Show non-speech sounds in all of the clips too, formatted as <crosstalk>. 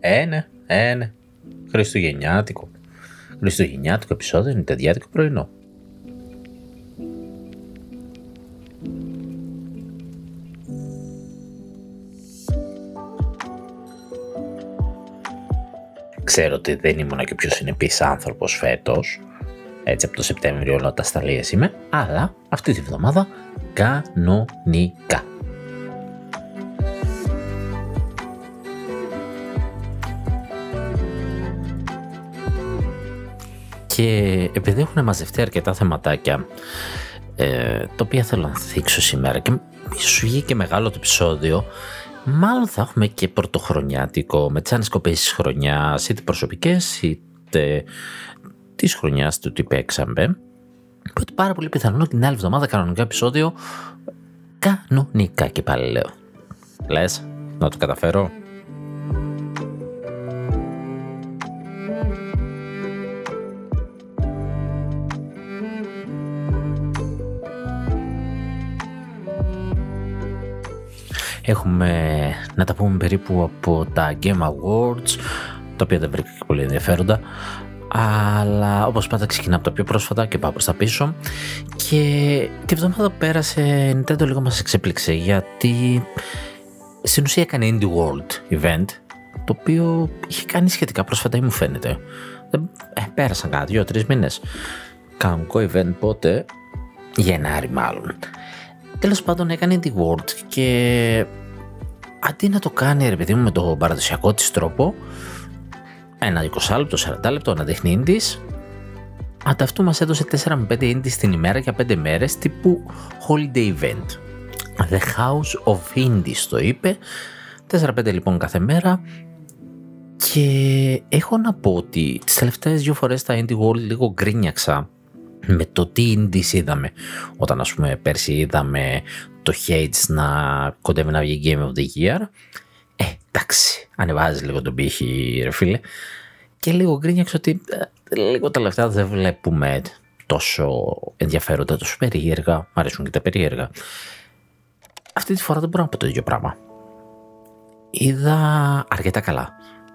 Ε, ναι, ε, ναι. Χριστουγεννιάτικο. Χριστουγεννιάτικο επεισόδιο είναι ταιριάτικο πρωινό. Ξέρω ότι δεν ήμουν και πιο συνεπής άνθρωπος φέτος, έτσι από το Σεπτέμβριο όλα τα σταλίες είμαι, αλλά αυτή τη βδομάδα κανονικά. Και επειδή έχουν μαζευτεί αρκετά θεματάκια ε, τα οποία θέλω να θίξω σήμερα και σου βγει και μεγάλο το επεισόδιο μάλλον θα έχουμε και πρωτοχρονιάτικο με τις ανασκοπήσεις χρονιάς είτε προσωπικές είτε της χρονιάς του τι παίξαμε. Οπότε πάρα πολύ πιθανό την άλλη εβδομάδα κανονικά επεισόδιο κανονικά και πάλι λέω. Λες να το καταφέρω; Έχουμε να τα πούμε περίπου από τα Game Awards, τα οποία δεν βρήκα και πολύ ενδιαφέροντα. Αλλά όπως πάντα ξεκινά από τα πιο πρόσφατα και πάω προς τα πίσω. Και τη βδομάδα που πέρασε Nintendo λίγο μας εξέπληξε γιατί στην ουσία έκανε Indie World event το οποίο είχε κάνει σχετικά πρόσφατα ή μου φαίνεται. Ε, πέρασαν κάτι, δύο-τρει μήνες. Κανονικό event πότε, Γενάρη μάλλον. Τέλος πάντων έκανε Indie World και αντί να το κάνει ρε παιδί μου με το παραδοσιακό της τρόπο ένα 20 λεπτό, 40 λεπτό να δείχνει indies ανταυτού μας έδωσε 4 με 5 indies την ημέρα για 5 μέρες τύπου holiday event. The House of Indies το είπε. 4-5 λοιπόν κάθε μέρα. Και έχω να πω ότι τις τελευταίες δύο φορές στα Indie World λίγο γκρίνιαξα με το τι indies είδαμε. Όταν ας πούμε πέρσι είδαμε το Hades να κοντεύει να βγει Game of the Year. Ε, εντάξει, ανεβάζει λίγο τον πύχη ρε φίλε. Και λίγο γκρίνιαξε ότι ε, λίγο τελευταία δεν βλέπουμε τόσο ενδιαφέροντα, τόσο περίεργα. Μ' αρέσουν και τα περίεργα. Αυτή τη φορά δεν μπορώ να πω το ίδιο πράγμα. Είδα αρκετά καλά.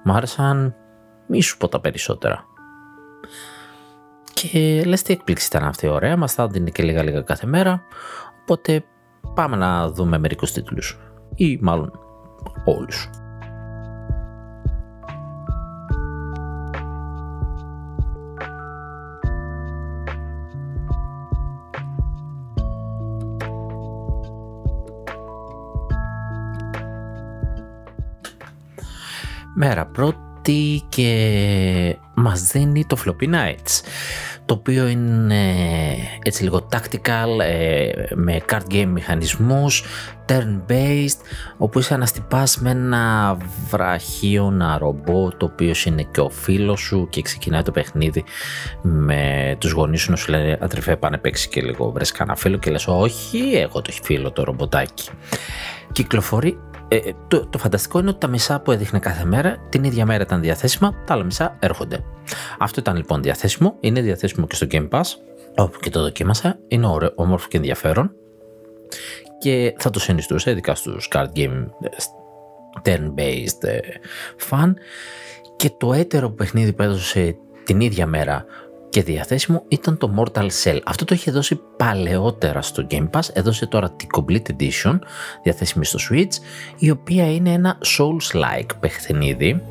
Μ' άρεσαν μη σου πω τα περισσότερα. Και λες τι έκπληξη ήταν αυτή ωραία, μας θα δίνει και λίγα λίγα κάθε μέρα, οπότε πάμε να δούμε μερικούς τίτλους. Ή μάλλον όλους. Μέρα πρώτη και μας δίνει το Floppy Nights το οποίο είναι έτσι λίγο tactical, ε, με card game μηχανισμούς, turn-based, όπου είσαι αναστυπάς με ένα βραχίωνα ρομπό, το οποίος είναι και ο φίλος σου και ξεκινάει το παιχνίδι με τους γονείς σου να σου λένε «Αδερφέ, πάνε παίξει και λίγο, βρες κανένα φίλο» και λες «Όχι, έχω το φίλο το ρομποτάκι». Κυκλοφορεί ε, το, το φανταστικό είναι ότι τα μισά που έδειχνε κάθε μέρα την ίδια μέρα ήταν διαθέσιμα, τα άλλα μισά έρχονται. Αυτό ήταν λοιπόν διαθέσιμο, είναι διαθέσιμο και στο Game Pass, όπου και το δοκίμασα, είναι ωραίο, όμορφο και ενδιαφέρον και θα το συνιστούσα ειδικά στους card game ε, turn-based ε, fan και το έτερο παιχνίδι που έδωσε την ίδια μέρα και διαθέσιμο ήταν το Mortal Cell. Αυτό το είχε δώσει παλαιότερα στο Game Pass, έδωσε τώρα την Complete Edition διαθέσιμη στο Switch, η οποία είναι ένα Souls-like παιχνίδι,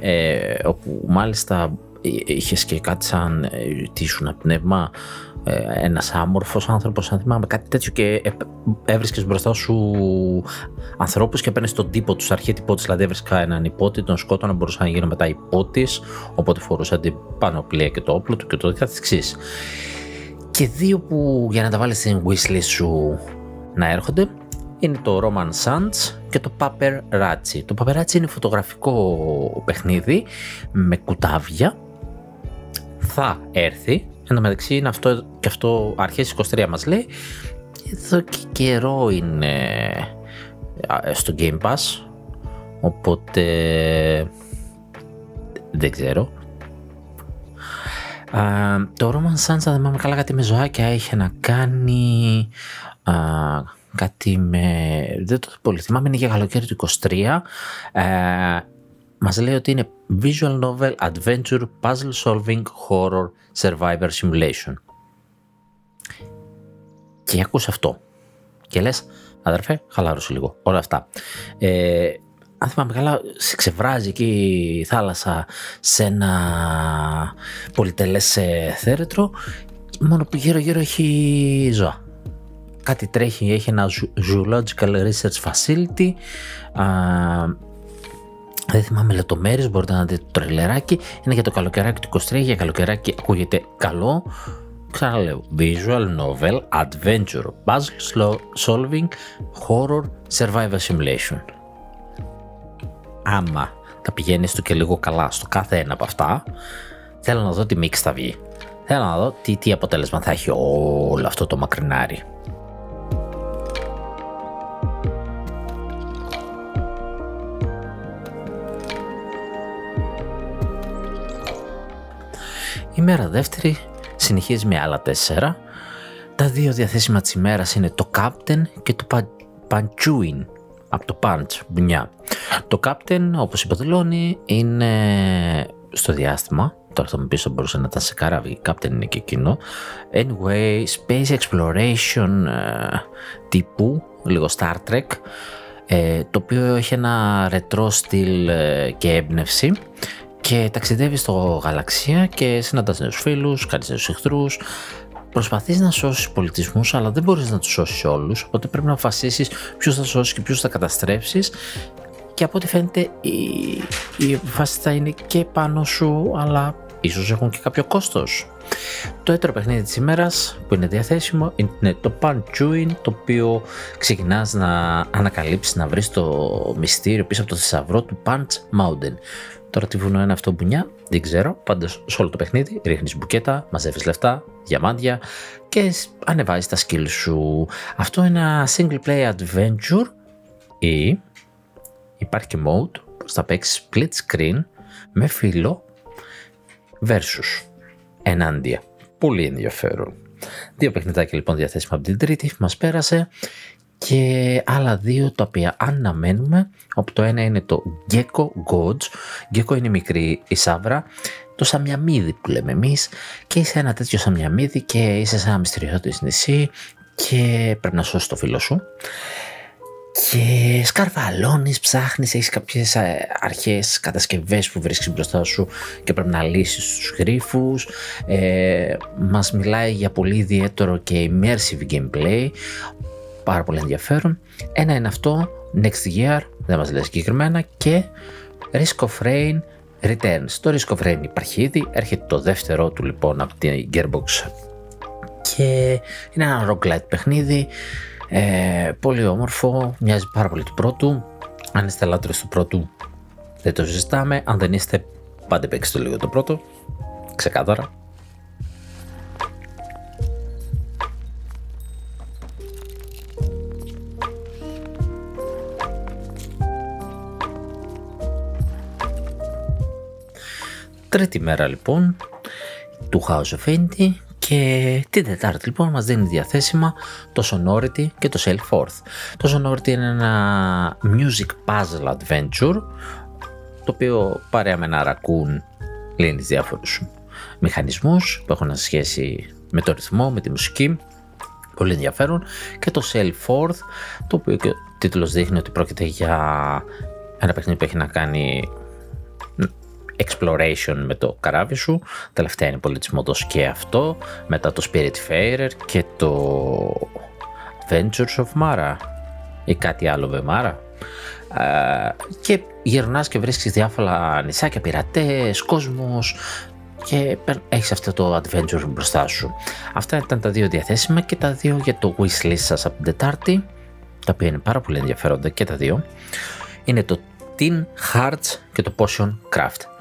ε, όπου μάλιστα είχες και κάτι σαν ε, τι πνεύμα ε, ένας άμορφος άνθρωπος αν θυμάμαι κάτι τέτοιο και έβρισκες μπροστά σου ανθρώπους και παίρνεις τον τύπο τους αρχέτυπό της δηλαδή έβρισκα έναν υπότη, τον σκότωνα μπορούσα να γίνω μετά υπότης οπότε φορούσα την πανοπλία και το όπλο του και το καθεξής και δύο που για να τα βάλεις στην wishlist σου να έρχονται είναι το Roman Sands και το Paparazzi. Το Paparazzi είναι φωτογραφικό παιχνίδι με κουτάβια. Θα έρθει Εν τω μεταξύ είναι αυτό και αυτό αρχές 23 μας λέει. Εδώ και καιρό είναι στο Game Pass. Οπότε δεν ξέρω. το Roman Sans, δεν θυμάμαι καλά κάτι με ζωάκια, είχε να κάνει α, κάτι με... Δεν το πολύ θυμάμαι, είναι για καλοκαίρι του 23. Μας λέει ότι είναι Visual Novel Adventure Puzzle Solving Horror Survivor Simulation. Και ακούς αυτό. Και λες, αδερφέ, χαλάρωσε λίγο. Όλα αυτά. Ε, αν θυμάμαι καλά, σε ξεβράζει εκεί η θάλασσα σε ένα πολυτελές ε, θέρετρο μόνο που γύρω γύρω έχει ζώα. Κάτι τρέχει, έχει ένα Zoological Research Facility α, δεν θυμάμαι λεπτομέρειες, μπορείτε να δείτε το τρελεράκι. Είναι για το καλοκαιράκι του 23, για καλοκαιράκι ακούγεται καλό. Ξαναλέω, visual novel, adventure, puzzle solving, horror, survival simulation. Άμα τα πηγαίνεις στο και λίγο καλά στο κάθε ένα από αυτά, θέλω να δω τι μίξ θα βγει. Θέλω να δω τι, τι αποτέλεσμα θα έχει όλο αυτό το μακρινάρι. Η μέρα δεύτερη συνεχίζει με άλλα τέσσερα. Τα δύο διαθέσιμα της ημέρας είναι το Captain και το Panchuin από το Punch, μπουνιά. Το Captain, όπως υποδηλώνει, είναι στο διάστημα. Τώρα θα μου πεις ότι μπορούσε να ήταν σε καράβι. Captain είναι και εκείνο. Anyway, space exploration ε, τύπου, λίγο Star Trek, ε, το οποίο έχει ένα ρετρό στυλ ε, και έμπνευση και ταξιδεύεις στο γαλαξία και συναντάς νέους φίλους, κάνεις νέους εχθρούς, προσπαθείς να σώσεις πολιτισμούς αλλά δεν μπορείς να τους σώσεις όλους οπότε πρέπει να αποφασίσεις ποιους θα σώσεις και ποιους θα καταστρέψεις και από ό,τι φαίνεται οι, οι θα είναι και πάνω σου αλλά ίσως έχουν και κάποιο κόστος. Το έτερο παιχνίδι της ημέρας που είναι διαθέσιμο είναι το Punch το οποίο ξεκινάς να ανακαλύψεις να βρεις το μυστήριο πίσω από το θησαυρό του Punch Mountain. Τώρα τι βουνό είναι αυτό μπουνιά, δεν ξέρω. Πάντως σε όλο το παιχνίδι ρίχνεις μπουκέτα, μαζεύεις λεφτά, διαμάντια και ανεβάζεις τα skills σου. Αυτό είναι ένα single play adventure ή υπάρχει και mode που θα παίξεις split screen με φίλο versus ενάντια. Πολύ ενδιαφέρον. Δύο παιχνιδάκια λοιπόν διαθέσιμα από την τρίτη που μας πέρασε και άλλα δύο τα οποία αναμένουμε. Όπου το ένα είναι το Gecko Gods Gecko είναι μικρή η σάβρα το σαμιαμίδι που λέμε εμείς. Και είσαι ένα τέτοιο σαμιαμίδι και είσαι σε ένα μυστηριώδης νησί και πρέπει να σώσεις το φίλο σου. Και σκαρβαλώνεις, ψάχνεις, έχεις κάποιες ε, αρχές κατασκευές που βρίσκεις μπροστά σου και πρέπει να λύσεις τους γρίφους. Ε, μας μιλάει για πολύ ιδιαίτερο και immersive gameplay πάρα πολύ ενδιαφέρον. Ένα είναι αυτό, Next Year, δεν μας λέει συγκεκριμένα και Risk of Rain Returns. Το Risk of Rain υπάρχει ήδη, έρχεται το δεύτερο του λοιπόν από την Gearbox και είναι ένα roguelite παιχνίδι, ε, πολύ όμορφο, μοιάζει πάρα πολύ του πρώτου. Αν είστε λάτρες του πρώτου δεν το συζητάμε, αν δεν είστε πάντε παίξτε το λίγο το πρώτο, ξεκάθαρα. Τρίτη μέρα λοιπόν του House of Indy και την Τετάρτη λοιπόν μας δίνει διαθέσιμα το Sonority και το Self Forth. Το Sonority είναι ένα music puzzle adventure το οποίο παρέα με ένα ρακούν λύνει διάφορους μηχανισμούς που έχουν σχέση με το ρυθμό, με τη μουσική πολύ ενδιαφέρον και το Self Forth το οποίο και ο τίτλος δείχνει ότι πρόκειται για ένα παιχνίδι που έχει να κάνει exploration με το καράβι σου. Τελευταία είναι πολύ της και αυτό. Μετά το Spirit Farer και το Adventures of Mara ή κάτι άλλο με Mara. και γυρνάς και βρίσκεις διάφορα νησάκια, πειρατές, κόσμος και έχεις αυτό το adventure μπροστά σου. Αυτά ήταν τα δύο διαθέσιμα και τα δύο για το wishlist σας από την Τετάρτη, τα οποία είναι πάρα πολύ ενδιαφέροντα και τα δύο. Είναι το Teen Hearts και το Potion Craft.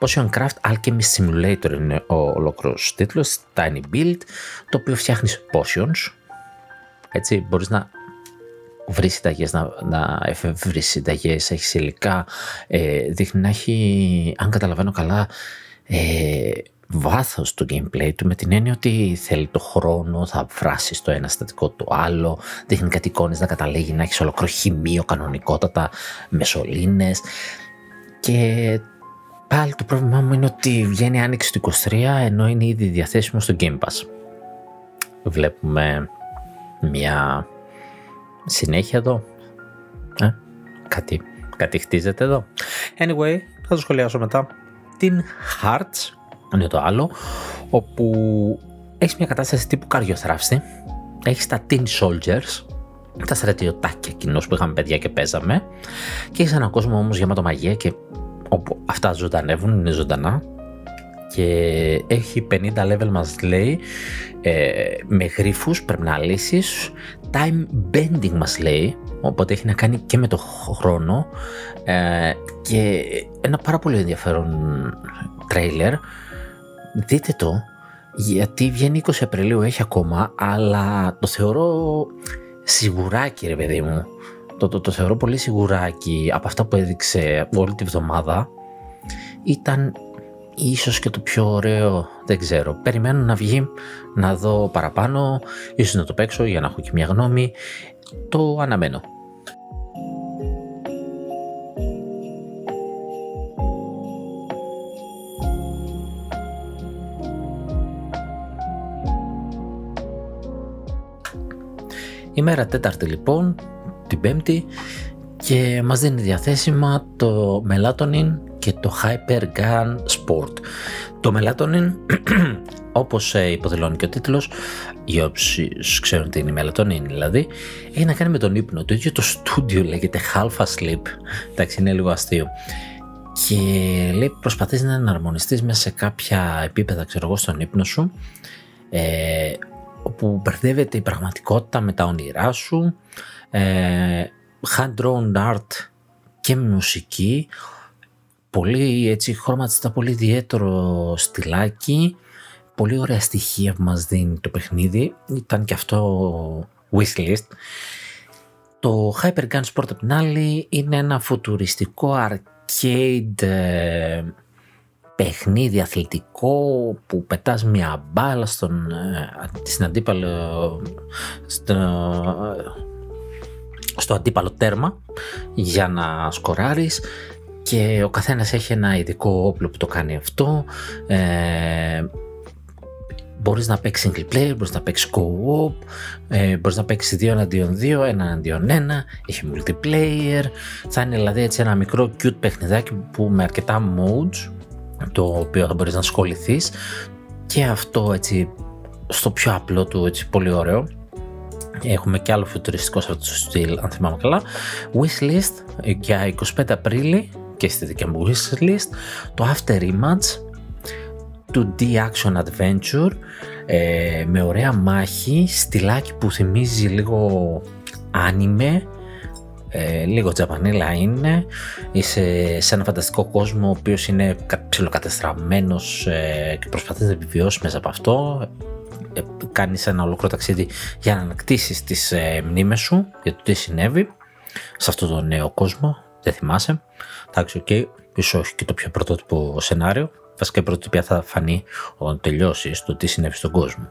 Potion Craft Alchemist Simulator είναι ο ολόκληρος τίτλος, Tiny Build, το οποίο φτιάχνεις potions, έτσι μπορείς να βρεις συνταγές, να, να εφεύρεις συνταγές, έχεις υλικά. Ε, δείχνει να έχει, αν καταλαβαίνω καλά, ε, βάθος το gameplay του με την έννοια ότι θέλει το χρόνο, θα φράσει το ένα στατικό το άλλο, δείχνει κάτι εικόνες να καταλήγει να έχεις ολόκληρο χημείο κανονικότατα, με σωλήνε Και πάλι το πρόβλημά μου είναι ότι βγαίνει άνοιξη του 23 ενώ είναι ήδη διαθέσιμο στο Game Pass. Βλέπουμε μια συνέχεια εδώ. Ε, κάτι, κάτι χτίζεται εδώ. Anyway, θα το σχολιάσω μετά. Την Hearts, είναι το άλλο, όπου έχεις μια κατάσταση τύπου καριοθράφστη. Έχεις τα Teen Soldiers, τα στρατιωτάκια κοινώς που είχαμε παιδιά και παίζαμε. Και έχεις έναν κόσμο όμως γεμάτο μαγεία και όπου αυτά ζωντανεύουν, είναι ζωντανά. Και έχει 50 level μας λέει ε, με γρίφους πρέπει να λύσεις. Time bending μας λέει οπότε έχει να κάνει και με το χρόνο. Ε, και ένα πάρα πολύ ενδιαφέρον τρέιλερ δείτε το γιατί βγαίνει 20 Απριλίου έχει ακόμα αλλά το θεωρώ σιγουράκι ρε παιδί μου το, το, το θεωρώ πολύ σιγουράκι από αυτά που έδειξε όλη τη βδομάδα ήταν ίσως και το πιο ωραίο, δεν ξέρω. Περιμένω να βγει, να δω παραπάνω, ίσως να το παίξω για να έχω και μια γνώμη. Το αναμένω. Ημέρα τέταρτη λοιπόν, την πέμπτη και μας δίνει διαθέσιμα το Melatonin και το Hyper Gun Sport. Το Melatonin, <clears throat> όπως ε, υποδηλώνει και ο τίτλος, οι όσοι ξέρουν τι είναι η Melatonin δηλαδή, έχει να κάνει με τον ύπνο. Το ίδιο το στούντιο λέγεται Halfa Sleep, εντάξει είναι λίγο αστείο. Και λέει προσπαθείς να εναρμονιστείς μέσα σε κάποια επίπεδα ξέρω εγώ στον ύπνο σου ε, όπου μπερδεύεται η πραγματικότητα με τα όνειρά σου ε, hand-drawn art και μουσική. Πολύ έτσι χρωματιστά, πολύ ιδιαίτερο στυλάκι. Πολύ ωραία στοιχεία που μας δίνει το παιχνίδι. Ήταν και αυτό wishlist. Το Hyper Gun Sport απ' την άλλη είναι ένα φουτουριστικό arcade ε, παιχνίδι αθλητικό που πετάς μια μπάλα στον, ε, στην αντίπαλο, στο, στο αντίπαλο τέρμα για να σκοράρεις και ο καθένας έχει ένα ειδικό όπλο που το κάνει αυτό. Ε, μπορείς να παίξεις single player, μπορείς να παίξεις co-op ε, μπορείς να παίξεις 2 εναντίον 2, 1 εναντίον 1 έχει multiplayer. Θα είναι δηλαδή έτσι ένα μικρό cute παιχνιδάκι που με αρκετά modes το οποίο θα μπορείς να ασχοληθείς. Και αυτό έτσι στο πιο απλό του έτσι πολύ ωραίο Έχουμε και άλλο φουτουριστικό σε αυτό το στυλ, αν θυμάμαι καλά. Wishlist για 25 Απρίλη και στη δικιά μου wishlist. Το After Image του D Action Adventure ε, με ωραία μάχη, στυλάκι που θυμίζει λίγο anime ε, λίγο τζαπανίλα είναι. Είσαι σε ένα φανταστικό κόσμο ο οποίος είναι ψιλοκατεστραμμένος ε, και προσπαθείς να επιβιώσει μέσα από αυτό. ε, κάνεις ένα ολόκληρο ταξίδι για να ανακτήσεις τις ε, μνήμες σου για το τι συνέβη σε αυτό το νέο κόσμο δεν θυμάσαι εντάξει ok okay. πίσω όχι και το πιο πρωτότυπο σενάριο βασικά η πρωτοτυπία θα φανεί όταν τελειώσεις το τι συνέβη στον κόσμο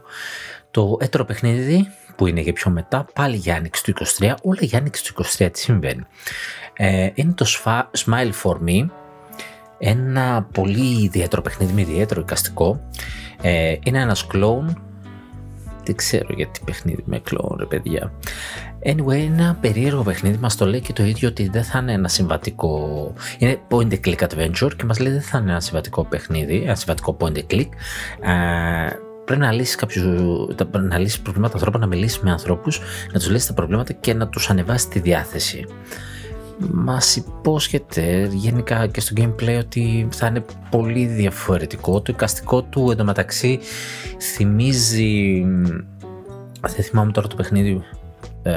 το έτερο παιχνίδι που είναι για πιο μετά, πάλι για άνοιξη του 23, όλα για άνοιξη του 23 τι συμβαίνει. Ε, είναι το Smile for Me, ένα πολύ ιδιαίτερο παιχνίδι με ιδιαίτερο εικαστικό. Ε, είναι ένας κλόουν, δεν ξέρω γιατί παιχνίδι με κλόουν ρε παιδιά. Anyway, ένα περίεργο παιχνίδι μας το λέει και το ίδιο ότι δεν θα είναι ένα συμβατικό... Είναι point and click adventure και μας λέει δεν θα είναι ένα συμβατικό παιχνίδι, ένα συμβατικό point and click. Ε, πρέπει να λύσεις να λύσεις προβλήματα ανθρώπων, να μιλήσεις με ανθρώπους, να τους λύσεις τα προβλήματα και να τους ανεβάσεις τη διάθεση. Μας υπόσχεται γενικά και στο gameplay ότι θα είναι πολύ διαφορετικό. Το εικαστικό του εντωμεταξύ θυμίζει. Δεν θυμάμαι τώρα το παιχνίδι. Ε,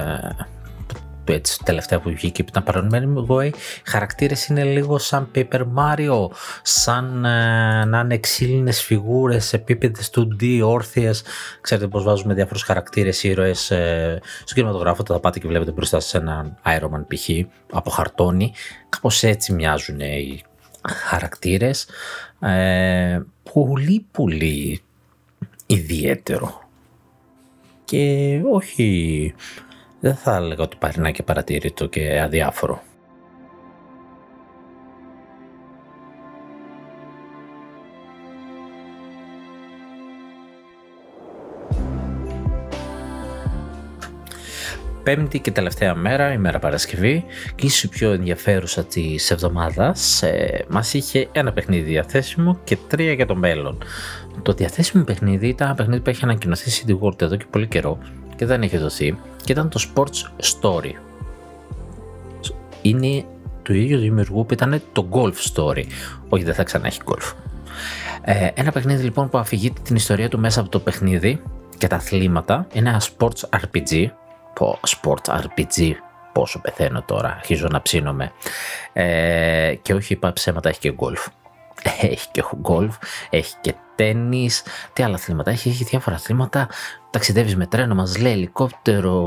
έτσι, τελευταία που βγήκε που ήταν παρονμένη με οι χαρακτήρες είναι λίγο σαν Paper Mario, σαν ε, να είναι ξύλινες φιγούρες, επίπεδες 2D, όρθιες. Ξέρετε πώς βάζουμε διάφορους χαρακτήρες, ήρωες ε, στο κινηματογράφο, θα πάτε και βλέπετε μπροστά σε έναν Iron Man π.χ. από χαρτόνι. Κάπως έτσι μοιάζουν οι χαρακτήρες. Ε, πολύ πολύ ιδιαίτερο. Και όχι δεν θα έλεγα ότι παρινά και παρατηρητό και αδιάφορο. Πέμπτη και τελευταία μέρα, ημέρα Παρασκευή, και η πιο ενδιαφέρουσα της εβδομάδας ε, μας είχε ένα παιχνίδι διαθέσιμο και τρία για το μέλλον. Το διαθέσιμο παιχνίδι ήταν ένα παιχνίδι που έχει ανακοινωθεί στη World εδώ και πολύ καιρό και δεν έχει δοθεί και ήταν το Sports Story. Είναι του ίδιου δημιουργού που ήταν το Golf Story. Όχι, δεν θα ξανά έχει Golf. Ε, ένα παιχνίδι λοιπόν που αφηγεί την ιστορία του μέσα από το παιχνίδι και τα αθλήματα. Είναι ένα sports RPG. Πω, sports RPG. Πόσο πεθαίνω τώρα, αρχίζω να ψήνομαι. Ε, και όχι είπα ψέματα, έχει και γκολφ. <laughs> Έχει και γκολφ, έχει και τέννις, τι άλλα αθλήματα έχει, έχει διάφορα αθλήματα, ταξιδεύεις με τρένο, μας λέει ελικόπτερο,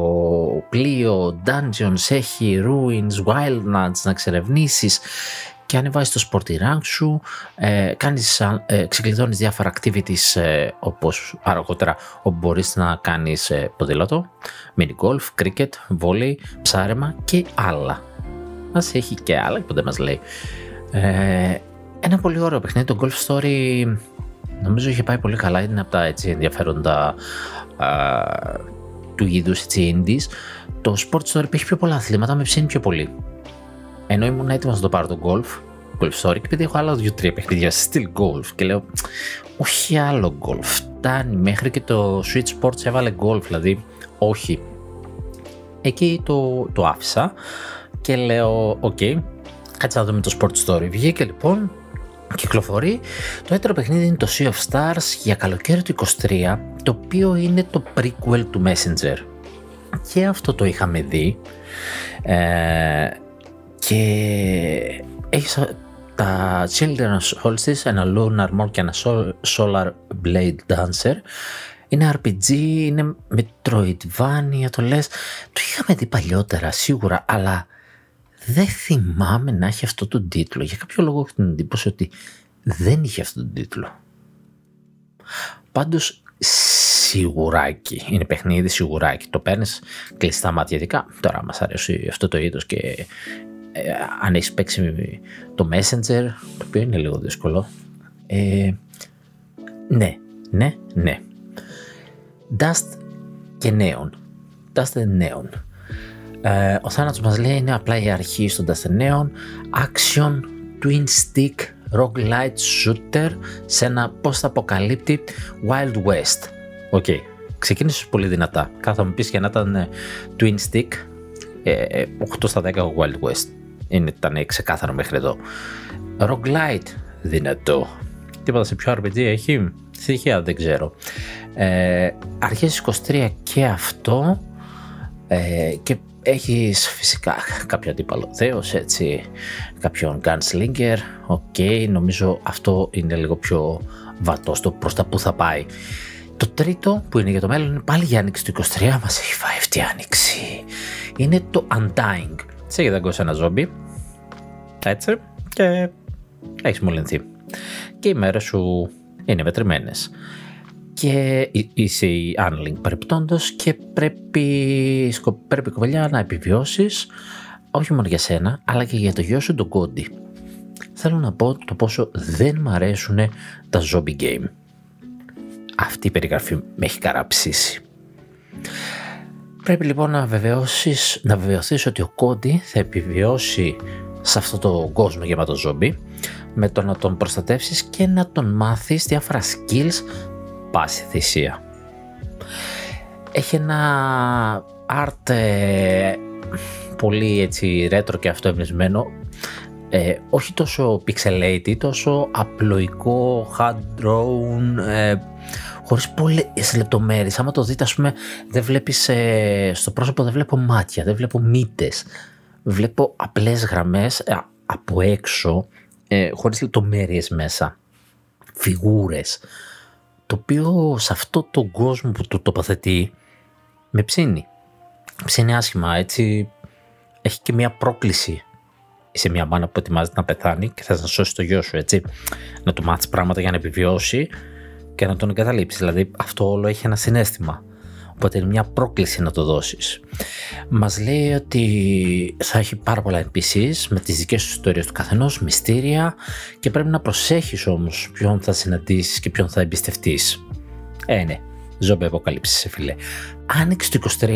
πλοίο, dungeons, έχει ruins, wildlands να εξερευνήσεις και ανεβάζεις το sporty rank σου, ε, κάνεις, ε, ξεκλειδώνεις διάφορα activities ε, όπως αργότερα όπου μπορείς να κάνεις ε, ποδήλατο, mini golf, cricket, volley, ψάρεμα και άλλα. Μας έχει και άλλα που δεν μας λέει. Ε, ένα πολύ ωραίο παιχνίδι, το Golf Story νομίζω είχε πάει πολύ καλά, είναι από τα έτσι ενδιαφέροντα α, του είδους έτσι indies. Το Sport Story έχει πιο πολλά αθλήματα, με ψήνει πιο πολύ. Ενώ ήμουν έτοιμος να το πάρω το golf, golf story, και επειδή έχω άλλα δύο-τρία παιχνίδια στυλ golf και λέω, όχι άλλο golf. Φτάνει μέχρι και το Switch Sports έβαλε golf, δηλαδή όχι. Εκεί το, το άφησα και λέω, ok, okay, κάτσε να δούμε το Sport Story. Βγήκε λοιπόν, κυκλοφορεί. Το δεύτερο παιχνίδι είναι το Sea of Stars για καλοκαίρι του 23, το οποίο είναι το prequel του Messenger. Και αυτό το είχαμε δει. Ε, και έχεις τα Children's Solstice, ένα Lunar More και ένα Solar Blade Dancer. Είναι RPG, είναι Metroidvania, το λες. Το είχαμε δει παλιότερα σίγουρα, αλλά δεν θυμάμαι να έχει αυτό τον τίτλο. Για κάποιο λόγο έχω την εντύπωση ότι δεν είχε αυτό τον τίτλο. Πάντως σιγουράκι. Είναι παιχνίδι σιγουράκι. Το παίρνεις κλειστά μάτια ειδικά. Τώρα μας αρέσει αυτό το είδος και ε, αν έχεις παίξει το Messenger, το οποίο είναι λίγο δύσκολο. Ε, ναι, ναι, ναι. Dust και Neon. Dust and Neon. Ε, ο θάνατος μας λέει είναι απλά η αρχή στο Dust and Neon. Action, Twin Stick, Roguelite Shooter σε ένα post-apocalyptic Wild West. Ok, okay. ξεκίνησες πολύ δυνατά. Κάθε μου πεις και να ήταν Twin Stick, 8 ε, στα 10 Wild West είναι, ήταν ξεκάθαρο μέχρι εδώ. Roguelite, δυνατό. Τίποτα σε πιο RPG έχει, στοιχεία δεν ξέρω. Ε, αρχές 23 και αυτό ε, και έχεις φυσικά κάποιο αντίπαλο δέος, έτσι, κάποιον gunslinger, ok, okay, νομίζω αυτό είναι λίγο πιο βατός στο προς τα που θα πάει. Το τρίτο που είναι για το μέλλον είναι πάλι για άνοιξη του 23, μας έχει φάει αυτή η άνοιξη. Είναι το Undying. Σε δαγκώσει ένα ζόμπι, έτσι, και έχει μολυνθεί. Και οι μέρες σου είναι μετρημένες. Και είσαι η Unlink παρεπτόντω και πρέπει, πρέπει κοπελιά να επιβιώσεις όχι μόνο για σένα, αλλά και για το γιο σου τον Κόντι. Θέλω να πω το πόσο δεν μ' αρέσουν τα zombie game. Αυτή η περιγραφή με έχει καραψήσει. Πρέπει λοιπόν να βεβαιώσεις, να βεβαιωθείς ότι ο Κόντι θα επιβιώσει σε αυτό το κόσμο γεμάτο ζόμπι με το να τον προστατεύσεις και να τον μάθεις διάφορα skills πάση θυσία. Έχει ένα art ε, πολύ έτσι retro και αυτό ε, όχι τόσο pixelated, τόσο απλοϊκό, hand drawn, ε, χωρίς πολλές λεπτομέρειες. Άμα το δείτε ας πούμε δεν βλέπεις ε, στο πρόσωπο δεν βλέπω μάτια, δεν βλέπω μύτες βλέπω απλές γραμμές ε, από έξω ε, χωρίς λεπτομέρειες μέσα φιγούρες το οποίο σε αυτό τον κόσμο που το τοποθετεί με ψήνει. Ψήνει άσχημα έτσι. Έχει και μια πρόκληση είσαι μια μάνα που ετοιμάζεται να πεθάνει και θα να σώσει το γιο σου έτσι. Να του μάθεις πράγματα για να επιβιώσει και να τον εγκαταλείψεις. Δηλαδή αυτό όλο έχει ένα συνέστημα Οπότε είναι μια πρόκληση να το δώσεις. Μας λέει ότι θα έχει πάρα πολλά NPCs με τις δικές τους ιστορίες του καθενός, μυστήρια και πρέπει να προσέχεις όμως ποιον θα συναντήσεις και ποιον θα εμπιστευτείς. Ε, ναι. Ζόμπε αποκαλύψει, φίλε. Άνοιξε το 23.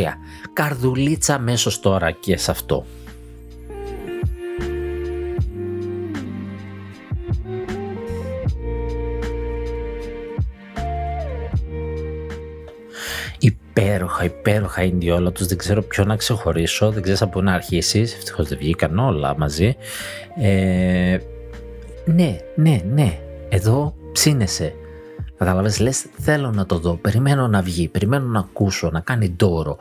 Καρδουλίτσα μέσω τώρα και σε αυτό. Υπέροχα, υπέροχα indie όλα τους, δεν ξέρω ποιο να ξεχωρίσω, δεν ξέρω από πού να αρχίσεις, ευτυχώς δεν βγήκαν όλα μαζί. Ε, ναι, ναι, ναι, εδώ ψήνεσαι. Κατάλαβες, λες θέλω να το δω, περιμένω να βγει, περιμένω να ακούσω, να κάνει ντόρο.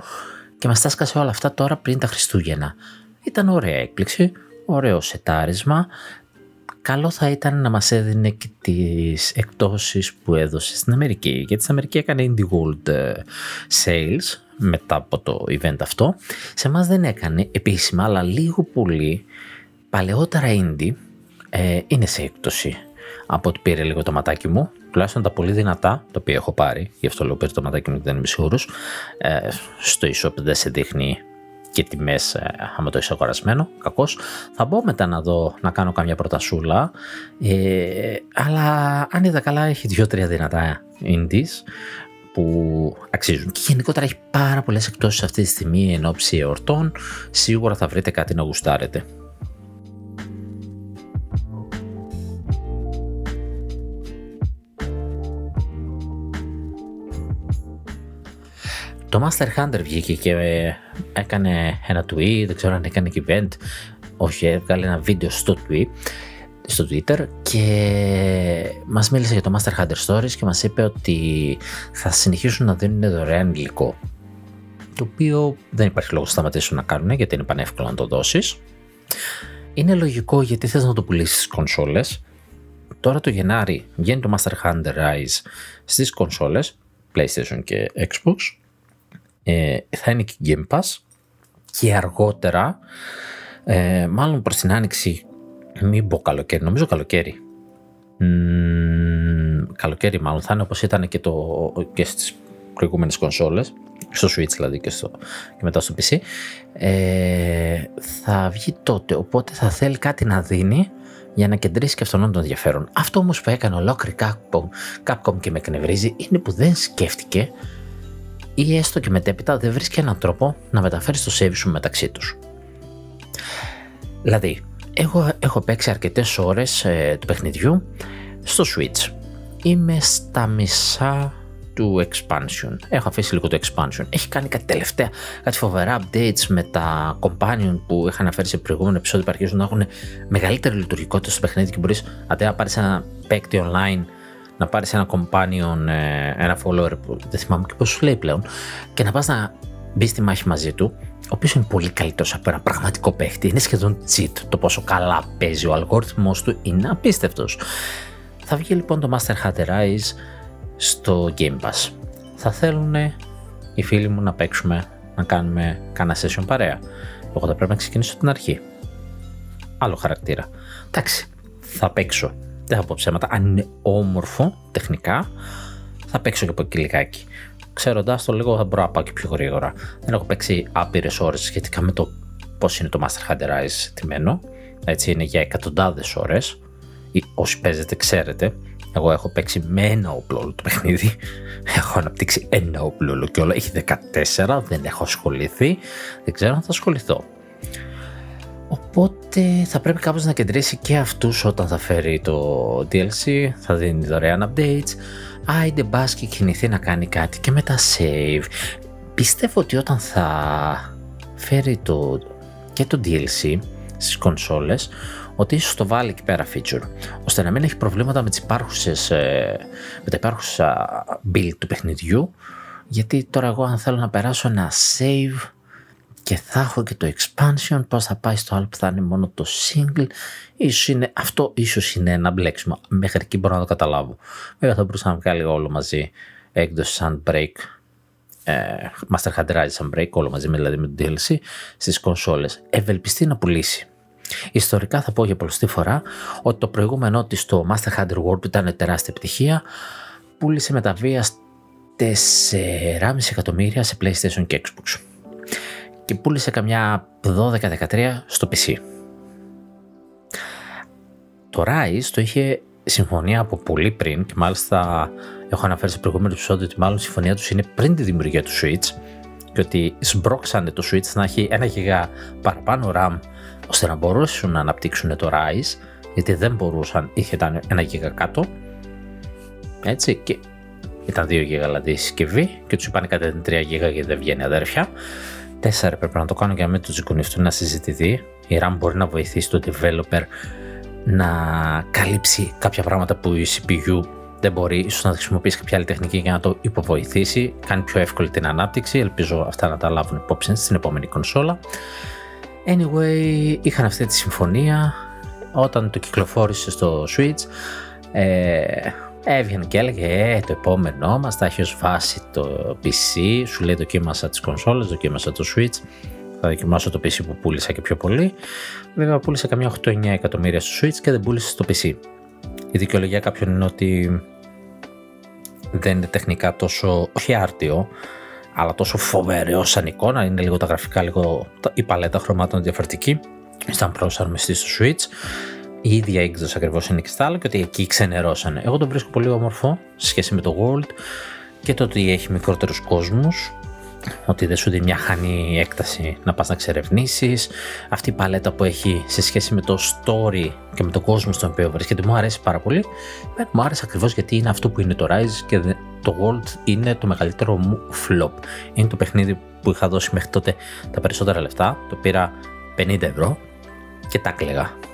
Και μας τάσκασε όλα αυτά τώρα πριν τα Χριστούγεννα. Ήταν ωραία έκπληξη, ωραίο σετάρισμα, καλό θα ήταν να μας έδινε και τις εκτόσεις που έδωσε στην Αμερική. Γιατί στην Αμερική έκανε Indie World ε, Sales μετά από το event αυτό. Σε εμάς δεν έκανε επίσημα, αλλά λίγο πολύ παλαιότερα indie ε, είναι σε έκπτωση από ότι πήρε λίγο το ματάκι μου, τουλάχιστον τα πολύ δυνατά, το οποίο έχω πάρει, γι' αυτό λέω πήρε το ματάκι μου και δεν είμαι σίγουρος, ε, στο e-shop δεν σε δείχνει και τιμές ε, άμα το είσαι αγορασμένο, κακώς. Θα μπω μετά να δω, να κάνω καμιά προτασούλα, ε, αλλά αν είδα καλά έχει δύο-τρία δυνατά indies που αξίζουν. Και γενικότερα έχει πάρα πολλές εκτόσει αυτή τη στιγμή εν ώψη εορτών. Σίγουρα θα βρείτε κάτι να γουστάρετε. Το Master Hunter βγήκε και έκανε ένα tweet, δεν ξέρω αν έκανε και event, όχι, έβγαλε ένα βίντεο στο tweet, στο Twitter και μας μίλησε για το Master Hunter Stories και μας είπε ότι θα συνεχίσουν να δίνουν δωρεάν υλικό το οποίο δεν υπάρχει λόγος να σταματήσουν να κάνουν γιατί είναι πανεύκολο να το δώσεις. Είναι λογικό γιατί θες να το πουλήσεις στις κονσόλες. Τώρα το Γενάρη βγαίνει το Master Hunter Rise στις κονσόλες, PlayStation και Xbox ε, θα είναι και Game Pass και αργότερα, ε, μάλλον προς την άνοιξη, μην πω καλοκαίρι, νομίζω καλοκαίρι. Μ, καλοκαίρι μάλλον θα είναι όπως ήταν και, το, και στις προηγούμενες κονσόλες, στο Switch δηλαδή και, στο, και μετά στο PC, ε, θα βγει τότε, οπότε θα θέλει κάτι να δίνει για να κεντρήσει και αυτόν τον ενδιαφέρον. Αυτό όμως που έκανε ολόκληρη Capcom, Capcom και με εκνευρίζει είναι που δεν σκέφτηκε ή έστω και μετέπειτα δεν βρίσκει έναν τρόπο να μεταφέρει το save σου μεταξύ τους. Δηλαδή, εγώ έχω παίξει αρκετές ώρες ε, του παιχνιδιού στο Switch. Είμαι στα μισά του expansion. Έχω αφήσει λίγο το expansion. Έχει κάνει κάτι τελευταία, κάτι φοβερά updates με τα companion που είχα αναφέρει σε προηγούμενο επεισόδιο που αρχίζουν να έχουν μεγαλύτερη λειτουργικότητα στο παιχνίδι και μπορείς αντί να πάρεις ένα παίκτη online να πάρεις ένα companion, ε, ένα follower που δεν θυμάμαι και πώς σου λέει πλέον, και να πας να μπεις στη μάχη μαζί του, ο οποίος είναι πολύ καλύτερος από ένα πραγματικό παίχτη. Είναι σχεδόν cheat το πόσο καλά παίζει. Ο αλγόριθμος του είναι απίστευτος. Θα βγει λοιπόν το Master Hunter Rise στο Game Pass. Θα θέλουν οι φίλοι μου να παίξουμε, να κάνουμε κάνα session παρέα. Εγώ θα πρέπει να ξεκινήσω την αρχή. Άλλο χαρακτήρα. Εντάξει, θα παίξω δεν θα πω ψέματα, αν είναι όμορφο τεχνικά, θα παίξω και από εκεί λιγάκι. Ξέροντας το λίγο, θα μπορώ να πάω και πιο γρήγορα. Δεν έχω παίξει άπειρες ώρες σχετικά με το πώς είναι το Master Hunter Rise τιμένο. Έτσι είναι για εκατοντάδες ώρες. Όσοι παίζετε, ξέρετε. Εγώ έχω παίξει με ένα όπλο όλο το παιχνίδι. <laughs> Έχω αναπτύξει ένα όπλο όλο και όλο. Έχει 14, δεν έχω ασχοληθεί. Δεν ξέρω αν θα ασχοληθώ. Οπότε θα πρέπει κάπως να κεντρήσει και αυτούς όταν θα φέρει το DLC, θα δίνει δωρεάν updates. Άιντε μπας και κινηθεί να κάνει κάτι και μετά save. Πιστεύω ότι όταν θα φέρει το, και το DLC στις κονσόλες, ότι ίσως το βάλει εκεί πέρα feature, ώστε να μην έχει προβλήματα με, τις υπάρχουσες, ε, με τα υπάρχουσα build του παιχνιδιού, γιατί τώρα εγώ αν θέλω να περάσω ένα save και θα έχω και το expansion, πώς θα πάει στο άλλο που θα είναι μόνο το single. Ίσως είναι, αυτό ίσως είναι ένα μπλέξιμο. Μέχρι εκεί μπορώ να το καταλάβω. Βέβαια θα μπορούσα να βγάλει όλο μαζί έκδοση σαν break, ε, Master Hunter Rise σαν break, όλο μαζί δηλαδή με το DLC στις κονσόλες. Ευελπιστεί να πουλήσει. Ιστορικά θα πω για πολλωστή φορά ότι το προηγούμενο της στο Master Hunter World που ήταν τεράστια επιτυχία πούλησε με τα βία 4,5 εκατομμύρια σε PlayStation και Xbox και πούλησε καμιά 12-13 στο PC. Το Rise το είχε συμφωνία από πολύ πριν και μάλιστα έχω αναφέρει σε προηγούμενο επεισόδιο ότι μάλλον η συμφωνία τους είναι πριν τη δημιουργία του Switch και ότι σμπρώξανε το Switch να έχει ένα γιγά παραπάνω RAM ώστε να μπορούσαν να αναπτύξουν το Rise γιατί δεν μπορούσαν, είχε ένα γιγά κάτω έτσι και ήταν 2 γίγα δηλαδή η συσκευή και τους είπαν κάτι 3 γίγα γιατί δεν βγαίνει αδέρφια. 4 πρέπει να το κάνω για να μην τους ζυγονιστούν να συζητηθεί. Η RAM μπορεί να βοηθήσει το developer να καλύψει κάποια πράγματα που η CPU δεν μπορεί, ίσως να χρησιμοποιήσει κάποια άλλη τεχνική για να το υποβοηθήσει, κάνει πιο εύκολη την ανάπτυξη, ελπίζω αυτά να τα λάβουν υπόψη στην επόμενη κονσόλα. Anyway, είχαν αυτή τη συμφωνία, όταν το κυκλοφόρησε στο Switch, ε, έβγαινε και έλεγε ε, το επόμενό μας θα έχεις ω βάση το PC, σου λέει δοκίμασα τις κονσόλες, δοκίμασα το Switch, θα δοκιμάσω το PC που πούλησα και πιο πολύ. Βέβαια πούλησα καμιά 8-9 εκατομμύρια στο Switch και δεν πούλησε στο PC. Η δικαιολογία κάποιον είναι ότι δεν είναι τεχνικά τόσο, όχι άρτιο, αλλά τόσο φοβερό σαν εικόνα, είναι λίγο τα γραφικά, λίγο η παλέτα χρωμάτων διαφορετική, ήταν προσαρμοστή στο Switch η ίδια έκδοση ακριβώς είναι κρυστάλλο και ότι εκεί ξενερώσανε. Εγώ τον βρίσκω πολύ όμορφο σε σχέση με το World και το ότι έχει μικρότερους κόσμους, ότι δεν σου δίνει μια χανή έκταση να πας να ξερευνήσεις. Αυτή η παλέτα που έχει σε σχέση με το story και με τον κόσμο στον οποίο βρίσκεται μου αρέσει πάρα πολύ. Μου άρεσε ακριβώς γιατί είναι αυτό που είναι το Rise και το World είναι το μεγαλύτερο μου flop. Είναι το παιχνίδι που είχα δώσει μέχρι τότε τα περισσότερα λεφτά. Το πήρα 50 ευρώ και τα κλαίγα.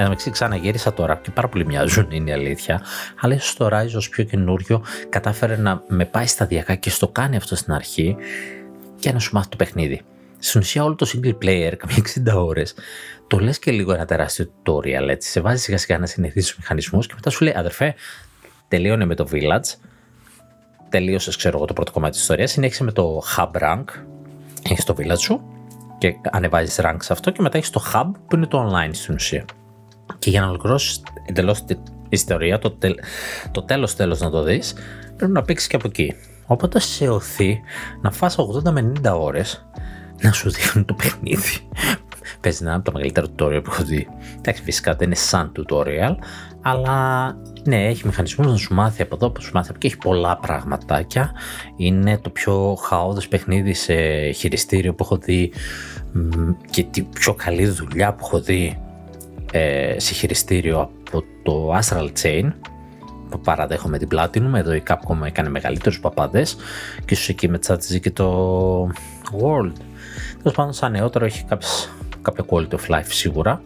Εν τω μεταξύ ξαναγύρισα τώρα και πάρα πολύ μοιάζουν είναι η αλήθεια. Αλλά ίσως το Rise ως πιο καινούριο κατάφερε να με πάει σταδιακά και στο κάνει αυτό στην αρχή και να σου μάθει το παιχνίδι. Στην ουσία όλο το single player, καμιά 60 ώρες, το λες και λίγο ένα τεράστιο tutorial έτσι. Σε βάζει σιγά σιγά να συνηθίσει τους μηχανισμούς και μετά σου λέει αδερφέ, τελείωνε με το village, τελείωσες ξέρω εγώ το πρώτο κομμάτι της ιστορίας, συνέχισε με το hub rank, έχεις το village σου και ανεβάζεις rank σε αυτό και μετά έχεις το hub που είναι το online στην ουσία. Και για να ολοκληρώσεις εντελώς την ιστορία, το, τελ, το τέλος τέλο να το δεις, πρέπει να παίξεις και από εκεί. Οπότε σε οθεί να φας 80 με 90 ώρες να σου δείχνουν το παιχνίδι. <laughs> Παίζει να είναι από τα μεγαλύτερα tutorial που έχω δει. Εντάξει, φυσικά δεν είναι σαν tutorial, αλλά ναι, έχει μηχανισμούς να σου μάθει από εδώ, που σου μάθει και έχει πολλά πραγματάκια. Είναι το πιο χαόδες παιχνίδι σε χειριστήριο που έχω δει και την πιο καλή δουλειά που έχω δει ε, σε χειριστήριο από το Astral Chain που παραδέχομαι την Platinum, εδώ η Capcom έκανε μεγαλύτερους παπάδες και ίσως εκεί με τσάτσιζε και το World. Τέλος πάντων σαν νεότερο έχει κάποιες, κάποια quality of life σίγουρα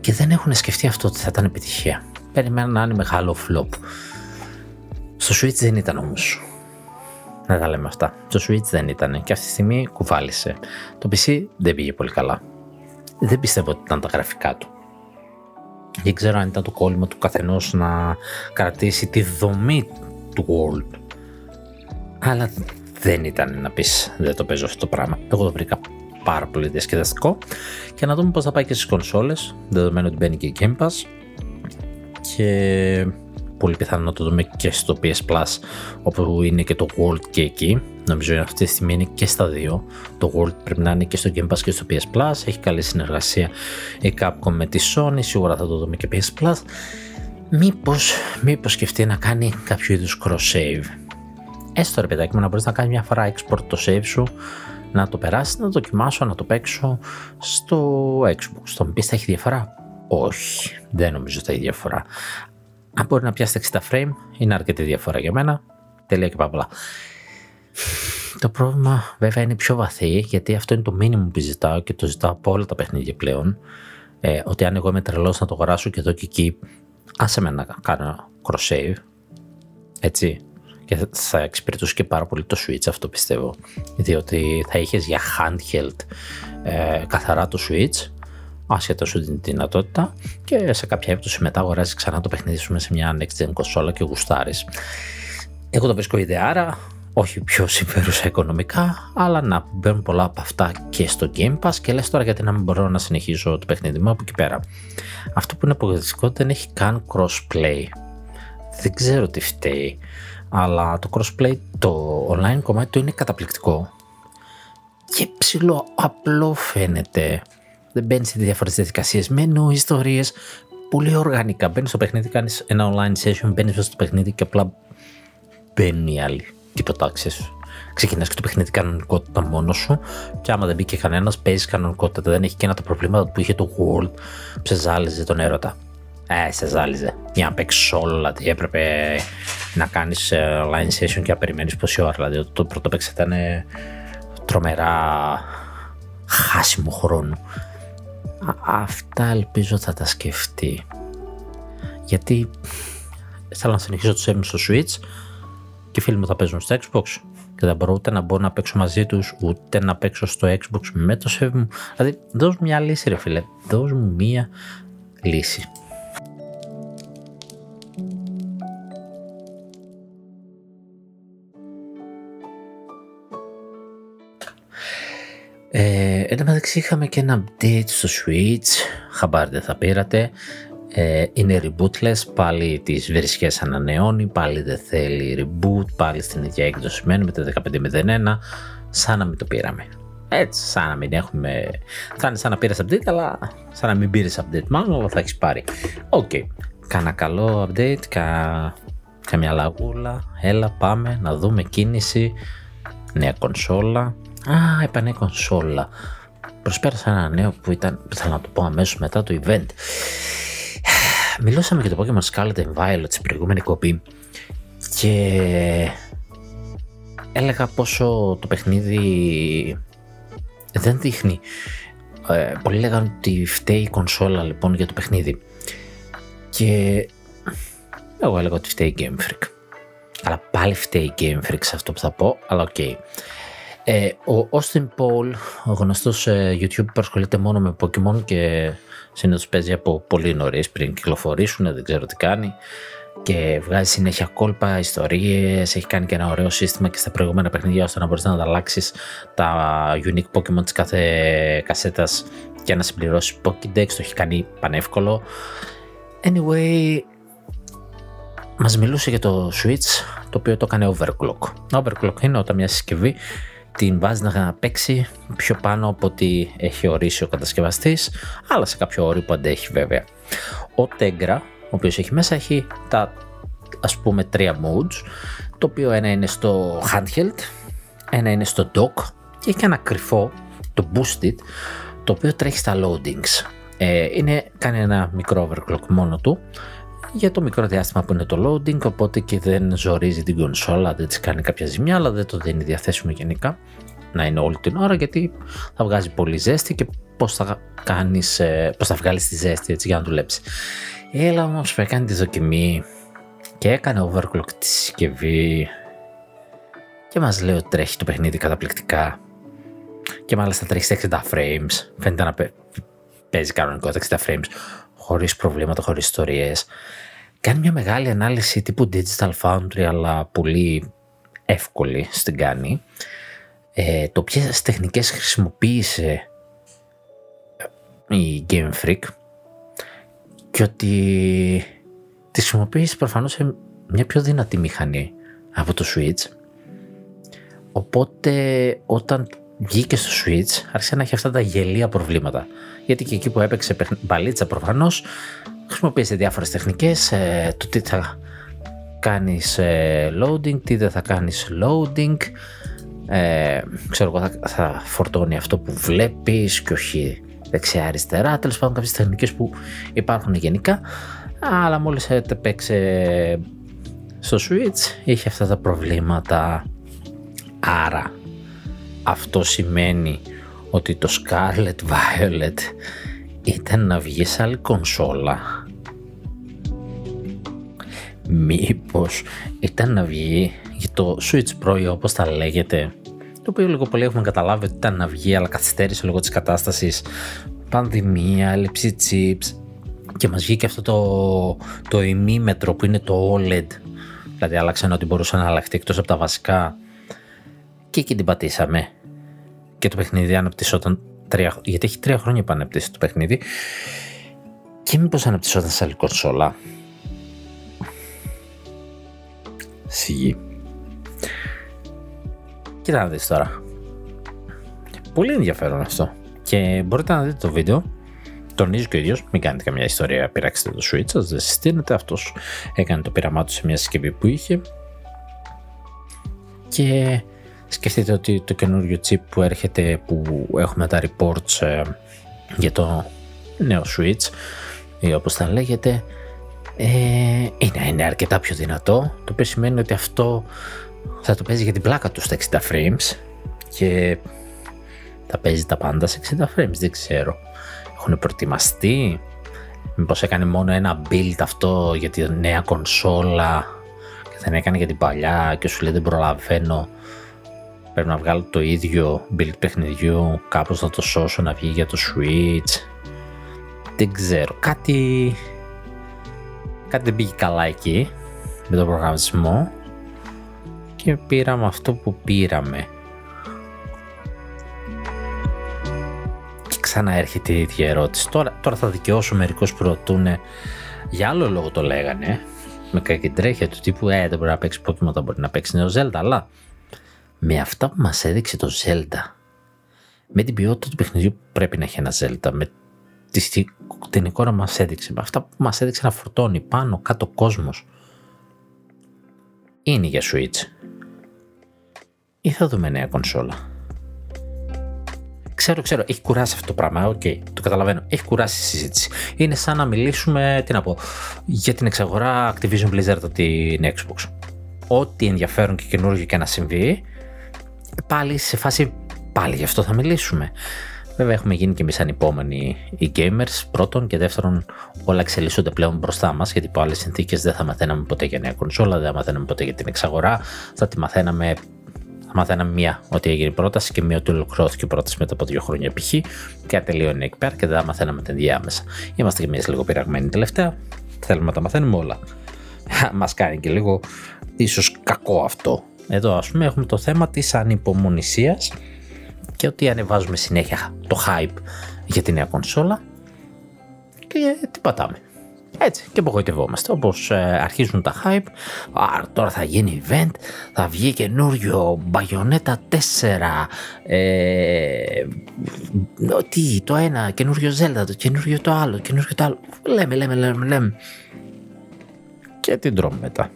και δεν έχουν σκεφτεί αυτό ότι θα ήταν επιτυχία. Περιμένω να είναι μεγάλο flop. Στο Switch δεν ήταν όμως. Να τα λέμε αυτά. Στο Switch δεν ήταν και αυτή τη στιγμή κουβάλισε. Το PC δεν πήγε πολύ καλά δεν πιστεύω ότι ήταν τα γραφικά του. Δεν ξέρω αν ήταν το κόλλημα του καθενός να κρατήσει τη δομή του World. Αλλά δεν ήταν να πεις δεν το παίζω αυτό το πράγμα. Εγώ το βρήκα πάρα πολύ διασκεδαστικό και να δούμε πώς θα πάει και στις κονσόλες δεδομένου ότι μπαίνει και η Game Pass και πολύ πιθανό να το δούμε και στο PS Plus όπου είναι και το World και εκεί Νομίζω αυτή τη στιγμή είναι και στα δύο. Το World πρέπει να είναι και στο Game Pass και στο PS Plus. Έχει καλή συνεργασία η Capcom με τη Sony. Σίγουρα θα το δούμε και PS Plus. Μήπως, μήπως σκεφτεί να κάνει κάποιο είδους cross-save. Έστω ρε παιδάκι μου να μπορείς να κάνεις μια φορά export το save σου να το περάσεις, να το δοκιμάσω, να το παίξω στο Xbox. Στο πεις θα έχει διαφορά; Όχι, δεν νομίζω θα έχει διαφορά. Αν μπορεί να πιάσει 60 frame, είναι αρκετή διαφορά για μένα. Τελεία και παύλα. Το πρόβλημα βέβαια είναι πιο βαθύ γιατί αυτό είναι το μήνυμα που ζητάω και το ζητάω από όλα τα παιχνίδια πλέον. Ε, ότι αν εγώ είμαι τρελός να το αγοράσω και εδώ και εκεί, άσε με να κάνω cross-save. Έτσι. Και θα εξυπηρετούσε και πάρα πολύ το Switch αυτό πιστεύω. Διότι θα είχες για handheld ε, καθαρά το Switch, άσχετα σου την δυνατότητα, και σε κάποια έπτωση μετά αγοράζεις ξανά το παιχνίδι σου μέσα σε μια next gen κονσόλα και γουστάρεις. Εγώ το βρίσκω ιδεάρα, όχι πιο συμφέρουσα οικονομικά, αλλά να μπαίνουν πολλά από αυτά και στο Game Pass και λες τώρα γιατί να μην μπορώ να συνεχίσω το παιχνίδι μου από εκεί πέρα. Αυτό που είναι απογοητευτικό δεν έχει καν crossplay. Δεν ξέρω τι φταίει, αλλά το crossplay, το online κομμάτι του είναι καταπληκτικό και ψηλό απλό φαίνεται. Δεν μπαίνει σε διάφορες διαδικασίες, μενού, ιστορίες. πολύ οργανικά. Μπαίνεις στο παιχνίδι, κάνεις ένα online session, μπαίνεις στο παιχνίδι και απλά μπαίνει η άλλη. Τίποτα, ξέρεις. Ξεκινάς και το παιχνίδι κανονικότητα μόνος σου. Και άμα δεν μπήκε κανένας, παίζεις κανονικότητα. Δεν έχει και ένα τα προβλήματα που είχε το World. Ψεζάλιζε τον έρωτα. Ε, σε ζάλιζε. Για να παίξεις όλα. Τι έπρεπε να κάνεις ε, online session και να περιμένεις πόση ώρα. Δηλαδή, το πρώτο παίξε ήταν τρομερά χάσιμο χρόνο. Αυτά ελπίζω θα τα σκεφτεί. Γιατί θέλω να συνεχίσω το σέβουν στο Switch και οι φίλοι μου θα παίζουν στο Xbox και δεν μπορώ ούτε να μπορώ να παίξω μαζί τους, ούτε να παίξω στο Xbox με το save μου. Δηλαδή, δώσ' μου μια λύση, ρε φίλε. Δώσ' μου μια λύση. Ε, εν τω μεταξύ είχαμε και ένα update στο Switch, χαμπάρι δεν θα πήρατε. Ε, είναι rebootless, πάλι τις βρισιές ανανεώνει, πάλι δεν θέλει reboot, πάλι στην ίδια έκδοση μένει με το 15.01, σαν να μην το πήραμε. Έτσι, σαν να μην έχουμε. Θα είναι σαν να πήρες update, αλλά σαν να μην πήρες update, μάλλον, αλλά θα έχεις πάρει. Ok. Okay. Κάνα καλό update, κα... καμιά λαγούλα. Έλα, πάμε να δούμε κίνηση. Νέα κονσόλα. Α, είπα κονσόλα. Προσπέρασα ένα νέο που ήταν, θέλω να το πω αμέσως μετά το event. Μιλώσαμε για το Pokemon Scarlet and Violet στην προηγούμενη κοπή και έλεγα πόσο το παιχνίδι δεν δείχνει. Ε, πολλοί λέγανε ότι φταίει η κονσόλα λοιπόν για το παιχνίδι. Και εγώ έλεγα ότι φταίει η Game Freak. Αλλά πάλι φταίει η Game Freak σε αυτό που θα πω, αλλά ok. Okay. Ε, ο Austin Paul, ο γνωστός ε, YouTuber που ασχολείται μόνο με Pokemon και συνήθως παίζει από πολύ νωρίς πριν κυκλοφορήσουν, δεν ξέρω τι κάνει και βγάζει συνέχεια κόλπα, ιστορίες. Έχει κάνει και ένα ωραίο σύστημα και στα προηγούμενα παιχνίδια ώστε να μπορείς να ανταλλάξεις τα unique Pokemon της κάθε κασέτας και να συμπληρώσεις Pokédex. Το έχει κάνει πανεύκολο. Anyway, μας μιλούσε για το Switch το οποίο το έκανε overclock. Overclock είναι όταν μια συσκευή την βάζει να παίξει πιο πάνω από ό,τι έχει ορίσει ο κατασκευαστής, αλλά σε κάποιο όριο που αντέχει βέβαια. Ο Tegra, ο οποίος έχει μέσα, έχει τα ας πούμε τρία modes, το οποίο ένα είναι στο handheld, ένα είναι στο dock και έχει ένα κρυφό, το boosted, το οποίο τρέχει στα loadings. Ε, είναι, κάνει ένα μικρό overclock μόνο του, για το μικρό διάστημα που είναι το loading, οπότε και δεν ζορίζει την κονσόλα, δεν της κάνει κάποια ζημιά, αλλά δεν το δίνει διαθέσιμο γενικά να είναι όλη την ώρα γιατί θα βγάζει πολύ ζέστη και πώς θα κάνεις, ε, πώς θα βγάλεις τη ζέστη έτσι για να δουλέψεις. Έλα όμως που έκανε τη δοκιμή και έκανε overclock τη συσκευή και μας λέει ότι τρέχει το παιχνίδι καταπληκτικά και μάλιστα τρέχει στα 60 frames, φαίνεται να παίζει κανονικό 60 frames χωρίς προβλήματα, χωρίς ιστορίες. Κάνει μια μεγάλη ανάλυση τύπου Digital Foundry, αλλά πολύ εύκολη στην κάνει. Ε, το ποιες τεχνικές χρησιμοποίησε η Game Freak και ότι τη χρησιμοποίησε προφανώς σε μια πιο δυνατή μηχανή από το Switch. Οπότε όταν βγήκε στο Switch άρχισε να έχει αυτά τα γελία προβλήματα. Γιατί και εκεί που έπαιξε μπαλίτσα προφανώς χρησιμοποίησε διάφορες τεχνικές, ε, το τι θα κάνεις ε, loading, τι δεν θα κάνεις loading, ε, ξέρω εγώ θα, θα φορτώνει αυτό που βλέπεις και όχι δεξιά-αριστερά, τέλος πάντων κάποιες τεχνικές που υπάρχουν γενικά, αλλά μόλις έπαιξε στο Switch είχε αυτά τα προβλήματα, άρα αυτό σημαίνει ότι το Scarlet Violet ήταν να βγει σε άλλη κονσόλα. Μήπως ήταν να βγει για το Switch Pro όπως τα λέγεται το οποίο λίγο πολύ έχουμε καταλάβει ότι ήταν να βγει αλλά καθυστέρησε λόγω της κατάστασης. Πανδημία, έλλειψη chips και μας βγήκε αυτό το, το ημίμετρο που είναι το OLED. Δηλαδή άλλαξαν ότι μπορούσε να αλλάχτεί εκτός από τα βασικά. Και εκεί την πατήσαμε. Και το παιχνίδι αναπτυσσόταν τρία, γιατί έχει τρία χρόνια που αναπτύσσει το παιχνίδι. Και μήπως αναπτυσσόταν σε άλλη κονσόλα Σιγή. Κοίτα να δεις τώρα. Πολύ ενδιαφέρον αυτό. Και μπορείτε να δείτε το βίντεο τονίζει και ο ίδιος, μην κάνετε καμιά ιστορία, πειράξτε το Switch, σας δεν συστήνεται. Αυτός έκανε το πείραμά του σε μια συσκευή που είχε. Και σκεφτείτε ότι το καινούριο chip που έρχεται, που έχουμε τα reports ε, για το νέο Switch, ή όπως θα λέγεται, ε, είναι, είναι αρκετά πιο δυνατό, το οποίο σημαίνει ότι αυτό θα το παίζει για την πλάκα του στα 60 frames και θα παίζει τα πάντα σε 60 frames, δεν ξέρω. Έχουν προετοιμαστεί, μήπως έκανε μόνο ένα build αυτό για τη νέα κονσόλα και δεν έκανε για την παλιά και σου λέει δεν προλαβαίνω. Πρέπει να βγάλω το ίδιο build παιχνιδιού. Κάπως να το σώσω να βγει για το Switch δεν ξέρω. Κάτι κάτι δεν πήγε καλά εκεί με τον προγραμματισμό και πήραμε αυτό που πήραμε ξανά έρχεται η ίδια ερώτηση. Τώρα, τώρα θα δικαιώσω μερικούς που ρωτούν για άλλο λόγο το λέγανε. Με κακή τρέχεια του τύπου Ε, δεν μπορεί να παίξει Pokemon, δεν μπορεί να παίξει νέο Zelda. Αλλά με αυτά που μας έδειξε το Zelda, με την ποιότητα του παιχνιδιού που πρέπει να έχει ένα Zelda, με τη, την εικόνα μας έδειξε, με αυτά που μας έδειξε να φορτώνει πάνω κάτω κόσμος, είναι για Switch. Ή θα δούμε νέα κονσόλα. Ξέρω, ξέρω, έχει κουράσει αυτό το πράγμα. Ok, okay, το καταλαβαίνω. Έχει κουράσει η συζήτηση. Είναι σαν να μιλήσουμε, τι να πω, για την εξαγορά Activision Blizzard από την Xbox. Ό,τι ενδιαφέρον και καινούργιο και να συμβεί, πάλι σε φάση πάλι γι' αυτό θα μιλήσουμε. Βέβαια, έχουμε γίνει και εμείς ανυπόμονοι οι gamers πρώτον και δεύτερον, όλα εξελίσσονται πλέον μπροστά μας γιατί από άλλες συνθήκες δεν θα μαθαίναμε ποτέ για νέα κονσόλα, δεν θα μαθαίναμε ποτέ για την εξαγορά, θα τη μαθαίναμε θα μαθαίναμε μία ότι έγινε πρόταση και μία ότι ολοκληρώθηκε η πρόταση μετά από δύο χρόνια π.χ. και τελείωνε εκεί πέρα και δεν θα μαθαίναμε την διάμεσα. Είμαστε και εμείς λίγο πειραγμένοι τελευταία. Θέλουμε να τα μαθαίνουμε όλα. <laughs> Μας κάνει και λίγο ίσως κακό αυτό. Εδώ ας πούμε έχουμε το θέμα της ανυπομονησίας και ότι ανεβάζουμε συνέχεια το hype για τη νέα κονσόλα και τι πατάμε. Έτσι και απογοητευόμαστε. Όπως ε, αρχίζουν τα hype, α, τώρα θα γίνει event, θα βγει καινούριο Bayonetta 4. Ε, τι, το ένα, καινούριο Zelda, το καινούριο το άλλο, καινούριο το άλλο. Λέμε, λέμε, λέμε, λέμε. Και την τρώμε μετά.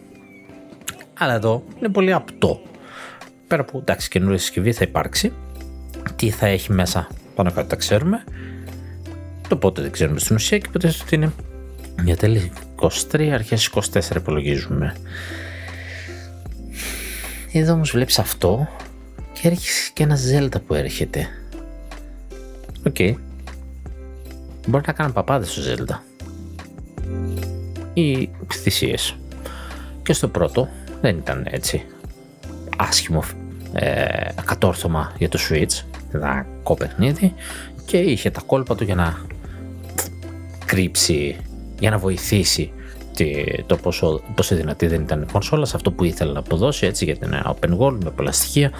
Αλλά εδώ είναι πολύ απτό. Πέρα από εντάξει, καινούργια συσκευή θα υπάρξει. Τι θα έχει μέσα, πάνω κάτω τα ξέρουμε. Το πότε δεν ξέρουμε στην ουσία και ποτέ ότι είναι για τέλη 23, αρχές 24 υπολογίζουμε. Εδώ όμως βλέπεις αυτό και έρχεσαι και ένα Zelda που έρχεται. Ok. Okay. Μπορεί να κάνουν παπάδες στο Zelda. Ή θυσίες. Και στο πρώτο δεν ήταν έτσι άσχημο ε, κατόρθωμα για το Switch, ένα παιχνίδι και είχε τα κόλπα του για να κρύψει για να βοηθήσει το πόσο, πόσο δυνατή δεν ήταν η κονσόλα σε αυτό που ήθελε να αποδώσει έτσι γιατί είναι open world με πολλά στοιχεία.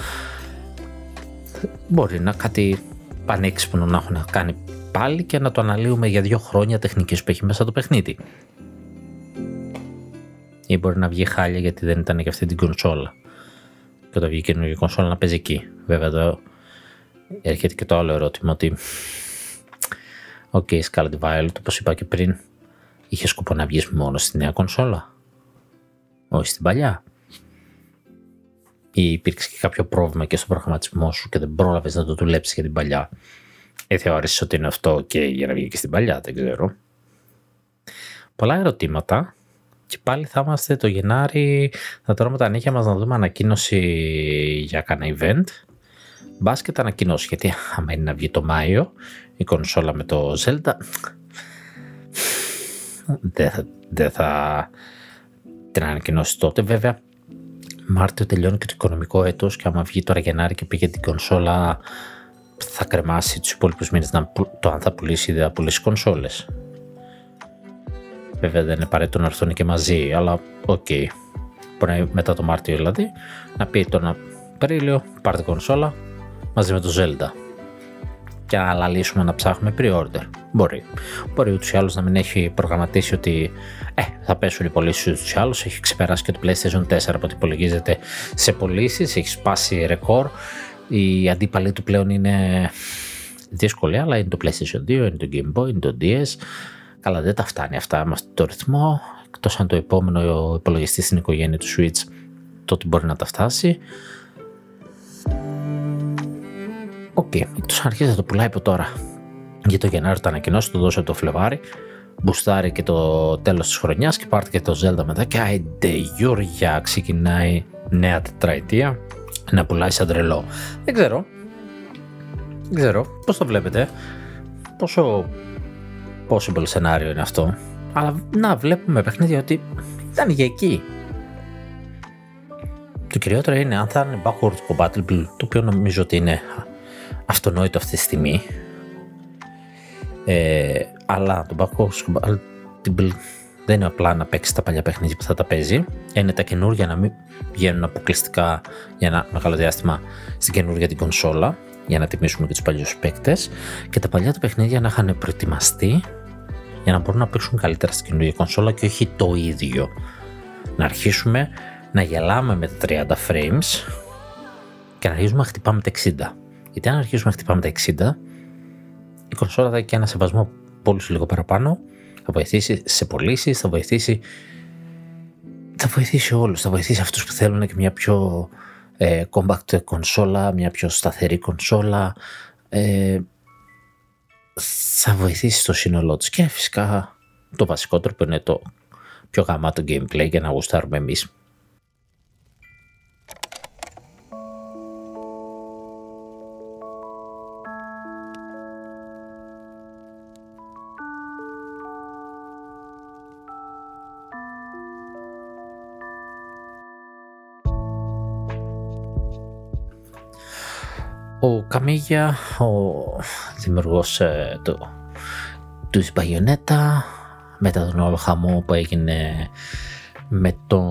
Μπορεί να κάτι πανέξυπνο να έχουν κάνει πάλι και να το αναλύουμε για δύο χρόνια τεχνικές που έχει μέσα το παιχνίδι. Ή μπορεί να βγει χάλια γιατί δεν ήταν για αυτή την κονσόλα. Και όταν βγει καινούργια κονσόλα να παίζει εκεί. Βέβαια εδώ έρχεται και το άλλο ερώτημα ότι Ok, okay, Scarlet Violet, όπως είπα και πριν, είχες σκοπό να βγεις μόνο στη νέα κονσόλα, όχι στην παλιά. Ή υπήρξε και κάποιο πρόβλημα και στο προγραμματισμό σου και δεν πρόλαβες να το δουλέψεις για την παλιά; Ή θεώρησες ότι είναι αυτό και για να βγει και στην παλιά, δεν ξέρω. Πολλά ερωτήματα και πάλι θα είμαστε το Γενάρη, θα τρώμε τα νύχια μας να δούμε ανακοίνωση για κανένα event. Μπας και τα ανακοινώσεις, γιατί άμα είναι να βγει το Μάιο η κονσόλα με το Zelda, δεν θα, δεν θα την ανακοινώσεις τότε βέβαια. Μάρτιο τελειώνει και το οικονομικό έτος και άμα βγει τώρα Γενάρη και πήγε την κονσόλα θα κρεμάσει τους υπόλοιπους μήνες να, το αν θα πουλήσει ή δεν θα πουλήσει κονσόλες. Βέβαια δεν είναι απαραίτητο να έρθουν και μαζί, αλλά ok. Okay. Μπορεί μετά το Μάρτιο δηλαδή να πει τον Απρίλιο πάρτε κονσόλα μαζί με το Zelda και να αναλύσουμε να ψάχνουμε pre-order. Μπορεί. Μπορεί ούτως ή άλλως να μην έχει προγραμματίσει ότι ε, θα πέσουν οι πωλήσει ούτως ή άλλως. Έχει ξεπεράσει και το PlayStation 4 από ό,τι υπολογίζεται σε πωλήσεις. Έχει σπάσει ρεκόρ. Οι αντίπαλοι του πλέον είναι δύσκολη, αλλά είναι το PlayStation 2, είναι το Game Boy, είναι το DS. Καλά, δεν τα φτάνει αυτά με αυτό το ρυθμό. Εκτός αν το επόμενο υπολογιστή στην οικογένεια του Switch τότε μπορεί να τα φτάσει. Ok, okay. εκτός αν αρχίζει να το πουλάει από τώρα. Για το Γενάρη το ανακοινώσει, το δώσε το Φλεβάρι. Μπουστάρει και το τέλος της χρονιάς και πάρτε και το Zelda μετά. Και άιντε Γιώργια ξεκινάει νέα τετραετία να πουλάει σαν τρελό. Δεν ξέρω. Δεν ξέρω. Πώς το βλέπετε; Πόσο possible σενάριο είναι αυτό; Αλλά να βλέπουμε παιχνίδια ότι ήταν για εκεί. Το κυριότερο είναι αν θα είναι backward compatible, το οποίο νομίζω ότι είναι αυτονόητο αυτή τη στιγμή. Ε, αλλά το backward compatible δεν είναι απλά να παίξει τα παλιά παιχνίδια που θα τα παίζει. Είναι τα καινούργια να μην βγαίνουν αποκλειστικά για ένα μεγάλο διάστημα στην καινούργια την κονσόλα για να τιμήσουμε και τους παλιούς παίκτες. Και τα παλιά του παιχνίδια να είχαν προετοιμαστεί για να μπορούν να παίξουν καλύτερα στην καινούργια κονσόλα και όχι το ίδιο. Να αρχίσουμε να γελάμε με τα 30 frames και να αρχίσουμε να χτυπάμε τα 60. Γιατί αν αρχίσουμε να χτυπάμε τα 60, η κονσόλα θα έχει και ένα σεβασμό πολύ λίγο παραπάνω, θα βοηθήσει σε πωλήσεις, θα βοηθήσει. Θα βοηθήσει όλους, θα βοηθήσει αυτούς που θέλουν και μια πιο ε, compact κονσόλα, μια πιο σταθερή κονσόλα. Ε, θα βοηθήσει στο σύνολό της και φυσικά το βασικότερο που είναι το πιο γαμάτο gameplay για να γουστάρουμε εμείς. Ο Καμίγια, ο δημιουργός ε, του, του Μπαγιονέτα, μετά τον όλο χαμό που έγινε με το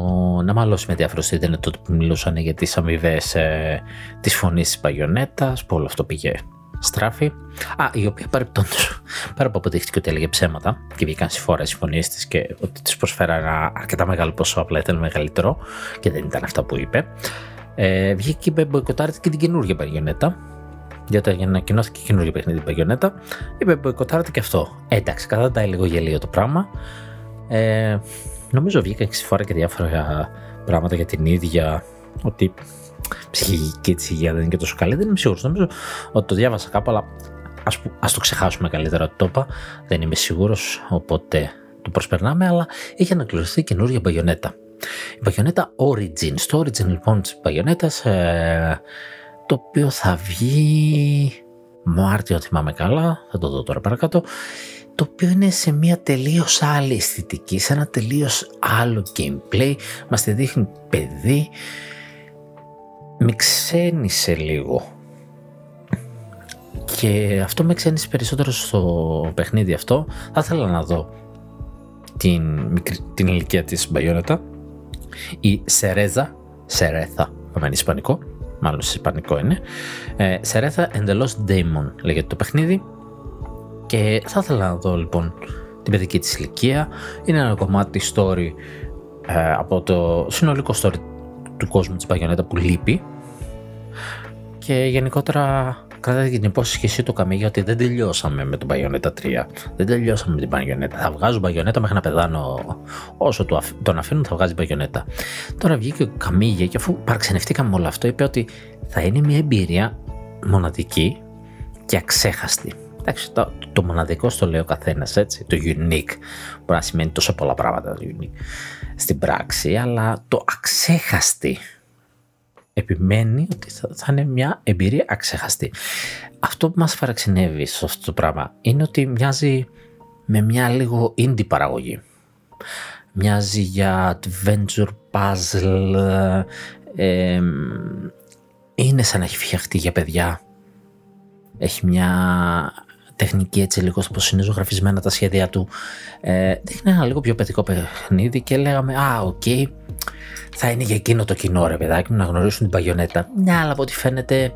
να μαλώσει με διάφορους ίντερνετ τότε που μιλούσαν για τις αμοιβές ε, της φωνής της Μπαγιονέτας, που όλο αυτό πήγε στράφη. Α, η οποία παρεπτόντως, πέρα από αποδείχτηκε ότι έλεγε ψέματα και βγήκαν στις φορές οι φωνίες της και ότι της προσφέρα ένα αρκετά μεγάλο ποσό, απλά ήταν μεγαλύτερο και δεν ήταν αυτά που είπε. Ε, βγήκε και είπε μποϊκοτάρετε και την καινούργια Παγιονέτα. Γιατί όταν ανακοινώθηκε η καινούργια παιχνίδι Παγιονέτα, είπε μποϊκοτάρετε και αυτό. Ε, εντάξει, κατά λίγο γελίο το πράγμα. Ε, νομίζω βγήκαν φορά και διάφορα πράγματα για την ίδια. Ότι ψυχική τη υγεία δεν είναι και τόσο καλή. Δεν είμαι σίγουρος. Νομίζω ότι το διάβασα κάπου, αλλά ας, ας το ξεχάσουμε καλύτερα ότι το είπα. Δεν είμαι σίγουρος, οπότε το προσπερνάμε. Αλλά έχει ανακοινωθεί καινούργια Παγιονέτα. Η Bayonetta Origin. Στο Origin λοιπόν της Bayonetta ε, το οποίο θα βγει Μάρτιο, αν θυμάμαι καλά, θα το δω τώρα παρακάτω, το οποίο είναι σε μια τελείως άλλη αισθητική, σε ένα τελείως άλλο gameplay, μας τη δείχνει παιδί, με ξένησε λίγο. Και αυτό με ξένησε περισσότερο στο παιχνίδι αυτό. Θα ήθελα να δω την, την ηλικία της Bayonetta η Σερέζα, Σερέθα, θα είναι ισπανικό, μάλλον σε ισπανικό είναι, ε, Σερέθα εντελώς Daemon λέγεται το παιχνίδι. Και θα ήθελα να δω λοιπόν την παιδική της ηλικία. Είναι ένα κομμάτι story ε, από το συνολικό story του κόσμου της Παγιονέτα που λείπει. Και γενικότερα κρατάει την υπόσχεση του Καμίγια ότι δεν τελειώσαμε με τον Bayonetta 3. Δεν τελειώσαμε με την Bayonetta. Θα βγάζω Bayonetta μέχρι να πεθάνω. Όσο τον αφήνουν, θα βγάζει Bayonetta. Τώρα βγήκε ο Καμίγια και αφού παραξενευτήκαμε με όλο αυτό, είπε ότι θα είναι μια εμπειρία μοναδική και αξέχαστη. Εντάξει, το, το μοναδικό στο λέει ο καθένας έτσι, το unique. Μπορεί να σημαίνει τόσο πολλά πράγματα το unique στην πράξη, αλλά το αξέχαστη επιμένει ότι θα, είναι μια εμπειρία αξέχαστη. Αυτό που μας παραξενεύει σε αυτό το πράγμα είναι ότι μοιάζει με μια λίγο indie παραγωγή. Μοιάζει για adventure puzzle, είναι σαν να έχει φτιαχτεί για παιδιά. Έχει μια τεχνική έτσι λίγο όπως είναι ζωγραφισμένα τα σχέδια του. Ε, δείχνει ένα λίγο πιο παιδικό παιχνίδι και λέγαμε «Α, οκ, θα είναι για εκείνο το κοινό ρε παιδάκι μου να γνωρίσουν την παγιονέτα. Ναι, αλλά από ό,τι φαίνεται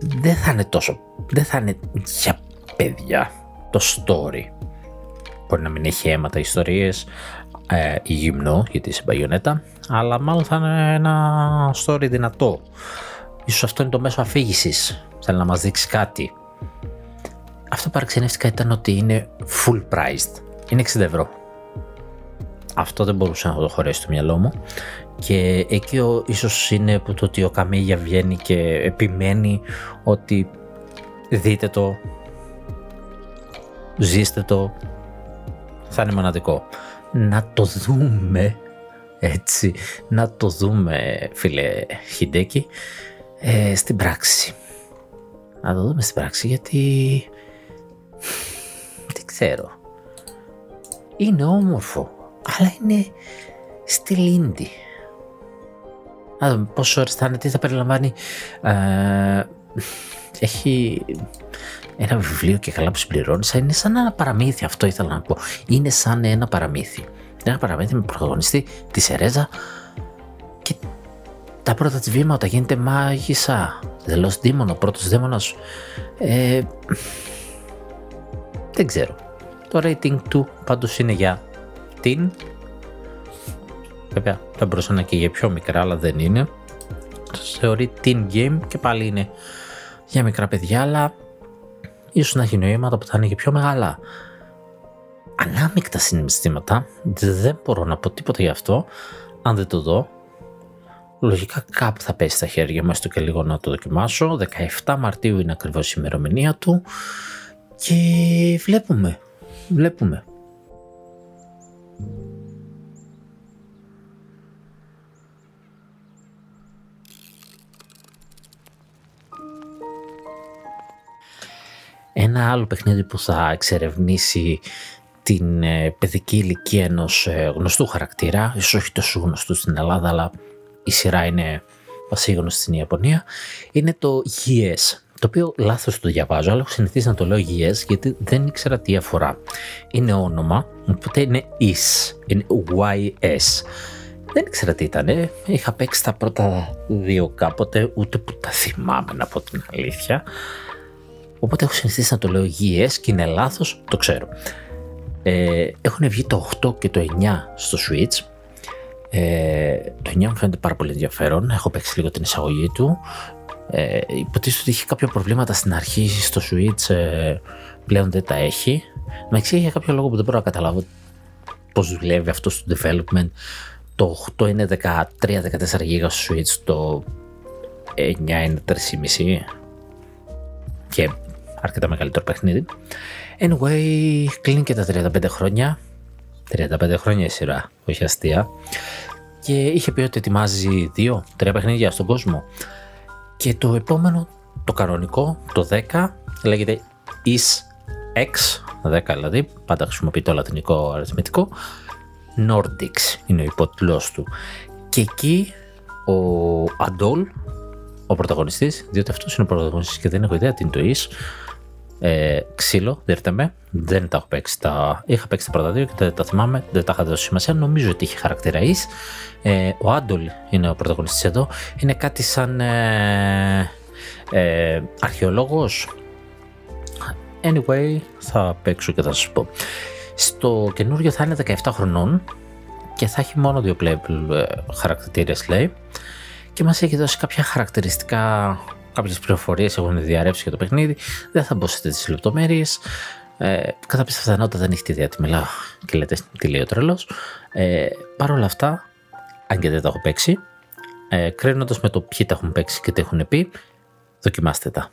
δεν θα είναι τόσο, δεν θα είναι για παιδιά το story. Μπορεί να μην έχει αίματα ιστορίες ε, ή γυμνό γιατί είσαι παγιονέτα, αλλά μάλλον θα είναι ένα story δυνατό. Ίσως αυτό είναι το μέσο αφήγησης, θέλει να μας δείξει κάτι. αυτό που παραξενεύτηκα ήταν ότι είναι full priced. Είναι 60 ευρώ. Αυτό δεν μπορούσα να το χωρέσει στο μυαλό μου. Και εκεί ο, ίσως είναι που το ότι ο Καμίγια βγαίνει και επιμένει ότι δείτε το, ζήστε το, θα είναι μοναδικό. Να το δούμε έτσι, να το δούμε φίλε Χιντέκη ε, στην πράξη. Να το δούμε στην πράξη γιατί δεν ξέρω. Είναι όμορφο, αλλά είναι στη Λίντι. Να δούμε πόσο ώρες θα είναι, τι θα περιλαμβάνει. Ε, έχει ένα βιβλίο και καλά που συμπληρώνεις, είναι σαν ένα παραμύθι. Αυτό ήθελα να πω. Είναι σαν ένα παραμύθι. Ένα παραμύθι με πρωταγωνιστή τη Σερέζα και τα πρώτα της βήματα γίνεται μάγισσα. Δελώ δίμονο, πρώτος δίμονο. Ε, δεν ξέρω. Το rating του πάντως είναι για την. Βέβαια, θα μπορούσε να είναι και για πιο μικρά, αλλά δεν είναι. Θεωρεί teen game και πάλι είναι για μικρά παιδιά, αλλά ίσως να έχει νοήματα που θα είναι και πιο μεγάλα. Ανάμεικτα συναισθήματα, δεν μπορώ να πω τίποτα γι' αυτό, αν δεν το δω. Λογικά κάπου θα πέσει στα χέρια μου, έστω και λίγο να το δοκιμάσω. 17 Μαρτίου είναι ακριβώς η ημερομηνία του και βλέπουμε, βλέπουμε. Ένα άλλο παιχνίδι που θα εξερευνήσει την ε, παιδική ηλικία ενός ε, γνωστού χαρακτήρα, ίσως όχι τόσο γνωστού στην Ελλάδα, αλλά η σειρά είναι πασίγνωστη στην Ιαπωνία, είναι το YES, το οποίο λάθος το διαβάζω, αλλά έχω συνηθίσει να το λέω YES γιατί δεν ήξερα τι αφορά. Είναι όνομα, οπότε είναι IS, είναι YS. Δεν ήξερα τι ήταν, είχα παίξει τα πρώτα δύο κάποτε, ούτε που τα θυμάμαι να πω την αλήθεια. Οπότε έχω συνηθίσει να το λέω υγιές και είναι λάθος, το ξέρω. Ε, έχουν βγει το 8 και το 9 στο Switch. Ε, το 9 μου φαίνεται πάρα πολύ ενδιαφέρον. Έχω παίξει λίγο την εισαγωγή του. Ε, υποτίθεται ότι είχε κάποια προβλήματα στην αρχή στο Switch. Ε, πλέον δεν τα έχει. Με εξήγει για κάποιο λόγο που δεν μπορώ να καταλάβω πώς δουλεύει αυτό στο development. Το 8 είναι 13-14 GB στο Switch, το 9 είναι 3,5 και αρκετά μεγαλύτερο παιχνίδι. Anyway, κλείνει και τα 35 χρόνια. 35 χρόνια η σειρά, όχι αστεία. Και είχε πει ότι ετοιμάζει δύο, τρία παιχνίδια στον κόσμο. Και το επόμενο, το κανονικό, το 10, λέγεται Is X, 10 δηλαδή, πάντα χρησιμοποιεί το λατινικό αριθμητικό. Nordics είναι ο υπότιτλός του. Και εκεί ο Αντόλ, ο πρωταγωνιστής, διότι αυτός είναι ο πρωταγωνιστής και δεν έχω ιδέα τι είναι το Is, ε, ξύλο, δείτε με. Δεν τα έχω παίξει. Τα... Είχα παίξει τα πρώτα δύο και δεν τα θυμάμαι, δεν τα είχα δώσει σημασία. Νομίζω ότι είχε χαρακτήρα εις. Ε, ο Άντολ είναι ο πρωταγωνιστής εδώ. Είναι κάτι σαν ε, ε, αρχαιολόγος. Anyway, θα παίξω και θα σας πω. Στο καινούριο θα είναι 17 χρονών και θα έχει μόνο δύο playable ε, χαρακτήρες λέει και μας έχει δώσει κάποια χαρακτηριστικά κάποιες πληροφορίες έχουν διαρρεύσει για το παιχνίδι. Δεν θα μπω σε τέτοιες λεπτομέρειες. Ε, κατά πίσα πιθανότητα δεν έχει τη ιδέα τι μιλάω και λέτε τι λέει ο τρελός. Ε, Παρ' όλα αυτά, αν και δεν τα έχω παίξει, ε, κρίνοντας με το ποιοι τα έχουν παίξει και τι έχουν πει, δοκιμάστε τα.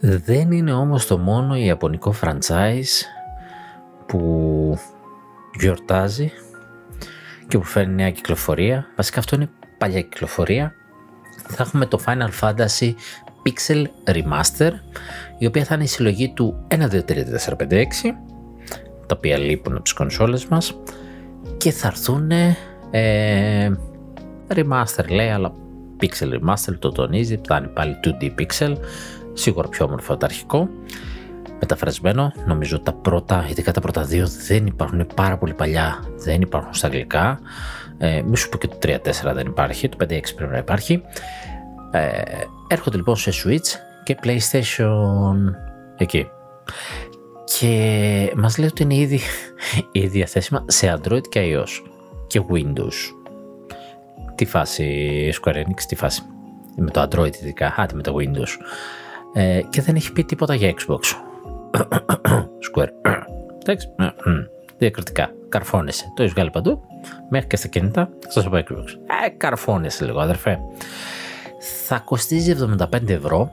Δεν είναι όμως το μόνο ιαπωνικό franchise που γιορτάζει και που φέρνει νέα κυκλοφορία. Βασικά αυτό είναι παλιά κυκλοφορία. Θα έχουμε το Final Fantasy Pixel Remaster, η οποία θα είναι η συλλογή του 1, 2, 3, 4, 5, 6, τα οποία λείπουν από τις κονσόλες μας και θα έρθουν ε, remaster λέει, αλλά Pixel Remaster το τονίζει, θα είναι πάλι 2D Pixel, σίγουρα πιο όμορφο το αρχικό. Μεταφρασμένο, νομίζω τα πρώτα, ειδικά τα πρώτα δύο δεν υπάρχουν, πάρα πολύ παλιά, δεν υπάρχουν στα αγγλικά. Ε, μη σου πω και το 3-4 δεν υπάρχει, το 5-6 πρέπει να υπάρχει. Ε, έρχονται λοιπόν σε Switch και PlayStation εκεί. Και μας λέει ότι είναι ήδη, <laughs> ήδη διαθέσιμα σε Android και iOS και Windows. Τι φάση Square Enix, τι φάση. Με το Android ειδικά, άτι με το Windows. Ε, και δεν έχει πει τίποτα για Xbox. <coughs> Square. Εντάξει. Διακριτικά. Καρφώνεσαι. Το έχεις βγάλει παντού. Μέχρι και στα κινητά. Σα το πω Xbox. Ε, καρφώνεσαι λίγο, αδερφέ. Θα κοστίζει 75 ευρώ.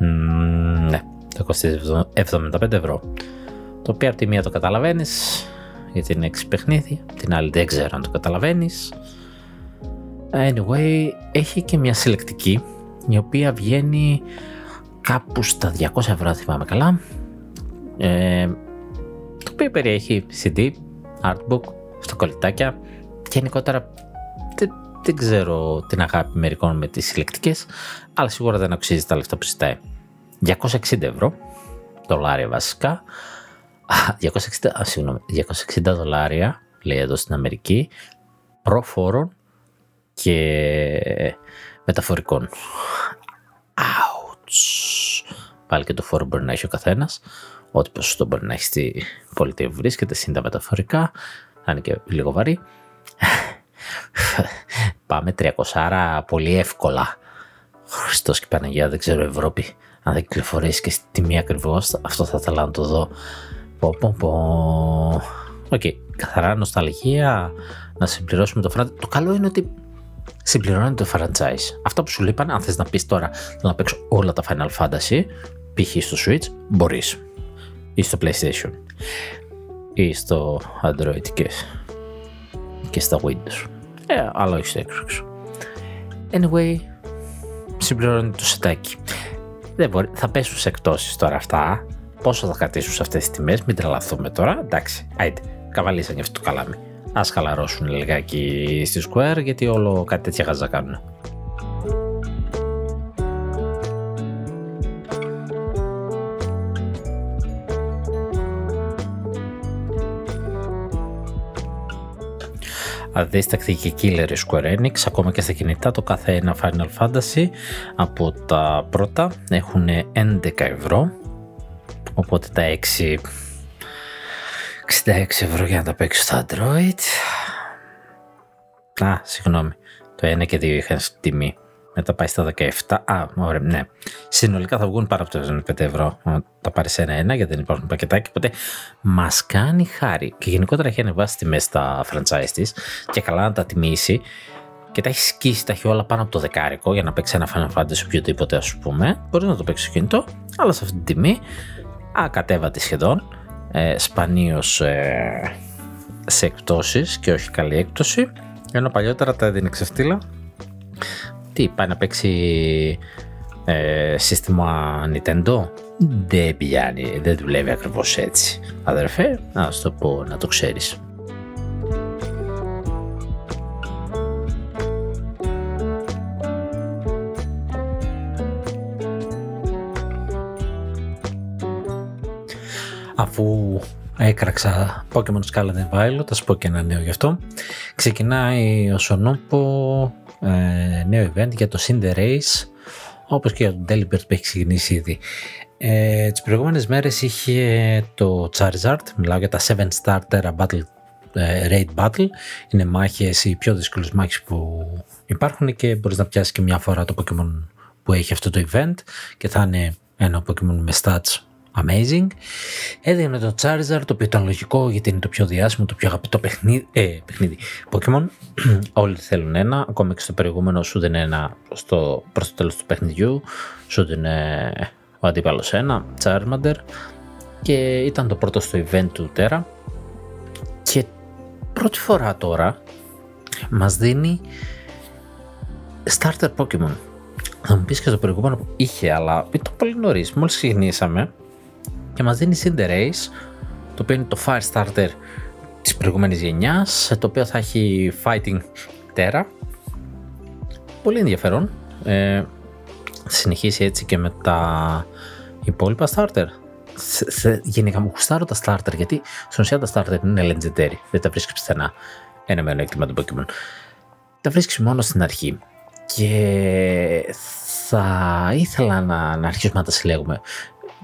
Mm, ναι, θα κοστίζει 75 ευρώ. Το οποίο από τη μία το καταλαβαίνεις, γιατί είναι 6 παιχνίδι. Την άλλη δεν ξέρω αν το καταλαβαίνεις. Anyway, έχει και μια συλλεκτική η οποία βγαίνει κάπου στα 200 ευρώ, θυμάμαι καλά. Ε, το οποίο περιέχει CD, artbook, αυτοκολλητάκια και γενικότερα δεν, δεν ξέρω την αγάπη μερικών με τις συλλεκτικές, αλλά σίγουρα δεν αξίζει τα λεφτά που ζητάει. 260 ευρώ, δολάρια βασικά, 260, α, συγγνώμη, 260 δολάρια, λέει εδώ στην Αμερική, προφόρων και μεταφορικών. Ouch. Πάλι και το φόρο μπορεί να έχει ο καθένας. Ό,τι ποσοστό μπορεί να έχει στη πολιτεία που βρίσκεται, συν τα μεταφορικά. Θα είναι και λίγο βαρύ. <laughs> Πάμε 300 άρα πολύ εύκολα. Χριστός και Παναγία, δεν ξέρω Ευρώπη. Αν δεν κυκλοφορήσει και στη τιμή ακριβώς, αυτό θα ήθελα να το δω. Πω, πω, πω. OK, okay. καθαρά νοσταλγία να συμπληρώσουμε το franchise. Το καλό είναι ότι συμπληρώνει το franchise. Αυτό που σου λείπαν, αν θες να πεις τώρα να παίξω όλα τα Final Fantasy, π.χ. στο Switch, μπορείς. Ή στο PlayStation. Ή στο Android και, και στα Windows. Ε, αλλά όχι στο Xbox. Anyway, συμπληρώνει το σετάκι. Δεν μπορεί, θα πέσουν σε εκτόσεις τώρα αυτά. Πόσο θα κρατήσουν σε αυτές τις τιμές, μην τρελαθούμε τώρα. Εντάξει, άιτε, καβαλήσαν αυτό το καλάμι ας χαλαρώσουν λιγάκι στη Square γιατί όλο κάτι τέτοια γάζα κάνουν. Αδίστακτη και killer η Square Enix, ακόμα και στα κινητά το κάθε ένα Final Fantasy από τα πρώτα έχουν 11 ευρώ, οπότε τα 6 66 ευρώ για να τα παίξω στο Android. Α, συγγνώμη. Το 1 και 2 είχαν στη τιμή. Μετά πάει στα 17. Α, ωραία, ναι. Συνολικά θα βγουν πάρα από το 5 ευρώ. Τα πάρει ένα-ένα γιατί δεν υπάρχουν πακετάκι. Οπότε μας κάνει χάρη. Και γενικότερα έχει ανεβάσει τιμές στα franchise της και καλά να τα τιμήσει. Και τα έχει σκίσει, τα έχει όλα πάνω από το δεκάρικο για να παίξει ένα Final Fantasy οποιοδήποτε, ας πούμε. Μπορεί να το παίξει στο κινητό, αλλά σε αυτή την τιμή ακατέβατη σχεδόν ε, σπανίως ε, σε εκπτώσεις και όχι καλή έκπτωση. Ενώ παλιότερα τα έδινε ξεφτύλα. Τι πάει να παίξει ε, σύστημα Nintendo; Δεν πιάνει, δεν δουλεύει ακριβώς έτσι. Αδερφέ, να σου το πω να το ξέρεις αφού έκραξα Pokemon Scarlet and Violet, θα σου πω και ένα νέο γι' αυτό. Ξεκινάει ο Σονόπο ε, νέο event για το Cinder Race, όπως και για το Delibird που έχει ξεκινήσει ήδη. Ε, τις προηγούμενες μέρες είχε το Charizard, μιλάω για τα 7 starter battle, ε, raid battle. Είναι μάχες, οι πιο δύσκολες μάχες που υπάρχουν και μπορείς να πιάσεις και μια φορά το Pokemon που έχει αυτό το event και θα είναι ένα Pokemon με stats amazing. Έδινε το Charizard, το οποίο ήταν λογικό γιατί είναι το πιο διάσημο, το πιο αγαπητό παιχνίδι, ε, παιχνίδι Pokemon. <clears throat> Όλοι θέλουν ένα, ακόμα και στο προηγούμενο σου δεν ένα στο, προς το τέλος του παιχνιδιού, σου δίνει ο αντίπαλος ένα, Charmander και ήταν το πρώτο στο event του Terra και πρώτη φορά τώρα μας δίνει starter Pokemon. Θα μου πεις και το προηγούμενο είχε, αλλά ήταν πολύ νωρίς. Μόλις ξεκινήσαμε, και μας δίνει Cinder Race, το οποίο είναι το Firestarter της προηγούμενης γενιάς, το οποίο θα έχει Fighting Terra. Πολύ ενδιαφέρον. Ε, συνεχίσει έτσι και με τα υπόλοιπα starter. Γενικά μου γουστάρω τα starter γιατί στον ουσία τα starter είναι legendary. Δεν τα βρίσκεις πουθενά. Ένα με έκτημα του Pokemon. Τα βρίσκεις μόνο στην αρχή. και θα ήθελα να, να αρχίσουμε να τα συλλέγουμε.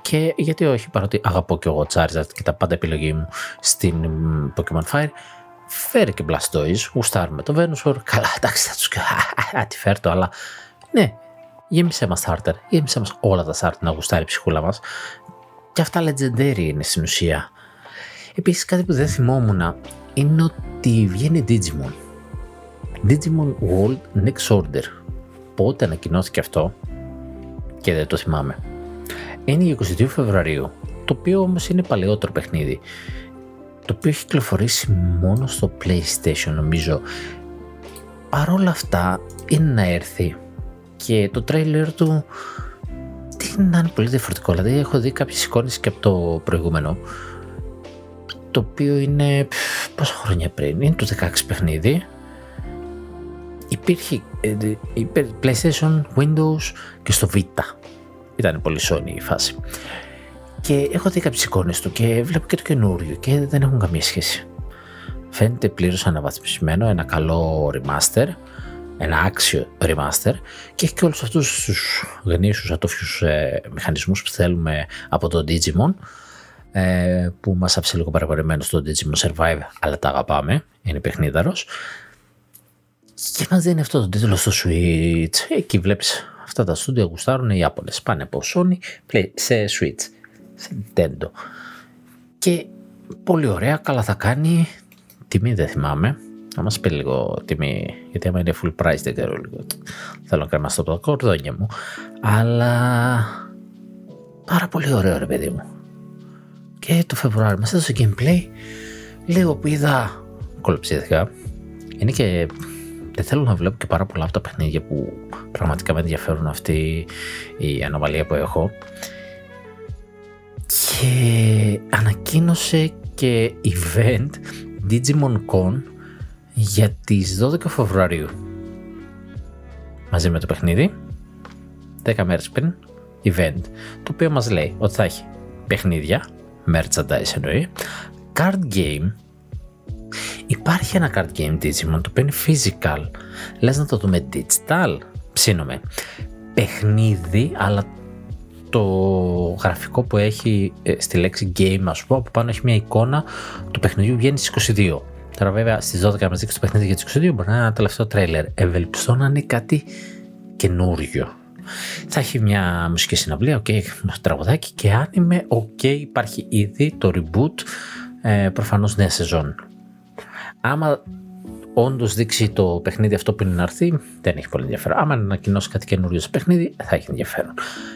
Και γιατί όχι, παρότι αγαπώ και εγώ Charizard και τα πάντα επιλογή μου στην Pokemon Fire, φέρει και Blastoise, γουστάρουμε το Venusaur, καλά εντάξει θα τους <laughs> τι φέρτο, αλλά ναι, γέμισε μας starter, γέμισε μας όλα τα starter να γουστάρει η ψυχούλα μας και αυτά legendary είναι στην ουσία. Επίσης κάτι που δεν θυμόμουν είναι ότι βγαίνει Digimon. Digimon World Next Order. Πότε ανακοινώθηκε αυτό και δεν το θυμάμαι. Είναι 22 Φεβρουαρίου, το οποίο όμως είναι παλαιότερο παιχνίδι το οποίο έχει κυκλοφορήσει μόνο στο PlayStation νομίζω. Παρ' όλα αυτά είναι να έρθει και το τρέιλερ του τι να είναι πολύ διαφορετικό. Δηλαδή έχω δει κάποιες εικόνες και από το προηγούμενο το οποίο είναι πόσα χρόνια πριν, είναι το 16 παιχνίδι υπήρχε ε, PlayStation, Windows και στο Vita ήταν πολύ Sony η φάση. Και έχω δει κάποιες εικόνες του και βλέπω και το καινούριο και δεν έχουν καμία σχέση. Φαίνεται πλήρως αναβαθμισμένο, ένα καλό remaster, ένα άξιο remaster και έχει και όλους αυτούς τους γνήσιους ατόφιους ε, μηχανισμούς που θέλουμε από το Digimon ε, που μας άφησε λίγο παραπονεμένο στο Digimon Survive αλλά τα αγαπάμε, είναι παιχνίδαρος. Και μας δίνει αυτό το τίτλο στο Switch. Εκεί βλέπεις αυτά τα στούντια γουστάρουν οι Ιάπωνες πάνε από Sony σε Switch σε Nintendo. Και πολύ ωραία, καλά θα κάνει. Τιμή δεν θυμάμαι. Να μας πει λίγο τιμή, γιατί άμα είναι full price δεν ξέρω λίγο. Θέλω να κρεμαστώ από τα κορδόνια μου. Αλλά πάρα πολύ ωραίο ρε παιδί μου. Και το Φεβρουάριο μας έδωσε gameplay λίγο που είδα κολοψίδια. Είναι και δεν θέλω να βλέπω και πάρα πολλά από τα παιχνίδια που πραγματικά με ενδιαφέρουν αυτή η ανομαλία που έχω. Και ανακοίνωσε και event Digimon Con για τις 12 Φεβρουαρίου. Μαζί με το παιχνίδι 10 μέρες πριν event το οποίο μας λέει ότι θα έχει παιχνίδια merchandise εννοεί card game υπάρχει ένα card game Digimon το οποίο είναι physical λες να το δούμε digital ψήνομαι παιχνίδι αλλά το γραφικό που έχει ε, στη λέξη game, ας πούμε, από πάνω έχει μια εικόνα του παιχνιδιού βγαίνει στις 22. Τώρα, βέβαια, στις 12 μας δείξει το παιχνίδι για τις 22, μπορεί να είναι ένα τελευταίο τρέιλερ. Ευελπιστώ να είναι κάτι καινούριο. Θα έχει μια μουσική συναυλία, OK, okay, τραγουδάκι και αν είμαι οκ, υπάρχει ήδη το reboot, ε, προφανώς νέα σεζόν. Άμα όντως δείξει το παιχνίδι αυτό που είναι να έρθει, δεν έχει πολύ ενδιαφέρον. Άμα ανακοινώσει κάτι καινούριο στο παιχνίδι, θα έχει ενδιαφέρον.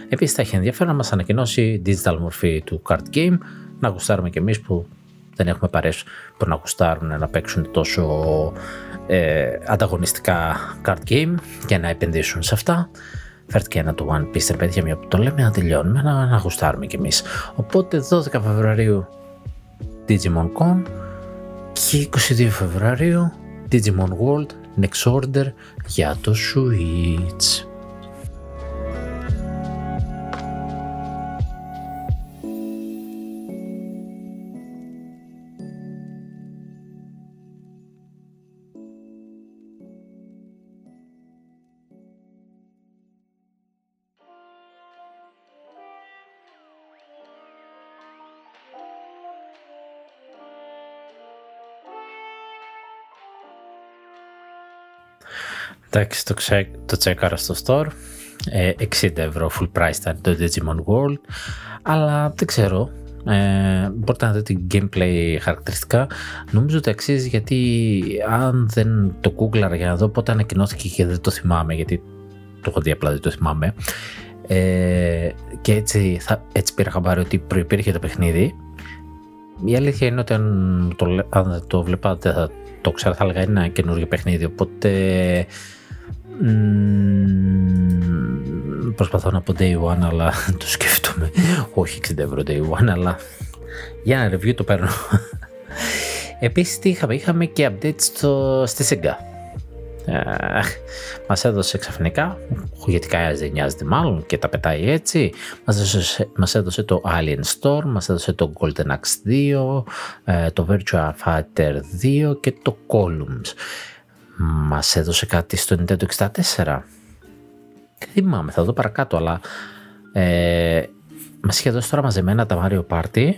Επίσης, θα έχει ενδιαφέρον να μας ανακοινώσει digital μορφή του card game, να γουστάρουμε κι εμείς που δεν έχουμε παρέες που να γουστάρουν να παίξουν τόσο ε, ανταγωνιστικά card game και να επενδύσουν σε αυτά. Φέρτε και ένα του One Piece, παιδιά, μια που το λέμε, να τελειώνουμε, να, να γουστάρουμε κι εμείς. Οπότε 12 Φεβρουαρίου Digimon Con και 22 Φεβρουαρίου Digimon World Next Order για το Switch. Εντάξει, το, ξέ, το τσέκαρα στο store. 60 ε, ευρώ full price ήταν το Digimon World. Αλλά δεν ξέρω. Ε, μπορείτε να δείτε gameplay χαρακτηριστικά. Νομίζω ότι αξίζει γιατί αν δεν το κούγκλαρα για να δω πότε ανακοινώθηκε και δεν το θυμάμαι γιατί το έχω δει απλά δεν το θυμάμαι. Ε, και έτσι, θα, έτσι πήρα χαμπάρι ότι προϋπήρχε το παιχνίδι. Η αλήθεια είναι ότι αν το, αν το βλέπατε θα το ξέρω θα έλεγα είναι ένα καινούριο παιχνίδι οπότε προσπαθώ να πω day one αλλά <laughs> το σκέφτομαι. Όχι 60 ευρώ day one αλλά για ένα review το παίρνω. Επίσης τι είχαμε; Είχαμε και update στο, στη Sega. Μας έδωσε ξαφνικά γιατί κανένας δεν νοιάζεται μάλλον και τα πετάει έτσι. Μας έδωσε, μας έδωσε το Alien Storm μας έδωσε το Golden Axe 2 ε, το Virtua Fighter 2 και το Columns μας έδωσε κάτι στο Nintendo 64 Δεν θυμάμαι, θα δω παρακάτω, αλλά ε, μας είχε δώσει τώρα μαζεμένα τα Mario Party.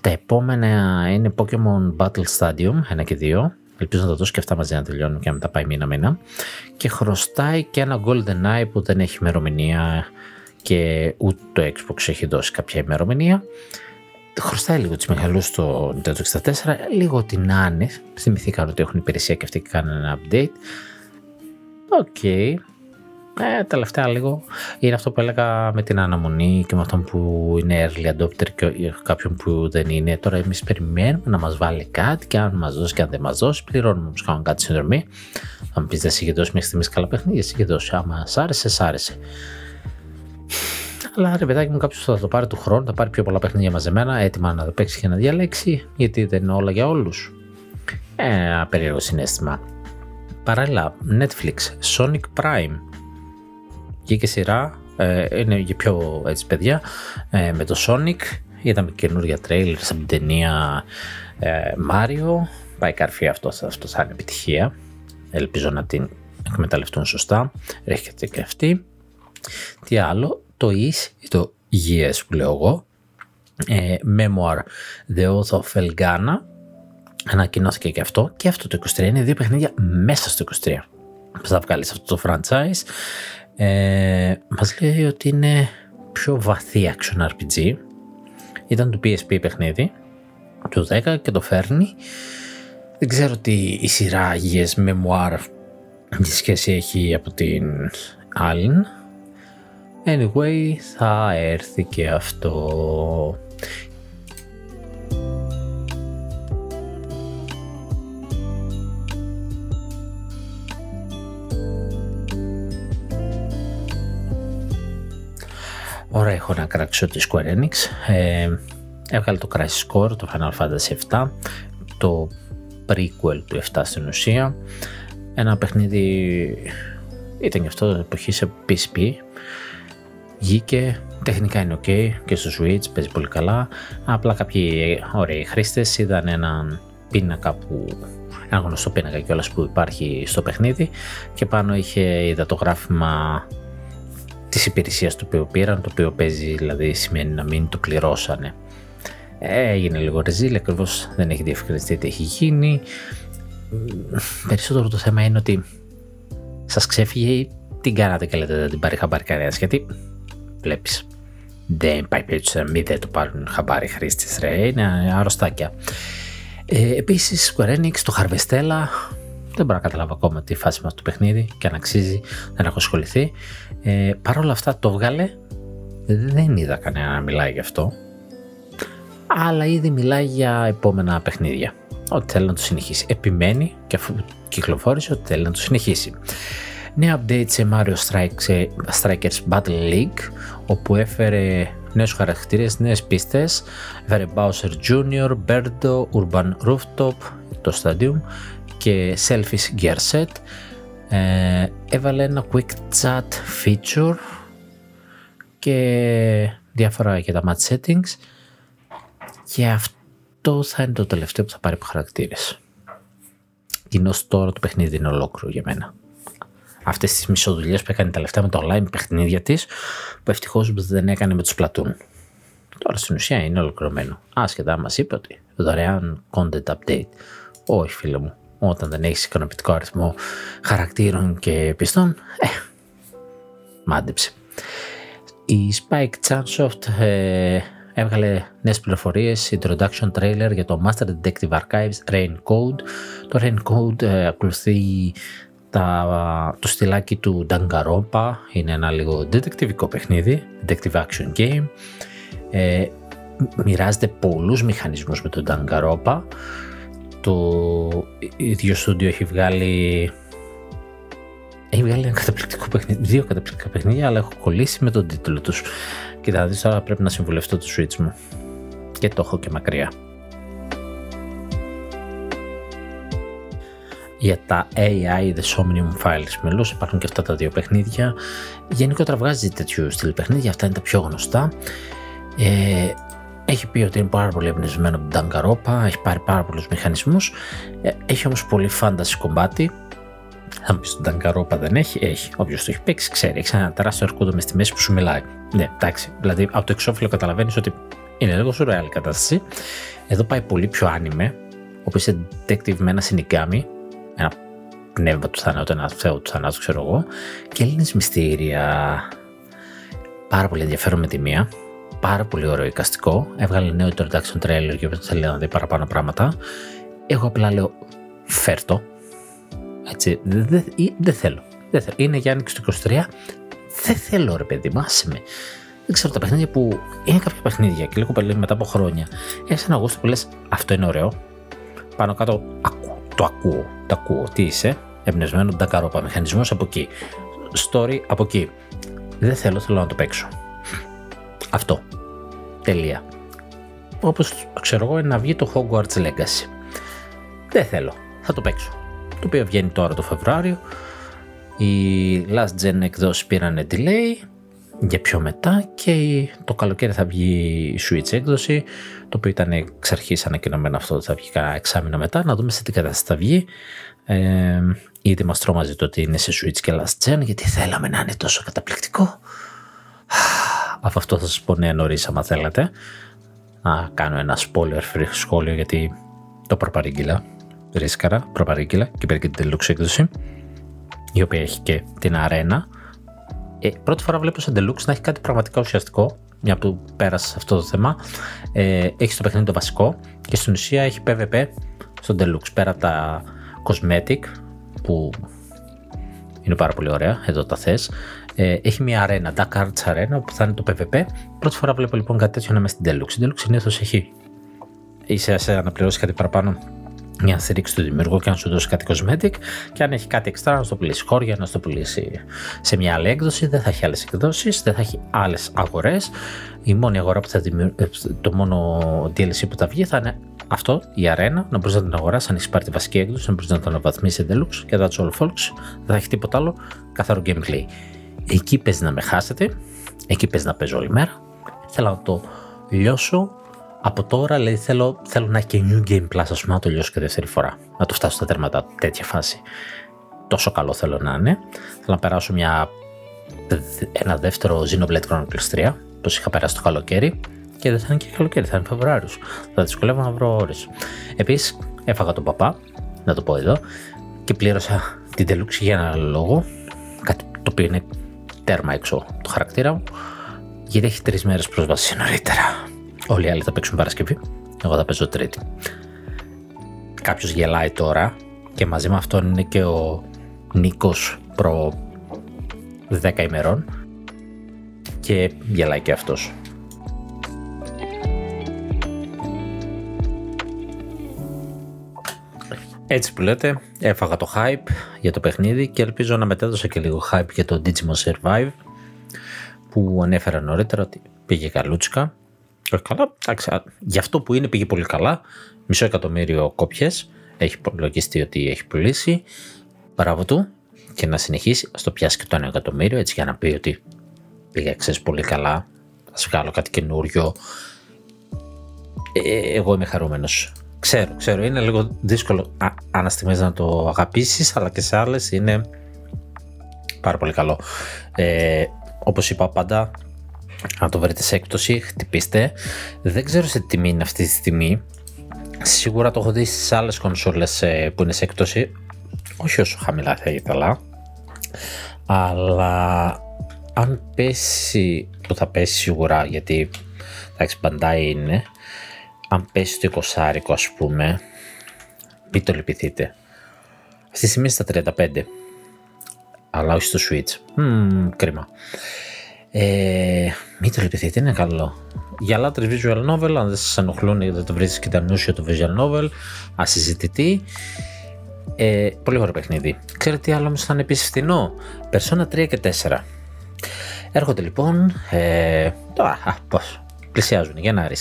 Τα επόμενα είναι Pokemon Battle Stadium, ένα και δύο. Ελπίζω να τα δώσει και αυτά μαζί να τελειώνουν και να τα πάει μήνα-μήνα. Και χρωστάει και ένα Golden Eye που δεν έχει ημερομηνία και ούτε το Xbox έχει δώσει κάποια ημερομηνία. Χρωστάει λίγο τις μεγαλού στο Nintendo 64, λίγο την άνε. Θυμηθήκαν ότι έχουν υπηρεσία και αυτοί και κάνουν ένα update. Οκ. Okay. Ε, τελευταία λίγο είναι αυτό που έλεγα με την αναμονή και με αυτόν που είναι early adopter και κάποιον που δεν είναι. Τώρα εμείς περιμένουμε να μας βάλει κάτι και αν μας δώσει και αν δεν μας δώσει, πληρώνουμε όμως κάνουμε κάτι συνδρομή. Θα μου πεις δεν είχε δώσει μέχρι στιγμή καλά παιχνίδια, είχε δώσει. Άμα σ' άρεσε, σ' άρεσε. Αλλά ρε παιδάκι μου, κάποιος θα το πάρει του χρόνου, θα πάρει πιο πολλά παιχνίδια μαζεμένα, έτοιμα να το παίξει και να διαλέξει, γιατί δεν είναι όλα για όλους. Ε, ένα περίεργο συνέστημα. Παράλληλα, Netflix, Sonic Prime. Βγήκε σειρά, ε, είναι για πιο έτσι παιδιά, ε, με το Sonic. Είδαμε καινούργια τρέιλερ από την ταινία ε, Mario. Πάει καρφί αυτό, αυτό θα είναι επιτυχία. Ελπίζω να την εκμεταλλευτούν σωστά. Έρχεται και αυτή. Τι άλλο, το is ή το yes που λέω εγώ. Ε, memoir The Oath of Elgana ανακοινώθηκε και αυτό και αυτό το 23 είναι δύο παιχνίδια μέσα στο 23 θα βγάλεις αυτό το franchise. Ε, μας λέει ότι είναι πιο βαθύ action RPG. Ήταν το PSP παιχνίδι του 10 και το φέρνει. Δεν ξέρω τι η σειρά Yes Memoir τι σχέση έχει από την άλλη Anyway, θα έρθει και αυτό. Ωραία, έχω να κράξω τη Square Enix. Ε, έβγαλε το Crisis Core, το Final Fantasy 7, το prequel του 7 στην ουσία. Ένα παιχνίδι ήταν και αυτό εποχή σε PSP, Βγήκε, τεχνικά είναι ok και στο Switch παίζει πολύ καλά. Απλά κάποιοι ωραίοι χρήστες είδαν έναν πίνακα που ένα γνωστό πίνακα κιόλας που υπάρχει στο παιχνίδι και πάνω είχε είδα το γράφημα της υπηρεσίας του οποίου πήραν, το οποίο παίζει δηλαδή σημαίνει να μην το πληρώσανε. Ε, έγινε λίγο ρεζίλ, ακριβώς δεν έχει διευκρινιστεί τι έχει γίνει. Περισσότερο το θέμα είναι ότι σας ξέφυγε τι κάνατε και λέτε δεν την πάρει χαμπάρι κανένας γιατί βλέπεις. Δεν πάει περίπτωση να μην δεν το πάρουν χαμπάρι χρήστες ρε, είναι αρρωστάκια. Ε, επίσης Square Enix, το Harvestella, δεν μπορώ να καταλάβω ακόμα τη φάση μας του παιχνίδι και αν αξίζει, δεν έχω ασχοληθεί. Ε, Παρ' όλα αυτά το βγάλε, δεν είδα κανένα να μιλάει γι' αυτό, αλλά ήδη μιλάει για επόμενα παιχνίδια. Ότι θέλει να το συνεχίσει. Επιμένει και αφού κυκλοφόρησε ότι θέλει να το συνεχίσει νέα update σε Mario Strikers Battle League όπου έφερε νέους χαρακτήρες, νέες πίστες έφερε Bowser Jr., Birdo, Urban Rooftop το Stadium και Selfish Gear Set ε, έβαλε ένα Quick Chat feature και διάφορα για τα match settings και αυτό θα είναι το τελευταίο που θα πάρει από χαρακτήρες. Κοινώς τώρα το παιχνίδι είναι ολόκληρο για μένα αυτές τις μισοδουλειές που έκανε τα λεφτά με το online παιχνίδια της, που ευτυχώς δεν έκανε με τους πλατούν. Τώρα στην ουσία είναι ολοκληρωμένο. Άσχετα, μας είπε ότι δωρεάν content update. Όχι, φίλε μου. Όταν δεν έχεις ικανοποιητικό αριθμό χαρακτήρων και πιστών, ε, μάντεψε. Η Spike Chunsoft ε, έβγαλε νέες πληροφορίες, introduction trailer για το Master Detective Archives Rain Code. Το Rain Code ε, ακολουθεί τα, το στυλάκι του Danganronpa είναι ένα λίγο detectivικό παιχνίδι, detective action game. Ε, μοιράζεται πολλούς μηχανισμούς με τον Danganronpa. Το ίδιο στούντιο έχει βγάλει έχει βγάλει ένα καταπληκτικό παιχνίδι, δύο καταπληκτικά παιχνίδια, αλλά έχω κολλήσει με τον τίτλο τους. Και θα δεις τώρα πρέπει να συμβουλευτώ το Switch μου. Και το έχω και μακριά. Για τα AI The Somnium Files μελούς υπάρχουν και αυτά τα δύο παιχνίδια γενικότερα βγάζει τέτοιου στυλ παιχνίδια αυτά είναι τα πιο γνωστά ε, έχει πει ότι είναι πάρα πολύ εμπνευσμένο από την Danganronpa έχει πάρει πάρα πολλούς μηχανισμούς ε, έχει όμως πολύ fantasy κομμάτι Θα μου πεις τον Ταγκαρόπα δεν έχει. Έχει. Όποιος το έχει παίξει ξέρει. Έχει ένα τεράστιο αρκούδο μες στη μέση που σου μιλάει. Ναι, εντάξει. Δηλαδή από το εξώφυλλο καταλαβαίνεις ότι είναι λίγο σουρεάλ η κατάσταση. Εδώ πάει πολύ πιο άνιμε. Όπως είσαι detective με ένα συνικάμι. Ένα πνεύμα του θανάτου, ένα θεό του θανάτου, ξέρω εγώ. Και Έλληνες μυστήρια. Πάρα πολύ ενδιαφέρον με τη μία. Πάρα πολύ ωραίο εικαστικό. Έβγαλε νέο introduction trailer και θέλει να δει παραπάνω πράγματα. Εγώ απλά λέω φέρτο. Έτσι, δεν δε, θέλω. Δεν θέλω. Είναι για άνοιξη του 23. Δεν θέλω ρε παιδί, μάσε με. Δεν ξέρω τα παιχνίδια που είναι κάποια παιχνίδια και λίγο πολύ μετά από χρόνια. Έχεις ένα γούστο που λες αυτό είναι ωραίο. Πάνω κάτω ακού, το ακούω. Το ακούω. Τι είσαι, εμπνευσμένο ντακαρόπα. Μηχανισμός από εκεί. Story από εκεί. Δεν θέλω, θέλω να το παίξω. Αυτό. Τελεία. Όπως ξέρω εγώ, είναι να βγει το Hogwarts Legacy. Δεν θέλω. Θα το παίξω. Το οποίο βγαίνει τώρα το Φεβράριο. Οι last gen εκδόσεις πήραν delay για πιο μετά και το καλοκαίρι θα βγει η Switch έκδοση το οποίο ήταν εξ αρχής ανακοινωμένο αυτό θα βγει κανένα εξάμεινο μετά. Να δούμε σε τι κατάσταση θα βγει. Ε, ήδη μας τρόμαζε το ότι είναι σε Switch και Last Gen γιατί θέλαμε να είναι τόσο καταπληκτικό. <sighs> Από αυτό θα σας πω νέα νωρίς άμα θέλετε. Να κάνω ένα spoiler free σχόλιο γιατί το προπαρήγγειλα ρίσκαρα, προπαρήγγειλα και πήρε και την deluxe έκδοση η οποία έχει και την αρένα ε, πρώτη φορά βλέπω σε Deluxe να έχει κάτι πραγματικά ουσιαστικό, μια που πέρασε αυτό το θέμα. Ε, έχει στο παιχνίδι το βασικό και στην ουσία έχει PvP στο Deluxe. Πέρα από τα cosmetic που είναι πάρα πολύ ωραία, εδώ τα θες. Ε, έχει μια αρένα, Dark Arts Arena που θα είναι το PvP. Πρώτη φορά βλέπω λοιπόν κάτι τέτοιο να είμαι στην Deluxe. Η Deluxe συνήθως έχει. Είσαι σε αναπληρώσει κάτι παραπάνω; Για να στηρίξει το δημιουργό και να σου δώσει κάτι cosmetic και αν έχει κάτι εξτρά να στο πουλήσει χώρια, να στο πουλήσει σε μια άλλη έκδοση, δεν θα έχει άλλες εκδόσεις, δεν θα έχει άλλες αγορές. Η μόνη αγορά που θα δημιουργήσει, το μόνο DLC που θα βγει θα είναι αυτό, η αρένα, να μπορείς να την αγοράσεις αν έχεις πάρει τη βασική έκδοση, να μπορείς να την αναβαθμίσεις deluxe και that's all folks. Δεν θα έχει τίποτα άλλο, καθαρό gameplay. Εκεί παίζει να με χάσετε, εκεί παίζει να παίζω όλη μέρα. Θέλω να το λιώσω από τώρα λέει θέλω, θέλω να έχει και New Game Plus, ας πούμε, να το λιώσω και δεύτερη φορά. Να το φτάσω στα τέρματα, τέτοια φάση. Τόσο καλό θέλω να είναι. Θέλω να περάσω μια, ένα δεύτερο Xenoblade Chronicles 3, όπως είχα περάσει το καλοκαίρι. Και δεν θα είναι και καλοκαίρι, θα είναι Φεβρουάριος. Θα δυσκολεύω να βρω ώρες. Επίσης, έφαγα τον παπά, να το πω εδώ, και πλήρωσα την Deluxe για ένα λόγο. Κάτι το οποίο είναι τέρμα έξω το χαρακτήρα μου. Γιατί έχει τρεις μέρες πρόσβαση νωρίτερα. Όλοι οι άλλοι θα παίξουν Παρασκευή. Εγώ θα παίζω Τρίτη. Κάποιος γελάει τώρα και μαζί με αυτόν είναι και ο Νίκος προ 10 ημερών και γελάει και αυτός. Έτσι που λέτε, έφαγα το hype για το παιχνίδι και ελπίζω να μετέδωσα και λίγο hype για το Digimon Survive που ανέφερα νωρίτερα ότι πήγε καλούτσικα όχι καλά. Εντάξει, για αυτό που είναι πήγε πολύ καλά. Μισό εκατομμύριο κόπιες. Έχει λογιστεί ότι έχει πουλήσει. Μπράβο του. Και να συνεχίσει. Α το πιάσει και το ένα εκατομμύριο έτσι για να πει ότι πήγε ξέρεις πολύ καλά. Α βγάλω κάτι καινούριο. Ε, εγώ είμαι χαρούμενος. Ξέρω, ξέρω, είναι λίγο δύσκολο αναστημές να το αγαπήσεις, αλλά και σε άλλες είναι πάρα πολύ καλό. Ε, όπως είπα πάντα, αν το βρείτε σε έκπτωση, χτυπήστε. Δεν ξέρω σε τι τιμή είναι αυτή τη στιγμή. Σίγουρα το έχω δει στις άλλες κονσόλες ε, που είναι σε έκπτωση. Όχι όσο χαμηλά θα ήθελα. Αλλά αν πέσει, που θα πέσει σίγουρα γιατί εντάξει μπαντάει είναι, αν πέσει το 20 ας πούμε, μην το λυπηθείτε. Αυτή τη στιγμή στα 35, αλλά όχι στο Switch. Mm, κρίμα. Ε, μην το λυπηθείτε, είναι καλό. Για λάτρες visual novel, αν δεν σας ενοχλούν ή δεν το βρίσκει και τα νούσια το visual novel, ασυζητητή. Ε, πολύ ωραίο παιχνίδι. Ξέρετε τι άλλο όμως θα είναι επίσης φθηνό; Persona 3 και 4. Έρχονται λοιπόν. Ε, τώρα, α, πώς, πλησιάζουν Γενάρη.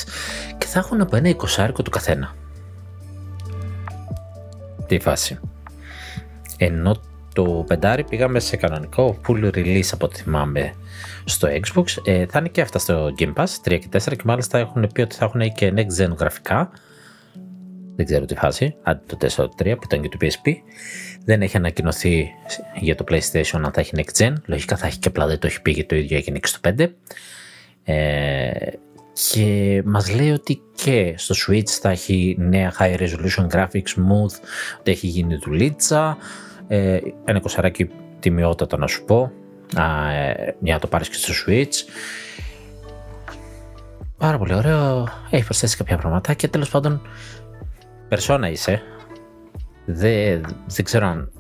Και θα έχουν από ένα εικοσάρικο του καθένα. Τι φάση. Ενώ το πεντάρι πήγαμε σε κανονικό full release από ό,τι θυμάμαι στο Xbox. Ε, θα είναι και αυτά στο Game Pass 3 και 4 και μάλιστα έχουν πει ότι θα έχουν και next gen γραφικά. δεν ξέρω τι φάση, αντί το 4 3 που ήταν και το PSP. Δεν έχει ανακοινωθεί για το PlayStation αν θα έχει Next Gen. Λογικά θα έχει και απλά δεν το έχει πει και το ίδιο έγινε και στο 5. Ε, και μας λέει ότι και στο Switch θα έχει νέα high resolution graphics smooth, ότι έχει γίνει δουλίτσα, ε, ένα κοσαράκι τιμιότατα να σου πω, α, ε, για να το πάρεις και στο Switch. Πάρα πολύ ωραίο, έχει προσθέσει κάποια πράγματα και τέλος πάντων περσόνα είσαι, δεν, δεν ξέρω αν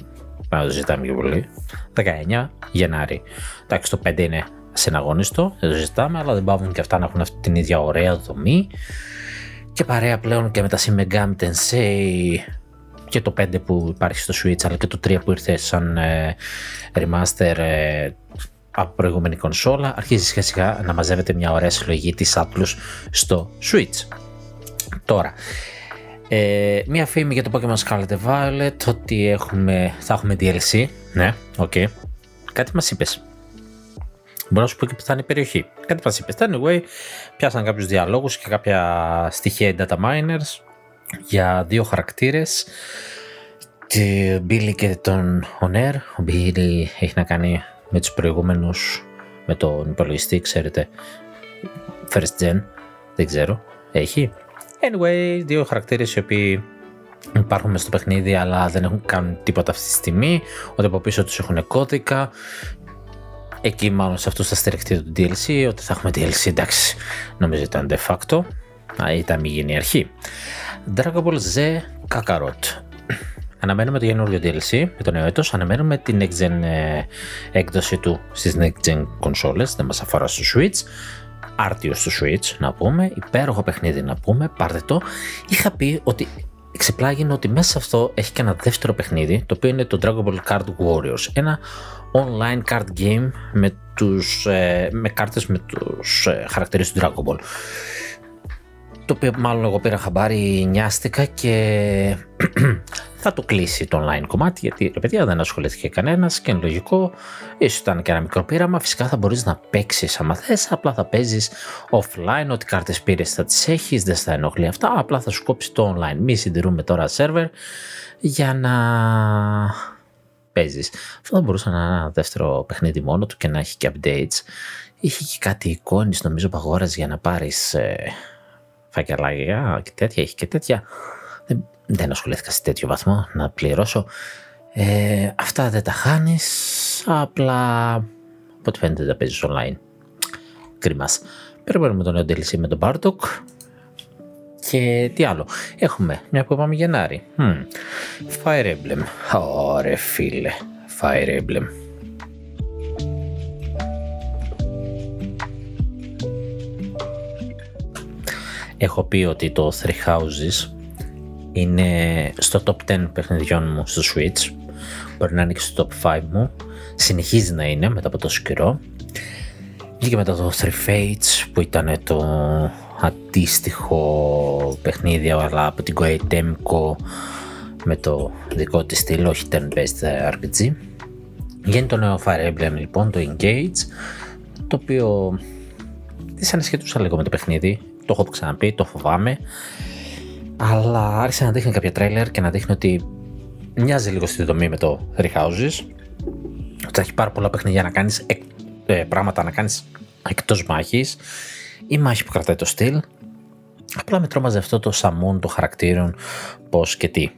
να το ζητάμε πιο πολύ, 19 Γενάρη. Εντάξει το 5 είναι συναγωνιστό, δεν το ζητάμε, αλλά δεν πάβουν και αυτά να έχουν αυτή την ίδια ωραία δομή. Και παρέα πλέον και με τα Shin Megami Tensei και το 5 που υπάρχει στο Switch, αλλά και το 3 που ήρθε σαν ε, remaster ε, από προηγούμενη κονσόλα, αρχίζει σιγά σιγά να μαζεύεται μια ωραία συλλογή της Atlus στο Switch. Τώρα, ε, μια φήμη για το Pokemon Scarlet Violet ότι έχουμε, θα έχουμε DLC. Ναι, OK. Okay. Κάτι μας είπες. Μπορώ να σου πω και που θα είναι η περιοχή. Κάτι μας είπες. Anyway, πιάσαν κάποιους διαλόγους και κάποια στοιχεία data miners για δύο χαρακτήρες. Τη Billy και τον O'Nare. Ο Billy έχει να κάνει με τους προηγούμενους, με τον υπολογιστή, ξέρετε. First gen, δεν ξέρω. Έχει. Anyway, δύο χαρακτήρες οι οποίοι υπάρχουν στο παιχνίδι αλλά δεν έχουν κάνει τίποτα αυτή τη στιγμή. Ότι από πίσω τους έχουν κώδικα Εκεί μάλλον σε αυτό θα στηριχτεί το DLC, ότι θα έχουμε DLC, εντάξει, νομίζω ήταν de facto, ήταν μη γίνει η αρχή. Dragon Ball Z Kakarot. Αναμένουμε το καινούριο DLC με το νέο έτος, αναμένουμε την next gen ε, έκδοση του στις next gen κονσόλες, δεν μας αφορά στο Switch. Άρτιο στο Switch να πούμε, υπέροχο παιχνίδι να πούμε, πάρτε το. Είχα πει ότι εξεπλάγει ότι μέσα σε αυτό έχει και ένα δεύτερο παιχνίδι, το οποίο είναι το Dragon Ball Card Warriors. Ένα online card game με, τους, ε, με κάρτες με τους ε, χαρακτήρες του Dragon Ball. Το οποίο μάλλον εγώ πήρα χαμπάρι, νοιάστηκα και <clears throat> θα το κλείσει το online κομμάτι γιατί ρε παιδιά δεν ασχολήθηκε κανένας και είναι λογικό. Ίσως ήταν και ένα μικρό πείραμα, φυσικά θα μπορείς να παίξεις άμα θες, απλά θα παίζεις offline, ό,τι κάρτες πήρες θα τις έχεις, δεν θα ενοχλεί αυτά, απλά θα σου κόψει το online. Μη συντηρούμε τώρα server για να παίζεις. Αυτό θα μπορούσε να είναι ένα δεύτερο παιχνίδι μόνο του και να έχει και updates. Είχε και κάτι εικόνες, νομίζω, που για να πάρεις ε, φακελάκια και τέτοια. Έχει και τέτοια. Δεν, δεν ασχολήθηκα σε τέτοιο βαθμό να πληρώσω. Ε, αυτά δεν τα χάνεις. Απλά από ό,τι φαίνεται δεν παίζεις online. Κρίμας. Περιμένουμε τον νέο DLC με τον Bartok και τι άλλο. Έχουμε μια που είπαμε Γενάρη. Hmm. Fire Emblem. Ωραία φίλε. Fire Emblem. Έχω πει ότι το Three Houses είναι στο top 10 παιχνιδιών μου στο Switch. Μπορεί να είναι και στο top 5 μου. Συνεχίζει να είναι μετά από τόσο καιρό. Βγήκε μετά το Three Fates που ήταν το αντίστοιχο παιχνίδι αλλά από την Koei Temco με το δικό της στυλ, όχι turn-based RPG. Βγαίνει το νέο Fire Emblem λοιπόν, το Engage, το οποίο δεν ανασχετούσα λίγο με το παιχνίδι, το έχω ξαναπεί, το φοβάμαι, αλλά άρχισε να δείχνει κάποια τρέλερ και να δείχνει ότι μοιάζει λίγο στη δομή με το Three Houses, ότι θα έχει πάρα πολλά παιχνίδια να κάνεις, ε, πράγματα να κάνεις εκτός μάχης. Η μάχη που κρατάει το στυλ. Απλά με τρόμαζε αυτό το σαμούν των χαρακτήρων, πώς και τι.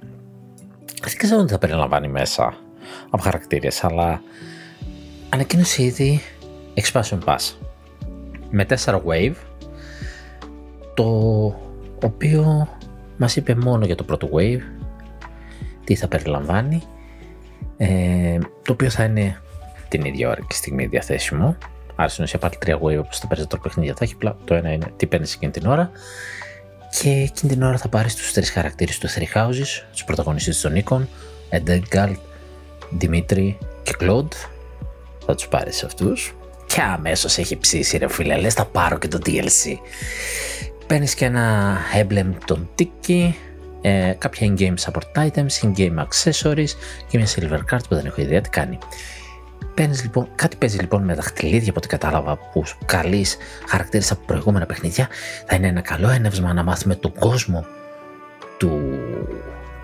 Δεν ξέρω τι θα περιλαμβάνει μέσα από χαρακτήρες, αλλά ανακοίνωσε ήδη Expansion Pass. Με 4 Wave, το οποίο μας είπε μόνο για το πρώτο Wave, τι θα περιλαμβάνει, ε, το οποίο θα είναι την ίδια ώρα και στιγμή διαθέσιμο Άρα στην ουσία πάρει τρία wave όπως τα περισσότερα παιχνίδια θα έχει. Το ένα είναι τι παίρνεις εκείνη την ώρα. Και εκείνη την ώρα θα πάρεις τους τρεις χαρακτήρες του Three Houses, τους πρωταγωνιστές των Νίκων, Εντεγκάλ, Δημήτρη και Κλοντ. Θα τους πάρεις αυτούς. Και αμέσως έχει ψήσει ρε φίλε, λες θα πάρω και το DLC. Παίρνεις και ένα emblem των Tiki, ε, κάποια in-game support items, in-game accessories και μια silver card που δεν έχω ιδέα τι κάνει. Παίρνεις, λοιπόν, κάτι παίζει λοιπόν με δαχτυλίδια από ό,τι κατάλαβα που καλείς χαρακτήρες από προηγούμενα παιχνίδια. Θα είναι ένα καλό ένευσμα να μάθουμε τον κόσμο του,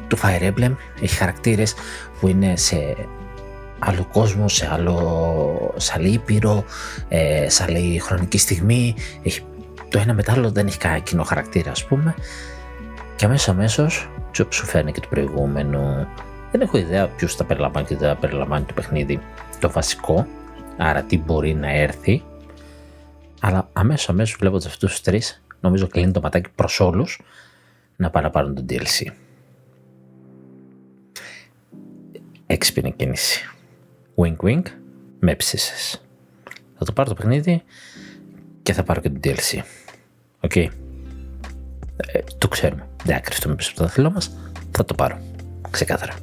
του Fire Emblem. Έχει χαρακτήρες που είναι σε άλλο κόσμο, σε, άλλο, σε άλλη ήπειρο, ε, σε άλλη χρονική στιγμή. Έχει, το ένα μετά άλλο δεν έχει κανένα κοινό χαρακτήρα ας πούμε. Και αμέσως αμέσως σου φέρνει και το προηγούμενο. Δεν έχω ιδέα ποιους θα περιλαμβάνει και δεν θα περιλαμβάνει το παιχνίδι το βασικό. Άρα τι μπορεί να έρθει. Αλλά αμέσως αμέσως βλέποντας αυτούς τους τρεις νομίζω κλείνει το ματάκι προς όλους να πάρουν το DLC. Έξυπνη κίνηση. Wink wink, με ψήσες. Θα το πάρω το παιχνίδι και θα πάρω και το DLC. OK. Okay. Ε, το ξέρουμε. Δεν θα κρυφτούμε πίσω από το δάχτυλό μας. Θα το πάρω. Ξεκάθαρα.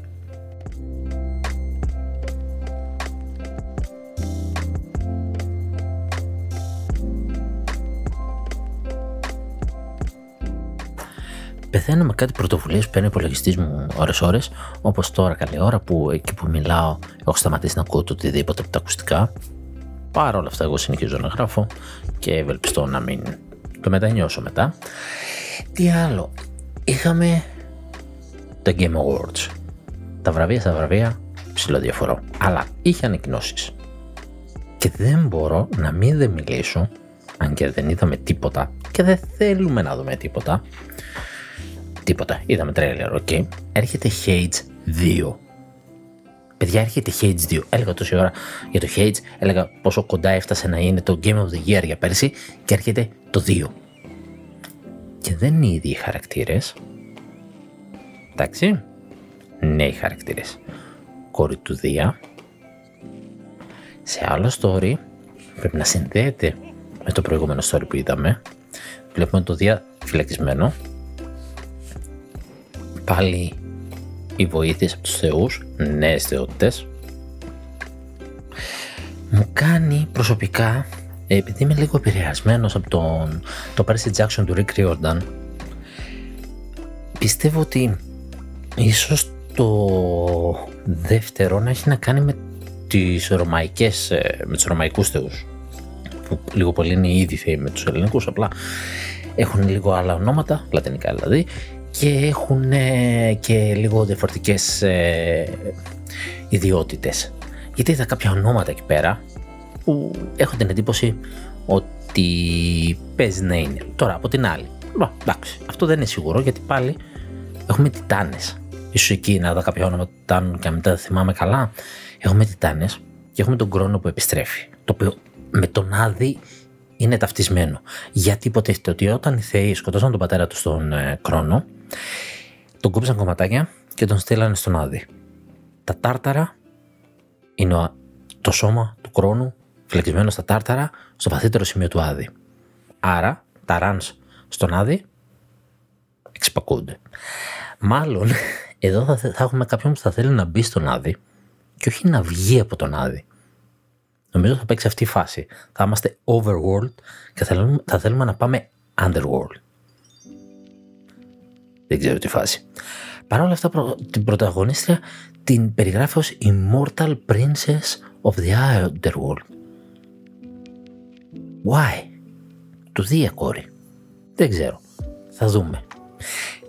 πεθαίνω με κάτι πρωτοβουλίες που παίρνει ο υπολογιστής μου ώρε-ώρε, όπως τώρα καλή ώρα που εκεί που μιλάω έχω σταματήσει να ακούω το οτιδήποτε από τα ακουστικά. Παρ' όλα αυτά, εγώ συνεχίζω να γράφω και ευελπιστώ να μην το μετανιώσω μετά. Τι άλλο, είχαμε τα Game Awards. Τα βραβεία στα βραβεία, ψηλό διαφορό. Αλλά είχε ανακοινώσεις. Και δεν μπορώ να μην δεν μιλήσω, αν και δεν είδαμε τίποτα και δεν θέλουμε να δούμε τίποτα, Τίποτα. Είδαμε trailer, OK. Okay. Έρχεται Hades 2. Παιδιά, έρχεται Hades 2. Έλεγα τόση ώρα για το Hades, έλεγα πόσο κοντά έφτασε να είναι το Game of the Year για πέρσι και έρχεται το 2. Και δεν είναι οι ίδιοι χαρακτήρες. Εντάξει. Νέοι χαρακτήρες. Κόρη του Δία. Σε άλλο story πρέπει να συνδέεται με το προηγούμενο story που είδαμε. Βλέπουμε το Δία φυλακισμένο πάλι οι βοήθειες από τους θεούς, νέες θεότητες. Μου κάνει προσωπικά, επειδή είμαι λίγο επηρεασμένος από τον, το Percy Jackson του Rick Riordan, πιστεύω ότι ίσως το δεύτερο να έχει να κάνει με τις ρωμαϊκές, ε, με τους ρωμαϊκούς θεούς που λίγο πολύ είναι οι ίδιοι θεοί με τους ελληνικούς απλά έχουν λίγο άλλα ονόματα, λατινικά δηλαδή και έχουν και λίγο διαφορετικές ε, ιδιότητες. Γιατί είδα κάποια ονόματα εκεί πέρα που έχω την εντύπωση ότι παίζει να είναι. Τώρα από την άλλη, εντάξει, αυτό δεν είναι σίγουρο γιατί πάλι έχουμε τιτάνες. Ίσως εκεί να δω κάποια όνομα τιτάνων και μετά δεν θυμάμαι καλά. Έχουμε τιτάνες και έχουμε τον χρόνο που επιστρέφει. Το οποίο με τον Άδη είναι ταυτισμένο. Γιατί υποτίθεται ότι όταν οι Θεοί σκοτώσαν τον πατέρα τους στον ε, Κρόνο, τον κόψαν κομματάκια και τον στείλανε στον Άδη. Τα τάρταρα είναι το σώμα του Κρόνου φυλακισμένο στα τάρταρα στο βαθύτερο σημείο του Άδη. Άρα τα ράνς στον Άδη εξυπακούνται. Μάλλον <laughs> εδώ θα, θα έχουμε κάποιον που θα θέλει να μπει στον Άδη και όχι να βγει από τον Άδη. Νομίζω θα παίξει αυτή η φάση. Θα είμαστε overworld και θα, θα θέλουμε να πάμε underworld. Δεν ξέρω τι φάση. Παρ' όλα αυτά την πρωταγωνίστρια την περιγράφει ως Immortal Princess of the Underworld. Why? Του δία κόρη. Δεν ξέρω. Θα δούμε.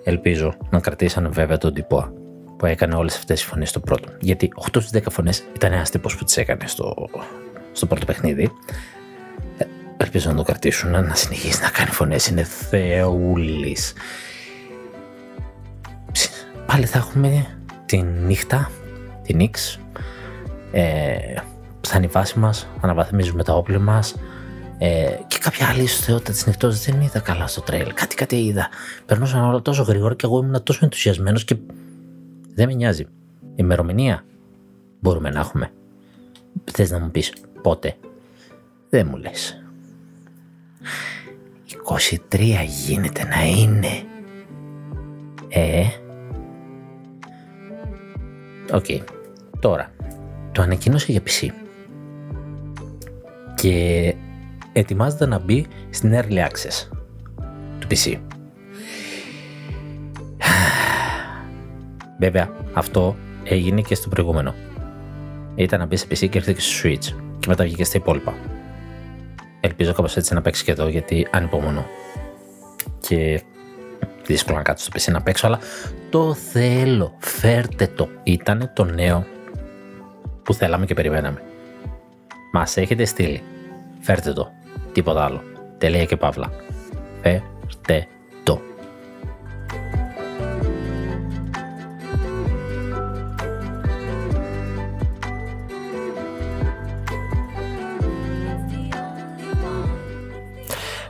Ελπίζω να κρατήσανε βέβαια τον τυπό που έκανε όλες αυτές τις φωνές στο πρώτο. Γιατί 8 στις 10 φωνές ήταν ένας τύπος που τις έκανε στο, στο πρώτο παιχνίδι. Ε, ελπίζω να το κρατήσουν, να συνεχίσει να κάνει φωνές. Είναι θεούλης. Πάλι θα έχουμε τη νύχτα, την νύξ, ε, θα είναι η βάση μας, αναβαθμίζουμε τα όπλα μας ε, και κάποια άλλη θεότητα της νυχτός δεν είδα καλά στο τρέιλ. Κάτι κάτι είδα. Περνούσαν όλα τόσο γρήγορα και εγώ ήμουν τόσο ενθουσιασμένος και δεν με νοιάζει. Ημερομηνία μπορούμε να έχουμε. Θες να μου πεις πότε. Δεν μου λες. 23 γίνεται να είναι. Ε. Οκ. Τώρα. Το ανακοίνωσε για PC. Και ετοιμάζεται να μπει στην Early Access του PC. <sighs> Βέβαια, αυτό έγινε και στο προηγούμενο. Ήταν να μπει σε PC και έρθει και στο Switch και μετά βγήκε στα υπόλοιπα. Ελπίζω κάπως έτσι να παίξει και εδώ γιατί ανυπομονώ. Και δύσκολο να κάτσω στο PC να παίξω, αλλά το θέλω. Φέρτε το. Ήταν το νέο που θέλαμε και περιμέναμε. Μας έχετε στείλει. Φέρτε το. Τίποτα άλλο. Τελεία και παύλα. Φέρτε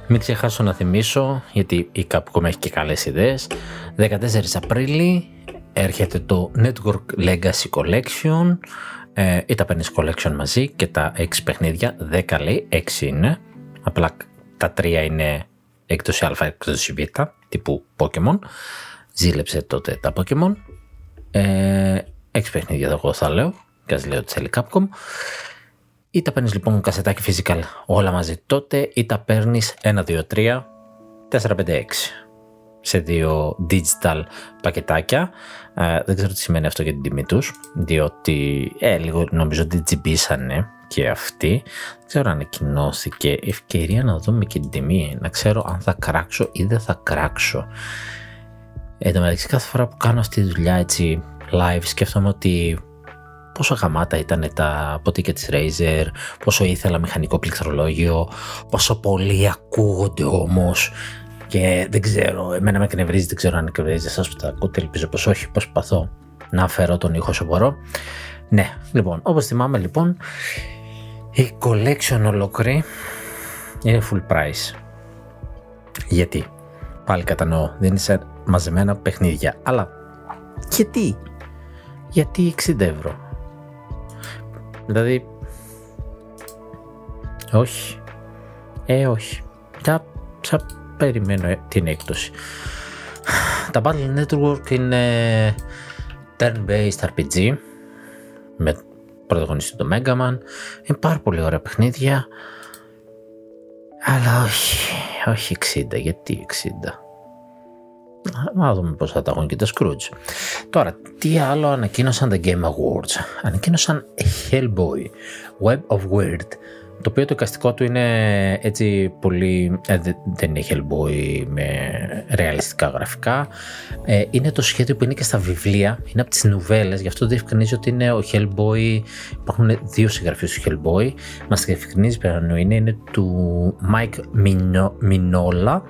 Μην ξεχάσω να θυμίσω, γιατί η Capcom έχει και καλές ιδέες, 14 Απρίλη έρχεται το Network Legacy Collection, ε, ή τα παίρνεις collection μαζί και τα 6 παιχνίδια, 10 λέει, 6 είναι, απλά τα 3 είναι έκδοση α, έκδοση β, τύπου Pokemon, ζήλεψε τότε τα Pokemon, ε, 6 παιχνίδια εγώ θα λέω, και ας λέω ότι θέλει Capcom, ή τα παίρνεις λοιπόν κασετάκι physical όλα μαζί τότε, ή τα παίρνεις 1, 2, 3, 4, 5, 6 σε δύο digital πακετάκια. Ε, δεν ξέρω τι σημαίνει αυτό για την τιμή τους, διότι ε, λίγο νομίζω ότι τζιμπήσανε και αυτοί. Δεν ξέρω αν ανακοινώθηκε ευκαιρία να δούμε και την τιμή, να ξέρω αν θα κράξω ή δεν θα κράξω. Εν τω μεταξύ, κάθε φορά που κάνω αυτή τη δουλειά έτσι live, σκέφτομαι ότι πόσο γαμάτα ήταν τα ποτίκια της Razer, πόσο ήθελα μηχανικό πληκτρολόγιο, πόσο πολύ ακούγονται όμως και δεν ξέρω, εμένα με εκνευρίζει, δεν ξέρω αν εκνευρίζει εσάς που τα ακούτε, ελπίζω πως όχι, προσπαθώ να αφαιρώ τον ήχο όσο μπορώ. Ναι, λοιπόν, όπως θυμάμαι λοιπόν, η collection ολόκληρη είναι full price. Γιατί, πάλι κατανοώ, δεν είναι σε μαζεμένα παιχνίδια, αλλά γιατί, γιατί 60 ευρώ. Δηλαδή, όχι. Ε, όχι. Θα, θα περιμένω ε, την έκπτωση. Τα Battle Network είναι turn-based RPG με πρωταγωνιστή το Mega Man. Είναι πάρα πολύ ωραία παιχνίδια. Αλλά όχι, όχι 60. Γιατί 60. Να δούμε πώς θα τα έχουν και τα Scrooge. Τώρα, τι άλλο ανακοίνωσαν τα Game Awards; Ανακοίνωσαν Hellboy, Web of Weird, το οποίο το εικαστικό του είναι έτσι πολύ, ε, δεν είναι Hellboy με ρεαλιστικά γραφικά. Ε, είναι το σχέδιο που είναι και στα βιβλία, είναι από τις νουβέλες, γι' αυτό διευκρινίζει ότι είναι ο Hellboy, υπάρχουν δύο συγγραφείς του Hellboy, μας διευκρινίζει πέρα είναι, είναι του Mike Minola,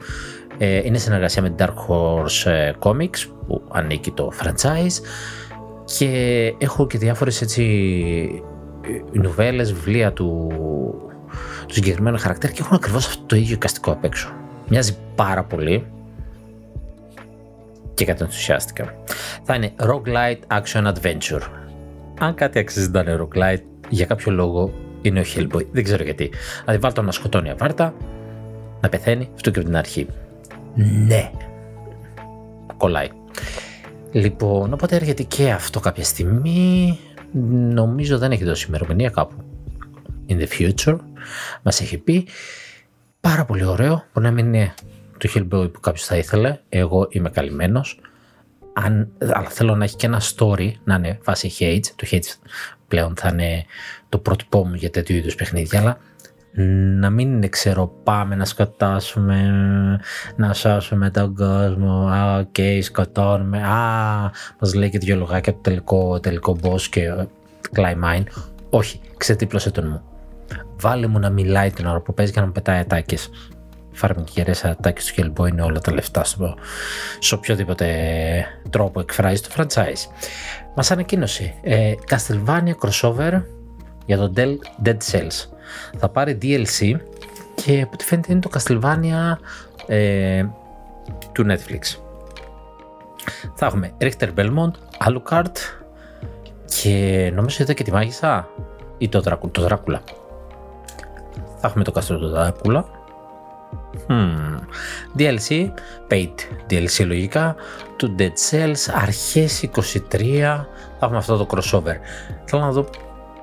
ε, είναι συνεργασία με Dark Horse ε, Comics που ανήκει το franchise και έχω και διάφορες έτσι ε, νουβέλες, βιβλία του, του συγκεκριμένου χαρακτήρα και έχουν ακριβώς αυτό το ίδιο εικαστικό απ' έξω. Μοιάζει πάρα πολύ και κατενθουσιάστηκα. Θα είναι Roguelite Action Adventure. Αν κάτι αξίζει να είναι Roguelite, για κάποιο λόγο είναι ο Hellboy. Δεν ξέρω γιατί. Δηλαδή βάλτε να σκοτώνει αβάρτα, να πεθαίνει, αυτό και από την αρχή. Ναι. Κολλάει. Λοιπόν, οπότε έρχεται και αυτό κάποια στιγμή. Νομίζω δεν έχει δώσει ημερομηνία κάπου. In the future. Μας έχει πει. Πάρα πολύ ωραίο. Μπορεί να μην είναι το Hellboy που κάποιος θα ήθελε. Εγώ είμαι καλυμμένος. Αν, αλλά θέλω να έχει και ένα story να είναι φάση Hades. Το Hades πλέον θα είναι το πρότυπό μου για τέτοιου είδους παιχνίδια. Αλλά να μην είναι ξέρω πάμε να σκοτώσουμε, να σώσουμε τον κόσμο, α, OK, okay, σκοτώνουμε, α, μας λέει και δυο λογάκια το τελικό, τελικό boss και κλάιν μάιν. Όχι, ξεδίπλωσέ το μου. Βάλε μου να μιλάει την ώρα που παίζει και να μου πετάει ατάκες. Φάρμικ και γερές ατάκες του Hellboy είναι όλα τα λεφτά στο, σε οποιοδήποτε τρόπο εκφράζει το franchise. Μας ανακοίνωσε ε, Castlevania crossover για το Dead Cells θα πάρει DLC και από ό,τι φαίνεται είναι το Castlevania ε, του Netflix. Θα έχουμε Richter Belmont, Alucard και νομίζω είδα και τη Μάγισσα ή το, Δράκου, το Δράκουλα. Θα έχουμε το Καστρο του Δράκουλα. Hmm. DLC, paid DLC λογικά, του Dead Cells, αρχές 23, θα έχουμε αυτό το crossover. Θέλω να δω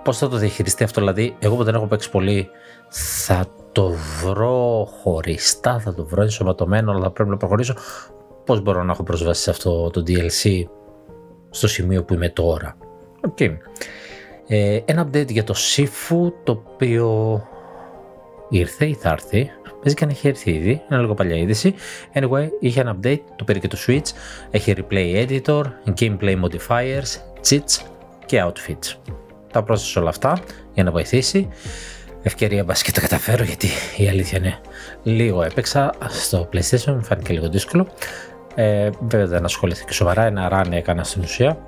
Πώς θα το διαχειριστεί αυτό, δηλαδή, εγώ που δεν έχω παίξει πολύ, θα το βρω χωριστά, θα το βρω ενσωματωμένο, αλλά θα πρέπει να προχωρήσω. Πώς μπορώ να έχω προσβάσει σε αυτό το DLC στο σημείο που είμαι τώρα. Okay. Ε, ένα update για το Sifu, το οποίο ήρθε ή θα έρθει, Παίζει και αν έχει έρθει ήδη, είναι λίγο παλιά είδηση. Anyway, είχε ένα update, το πήρε και το Switch. Έχει replay editor, gameplay modifiers, cheats και outfits. Τα πρόσθεσε όλα αυτά για να βοηθήσει. Ευκαιρία μπας και το καταφέρω γιατί η αλήθεια είναι λίγο έπαιξα στο PlayStation, μου φάνηκε λίγο δύσκολο. Ε, βέβαια δεν ασχολήθηκα σοβαρά, ένα run έκανα στην ουσία.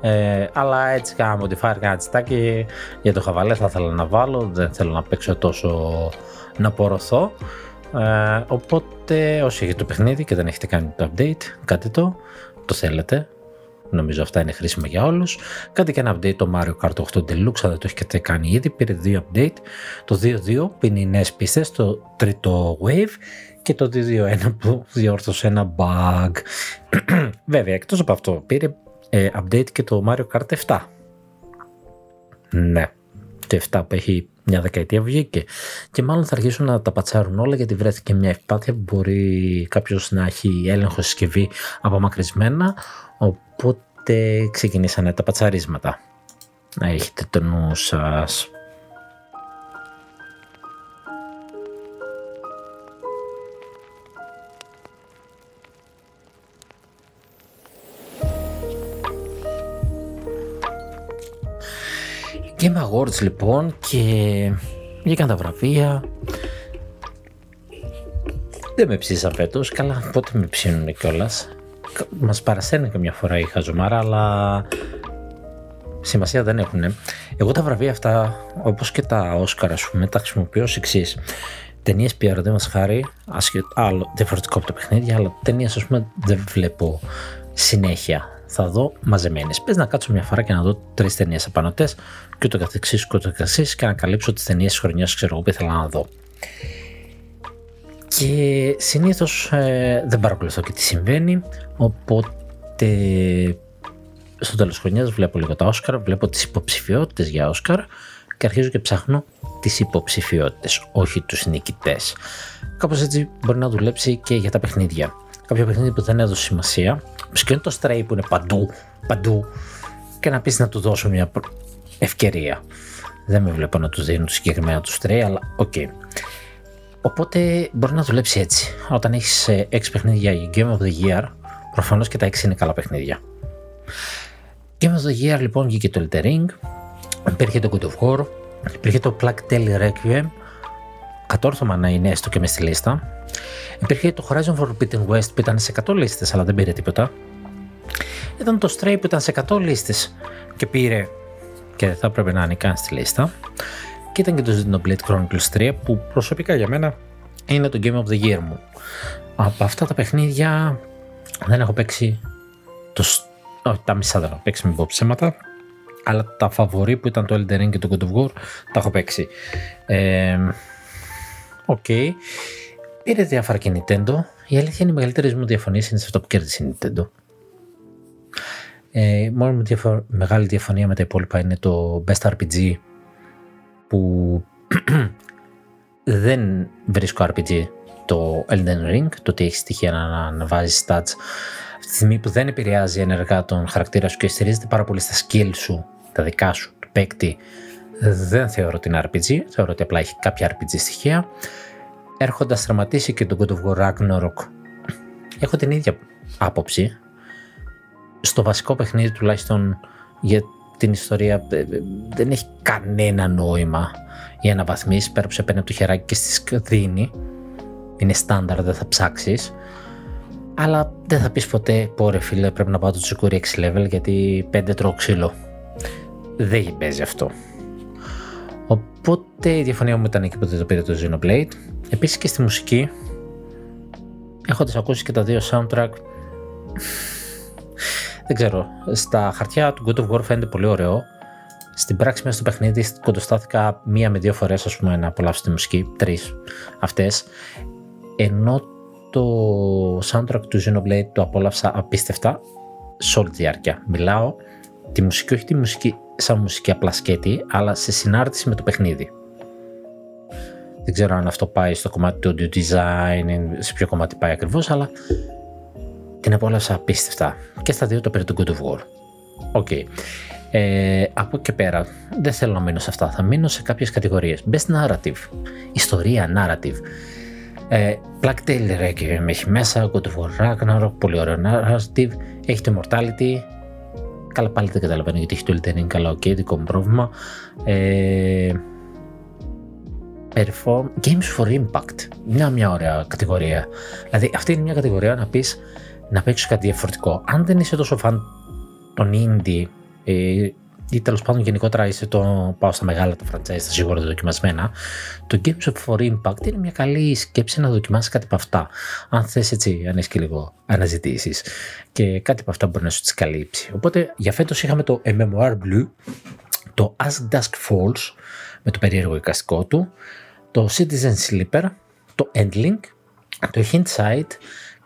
Ε, αλλά έτσι κάνα modifier, κάνα τσιτάκι για το χαβαλέ θα ήθελα να βάλω, δεν θέλω να παίξω τόσο να απορροθώ. Ε, οπότε όσοι έχετε το παιχνίδι και δεν έχετε κάνει το update, κάντε το, το θέλετε. Νομίζω αυτά είναι χρήσιμα για όλους. Κάντε και ένα update το Mario Kart 8 Deluxe, αν δεν το έχετε κάνει ήδη. Πήρε δύο update. Το 2.2 που είναι οι νέες πίστες, το τρίτο wave και το 2.2.1 που διόρθωσε ένα bug. <clears throat> Βέβαια, εκτός από αυτό, πήρε ε, update και το Mario Kart 7. Ναι, το 7 που έχει μια δεκαετία βγήκε. Και μάλλον θα αρχίσουν να τα πατσάρουν όλα γιατί βρέθηκε μια ευπάθεια που μπορεί κάποιος να έχει έλεγχο συσκευή απομακρυσμένα. Οπότε ξεκινήσανε τα πατσαρίσματα. Να έχετε το νου σας. Game Awards λοιπόν και βγήκαν τα βραβεία. Δεν με ψήσαν φέτος. Καλά, πότε με ψήνουν κιόλας. Μας παρασένει καμιά φορά η χαζομάρα, αλλά σημασία δεν έχουν. Εγώ τα βραβεία αυτά, όπως και τα Όσκαρα, ας πούμε, τα χρησιμοποιώ ως εξής. Ταινίες πια δεν μας χάρη, άλλο διαφορετικό από τα παιχνίδια, αλλά ταινίες ας πούμε δεν βλέπω συνέχεια θα δω μαζεμένες. Πες να κάτσω μια φορά και να δω τρεις ταινίες απανοτές και ούτω καθεξής και ούτω καθεξής και να καλύψω τις ταινίες της χρονιάς ξέρω εγώ που ήθελα να δω. Και συνήθως ε, δεν παρακολουθώ και τι συμβαίνει, οπότε στο τέλος χρονιάς βλέπω λίγο τα Όσκαρ, βλέπω τις υποψηφιότητες για Όσκαρ και αρχίζω και ψάχνω τις υποψηφιότητες, όχι τους νικητές. Κάπως έτσι μπορεί να δουλέψει και για τα παιχνίδια. Κάποιο παιχνίδι που δεν έδωσε σημασία σκέφτομαι το Stray που είναι παντού, παντού και να πεις να του δώσω μια ευκαιρία. Δεν με βλέπω να τους δίνω το συγκεκριμένο τους Stray, αλλά OK. Okay. Οπότε μπορεί να δουλέψει έτσι. Όταν έχεις 6 ε, παιχνίδια για Game of the Year, προφανώς και τα 6 είναι καλά παιχνίδια. Game of the Year λοιπόν βγήκε το Elden Ring, υπήρχε το God of War, υπήρχε το Plague Tale Requiem, κατόρθωμα να είναι έστω και μες στη λίστα. Υπήρχε το Horizon Forbidden West που ήταν σε 100 λίστες, αλλά δεν πήρε τίποτα. Ήταν το Stray που ήταν σε 100 λίστες και πήρε και δεν θα έπρεπε να είναι καν στη λίστα. Και ήταν και το Xenoblade Chronicles 3 που προσωπικά για μένα είναι το Game of the Year μου. Από αυτά τα παιχνίδια δεν έχω παίξει το... Όχι, τα μισά δεν έχω παίξει, μην πω ψέματα. Αλλά τα φαβορή που ήταν το Elden Ring και το God of War τα έχω παίξει. Ε, OK. Okay. Πήρε διάφορα και Nintendo. Η αλήθεια είναι οι μεγαλύτερες μου διαφωνίες είναι σε αυτό που κέρδισε η Nintendo. Ε, μόνο με διαφο- μεγάλη διαφωνία με τα υπόλοιπα είναι το Best RPG που <clears throat> δεν βρίσκω RPG το Elden Ring, το ότι έχεις στοιχεία να αναβάζει stats αυτή τη στιγμή που δεν επηρεάζει ενεργά τον χαρακτήρα σου και στηρίζεται πάρα πολύ στα skills σου, τα δικά σου, του παίκτη, δεν θεωρώ ότι είναι RPG, θεωρώ ότι απλά έχει κάποια RPG στοιχεία. Έρχοντας σταματήσει και τον God of War Ragnarok, έχω την ίδια άποψη. Στο βασικό παιχνίδι τουλάχιστον για την ιστορία ε, ε, δεν έχει κανένα νόημα για να βαθμίσεις πέρα που σε παίρνει το χεράκι και στη δίνει. Είναι στάνταρ, δεν θα ψάξεις. Αλλά δεν θα πεις ποτέ, πόρε φίλε, πρέπει να πάω το τσικούρι 6 level γιατί 5 τρώω ξύλο. Δεν παίζει αυτό. Οπότε η διαφωνία μου ήταν εκεί που δεν το πήρε το Xenoblade. Επίσης και στη μουσική, έχοντας ακούσει και τα δύο soundtrack, δεν ξέρω, στα χαρτιά του God of War φαίνεται πολύ ωραίο. Στην πράξη μέσα στο παιχνίδι κοντοστάθηκα μία με δύο φορές ας πούμε να απολαύσω τη μουσική, τρεις αυτές. Ενώ το soundtrack του Xenoblade το απόλαυσα απίστευτα σε όλη τη διάρκεια. Μιλάω τη μουσική, όχι τη μουσική σαν μουσική απλά σκέτη, αλλά σε συνάρτηση με το παιχνίδι. Δεν ξέρω αν αυτό πάει στο κομμάτι του audio design, σε ποιο κομμάτι πάει ακριβώς, αλλά την απόλαυσα απίστευτα. Και στα δύο το πήρε το God of War. OK. Okay. Ε, από εκεί και πέρα, δεν θέλω να μείνω σε αυτά. Θα μείνω σε κάποιες κατηγορίες. Best narrative. Ιστορία narrative. Ε, Plague Tale Requiem έχει μέσα, God of War Ragnarok, πολύ ωραίο narrative, έχει το Immortality, καλά πάλι δεν καταλαβαίνω γιατί έχει το Elden Ring, καλά OK, okay, δικό μου πρόβλημα. Ε, perform, Games for Impact, μια, μια ωραία κατηγορία. Δηλαδή αυτή είναι μια κατηγορία να πεις να παίξεις κάτι διαφορετικό. Αν δεν είσαι τόσο φαν των indie ε, ή τέλος πάντων γενικότερα είσαι το πάω στα μεγάλα τα franchise, τα σίγουρα δοκιμασμένα, το Games for Impact είναι μια καλή σκέψη να δοκιμάσεις κάτι από αυτά. Αν θες έτσι, αν έχεις και λίγο αναζητήσεις και κάτι από αυτά μπορεί να σου τις καλύψει. Οπότε για φέτος είχαμε το MMOR Blue, το As Dusk Falls με το περίεργο εικαστικό του, το Citizen Sleeper, το Endling, το Hindsight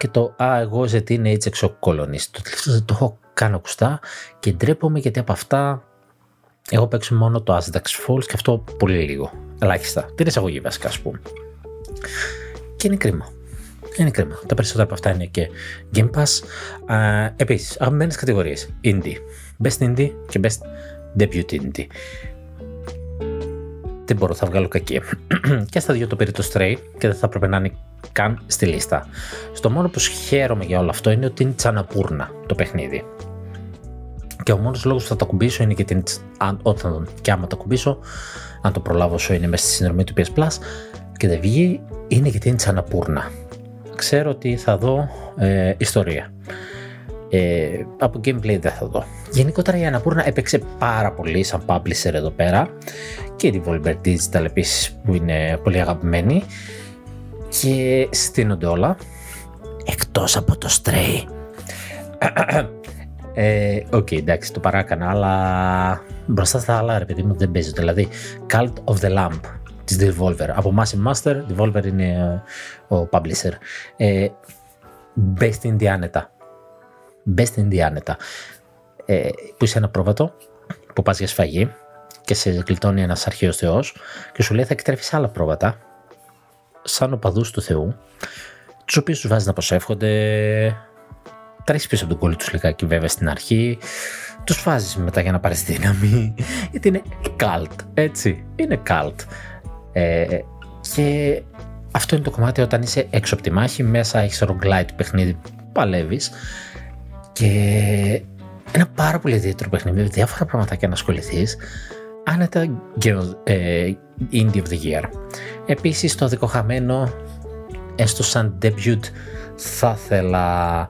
και το Α, εγώ σε Teenage Exo Colonist. Το τελευταίο το έχω κάνω ακουστά και ντρέπομαι γιατί από αυτά έχω παίξει μόνο το Asdax Falls και αυτό πολύ λίγο. Ελάχιστα. Την εισαγωγή βασικά, ας πούμε. Και είναι κρίμα. Είναι κρίμα. Τα περισσότερα από αυτά είναι και Game Pass. Επίσης, αγαπημένες κατηγορίες. Indie. Best Indie και Best Debut Indie. Δεν μπορώ, θα βγάλω κακή. <clears throat> και στα δύο το πήρε το Stray και δεν θα έπρεπε να είναι καν στη λίστα. Στο μόνο που χαίρομαι για όλο αυτό είναι ότι είναι τσαναπούρνα το παιχνίδι. Και ο μόνος λόγος που θα το κουμπίσω είναι γιατί όταν και άμα το κουμπίσω, αν το προλάβω όσο είναι μέσα στη συνδρομή του PS Plus και δεν βγει, είναι γιατί είναι τσαναπούρνα. Ξέρω ότι θα δω ε, ιστορία. Ε, από gameplay δεν θα δω. Γενικότερα η Αναπούρνα έπαιξε πάρα πολύ σαν publisher εδώ πέρα και η Devolver Digital επίσης που είναι πολύ αγαπημένη και στείνονται όλα εκτός από το Stray. <clears throat> Ε, OK, okay, εντάξει, το παράκανα, αλλά μπροστά στα άλλα, ρε παιδί μου, δεν παίζει. Δηλαδή, Cult of the Lamb της Devolver. Από Massive Monster, Devolver είναι ε, ο publisher. Ε, Best indie άνετα. Best indie άνετα. Ε, που είσαι ένα πρόβατο, που πας για σφαγή και σε γλιτώνει ένας αρχαίος θεός και σου λέει θα εκτρέφεις άλλα πρόβατα σαν οπαδούς του Θεού τους οποίους τους βάζεις να προσεύχονται τρέχεις πίσω από τον κόλλη τους λιγάκι βέβαια στην αρχή τους βάζεις μετά για να πάρεις δύναμη γιατί είναι cult έτσι είναι cult ε, και αυτό είναι το κομμάτι όταν είσαι έξω από τη μάχη μέσα έχεις roguelite παιχνίδι παλεύεις και ένα πάρα πολύ ιδιαίτερο παιχνίδι με διάφορα πραγματάκια να ασχοληθείς άνετα ε, Indie of the Year. Επίσης το δικοχαμένο έστω σαν debut θα ήθελα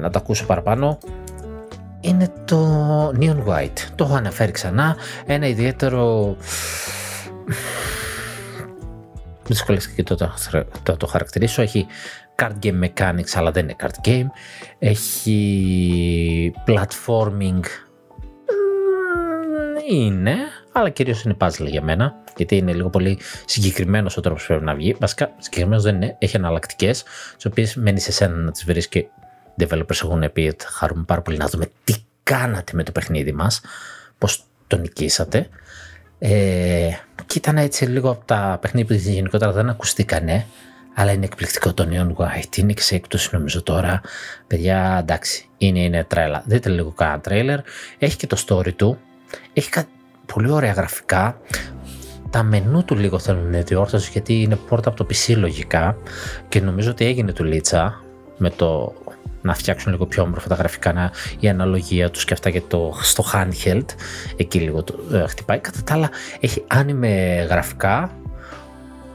να το ακούσω παραπάνω είναι το Neon White. Το έχω αναφέρει ξανά. Ένα ιδιαίτερο δυσκολεύτηκα και το, το, το, χαρακτηρίσω. Έχει card game mechanics, αλλά δεν είναι card game. Έχει platforming. Είναι, αλλά κυρίως είναι puzzle για μένα, γιατί είναι λίγο πολύ συγκεκριμένος ο τρόπος που πρέπει να βγει. Βασικά, συγκεκριμένος δεν είναι, έχει εναλλακτικές, τις οποίες μένει σε σένα να τις βρεις και developers έχουν πει ότι θα χαρούμε πάρα πολύ να δούμε τι κάνατε με το παιχνίδι μας, πώς το νικήσατε. Ε, και ήταν έτσι λίγο από τα παιχνίδια που γενικότερα δεν ακουστήκανε, αλλά είναι εκπληκτικό το Neon White. Είναι σε έκπτωση νομίζω τώρα. Παιδιά, εντάξει, είναι, είναι τρέλα. Δείτε λίγο κάνα τρέιλερ. Έχει και το story του. Έχει κάτι πολύ ωραία γραφικά. Τα μενού του λίγο θέλουν διόρθωση γιατί είναι πόρτα από το PC λογικά και νομίζω ότι έγινε του Λίτσα με το να φτιάξουν λίγο πιο όμορφα τα γραφικά, να, η αναλογία τους και αυτά και το, στο handheld, εκεί λίγο το ε, χτυπάει. Κατά τα άλλα έχει άνιμε γραφικά,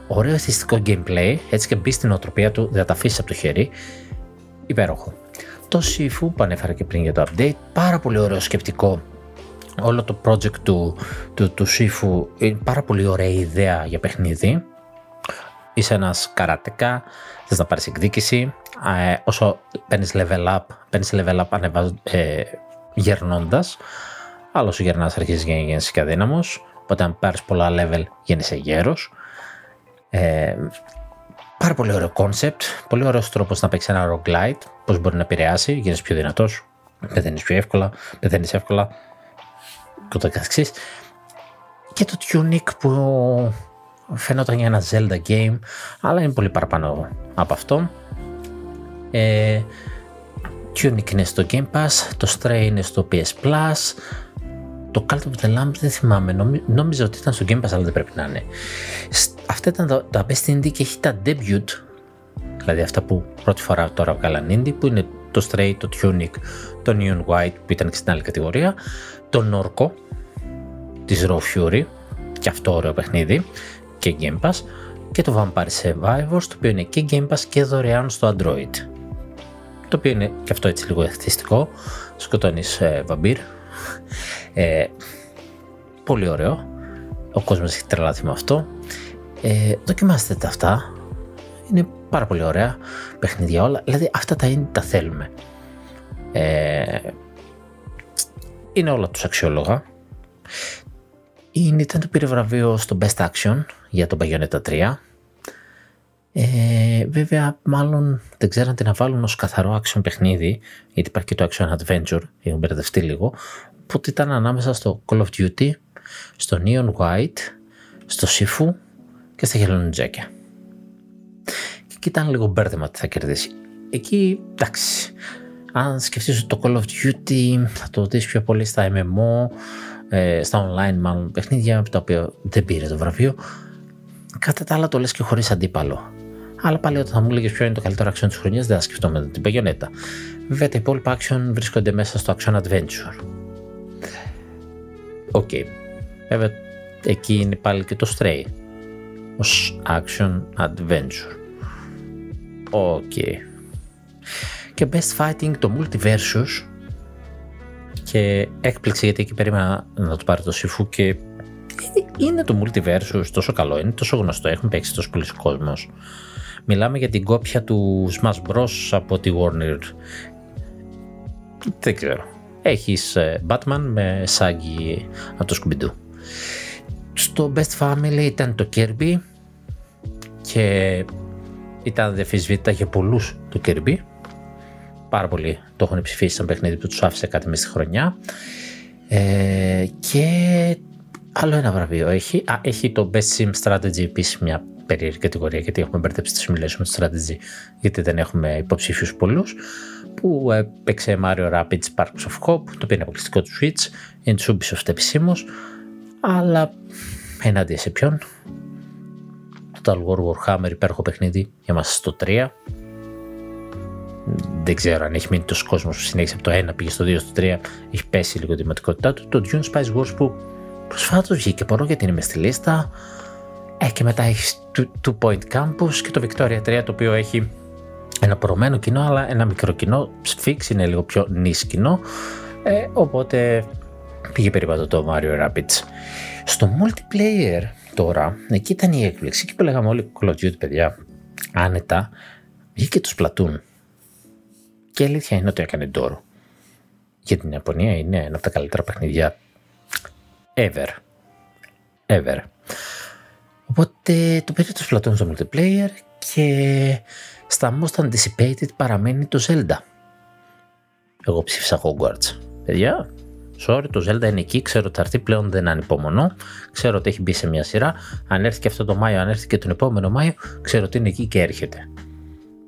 ωραίο αισθητικό gameplay, έτσι και μπει στην οτροπία του, δεν τα αφήσεις από το χέρι, υπέροχο. Το Sifu που ανέφερα και πριν για το update, πάρα πολύ ωραίο σκεπτικό όλο το project του, του, του Sifu είναι πάρα πολύ ωραία ιδέα για παιχνίδι. Είσαι ένας καρατεκά, θες να πάρεις εκδίκηση, ε, όσο παίρνεις level up, παίρνεις level up ανεβάζ, ε, γερνώντας, αλλά όσο γερνάς αρχίζεις να γίνεις και αδύναμος, οπότε αν πάρεις πολλά level γίνεσαι γέρος. Ε, πάρα πολύ ωραίο concept, πολύ ωραίος τρόπος να παίξεις ένα roguelite, πώς μπορεί να επηρεάσει, γίνεσαι πιο δυνατός, πεθαίνεις πιο εύκολα, πεθαίνεις εύκολα και το καθεξής. Και το Tunic που φαίνονταν για ένα Zelda game, αλλά είναι πολύ παραπάνω από αυτό. Ε, Tunic είναι στο Game Pass, το Stray είναι στο PS Plus. Το Cult of the Lamb δεν θυμάμαι. Νόμι, νόμιζα ότι ήταν στο Game Pass, αλλά δεν πρέπει να είναι. Αυτά ήταν τα, τα Best Indie και έχει τα Debut, δηλαδή αυτά που πρώτη φορά τώρα βγάλαν Indie, που είναι το Stray, το Tunic, το Neon White που ήταν και στην άλλη κατηγορία, το Norco της Raw Fury, και αυτό ωραίο παιχνίδι, και Game Pass, και το Vampire Survivors, το οποίο είναι και Game Pass και δωρεάν στο Android. Το οποίο είναι και αυτό έτσι λίγο εθιστικό. Σκοτώνεις ε, βαμπύρ. Ε, πολύ ωραίο. Ο κόσμος έχει τρελαθεί με αυτό. Ε, δοκιμάστε τα αυτά. Είναι πάρα πολύ ωραία παιχνίδια όλα. Δηλαδή αυτά τα είναι τα θέλουμε. Ε, είναι όλα τους αξιόλογα. Η Nintendo πήρε βραβείο στο Best Action για τον Bayonetta 3. Ε, βέβαια, μάλλον δεν ξέραν τι να βάλουν ως καθαρό action παιχνίδι, γιατί υπάρχει και το action adventure, έχω μπερδευτεί λίγο. Οπότε ήταν ανάμεσα στο Call of Duty, στο Neon White, στο Sifu και στα Χελονιτζέκια. Και εκεί ήταν λίγο μπέρδεμα τι θα κερδίσει. Εκεί, εντάξει, αν σκεφτείς το Call of Duty θα το δεις πιο πολύ στα MMO, ε, στα online μάλλον παιχνίδια, τα οποία δεν πήρε το βραβείο. Κατά τα άλλα το λες και χωρίς αντίπαλο. Αλλά πάλι όταν θα μου έλεγες ποιο είναι το καλύτερο action της χρονιάς, δεν θα σκεφτόμουν την Bayonetta. Βέβαια τα υπόλοιπα action βρίσκονται μέσα στο action adventure. Ok. Okay. Βέβαια εκεί είναι πάλι και το Stray ως action adventure. Ok. Okay. Και best fighting το MultiVersus και έκπληξη γιατί εκεί περίμενα να το πάρει το Sifu και είναι το multiversus τόσο καλό, είναι τόσο γνωστό, έχουν παίξει τόσο πολλοί κόσμος. Μιλάμε για την κόπια του Smash Bros από τη Warner. Δεν ξέρω. Έχεις ε, Batman με σάγι από το Scooby-Doo. Στο Best Family ήταν το Kirby και ήταν διαφυσβήτητα για πολλούς το Kirby. Πάρα πολύ το έχουν ψηφίσει σαν παιχνίδι που τους άφησε κάτι μέσα στη χρονιά. Ε, και άλλο ένα βραβείο έχει. Α, έχει το Best Sim Strategy επίσης μια περίεργη κατηγορία γιατί έχουμε μπερδέψει τη simulation strategy γιατί δεν έχουμε υποψήφιους πολλούς που έπαιξε Mario Rapids Sparks of Hope το οποίο είναι αποκλειστικό του Switch είναι του Ubisoft επισήμως αλλά ενάντια σε ποιον; Total War Warhammer υπέροχο παιχνίδι για μας στο 3 δεν ξέρω αν έχει μείνει τόσο κόσμος που συνέχισε από το 1 πήγε στο 2 στο 3 έχει πέσει λίγο τη ματικότητά του. Το Dune Spice Wars που προσφάτως βγήκε πορώ γιατί είναι μες στη λίστα. Ε, και μετά έχει Two Point Campus και το Victoria 3 το οποίο έχει ένα προωμένο κοινό αλλά ένα μικρό κοινό. Sphinx είναι λίγο πιο νης κοινό. Ε, οπότε πήγε περίπατο το Mario Rapids. Στο multiplayer τώρα, εκεί ήταν η έκπληξη. Εκεί που λέγαμε όλοι Call of Duty παιδιά, άνετα, βγήκε το Splatoon. Και η αλήθεια είναι ότι έκανε ντόρο. Για την Ιαπωνία είναι ένα από τα καλύτερα παιχνίδια ever. Ever. Οπότε το πήρε το Splatoon στο multiplayer και στα most anticipated παραμένει το Zelda. Εγώ ψήφισα Hogwarts. Παιδιά, sorry, το Zelda είναι εκεί, ξέρω ότι θα έρθει πλέον, δεν ανυπομονώ. Ξέρω ότι έχει μπει σε μια σειρά. Αν έρθει και αυτό το Μάιο, αν έρθει και τον επόμενο Μάιο, ξέρω ότι είναι εκεί και έρχεται.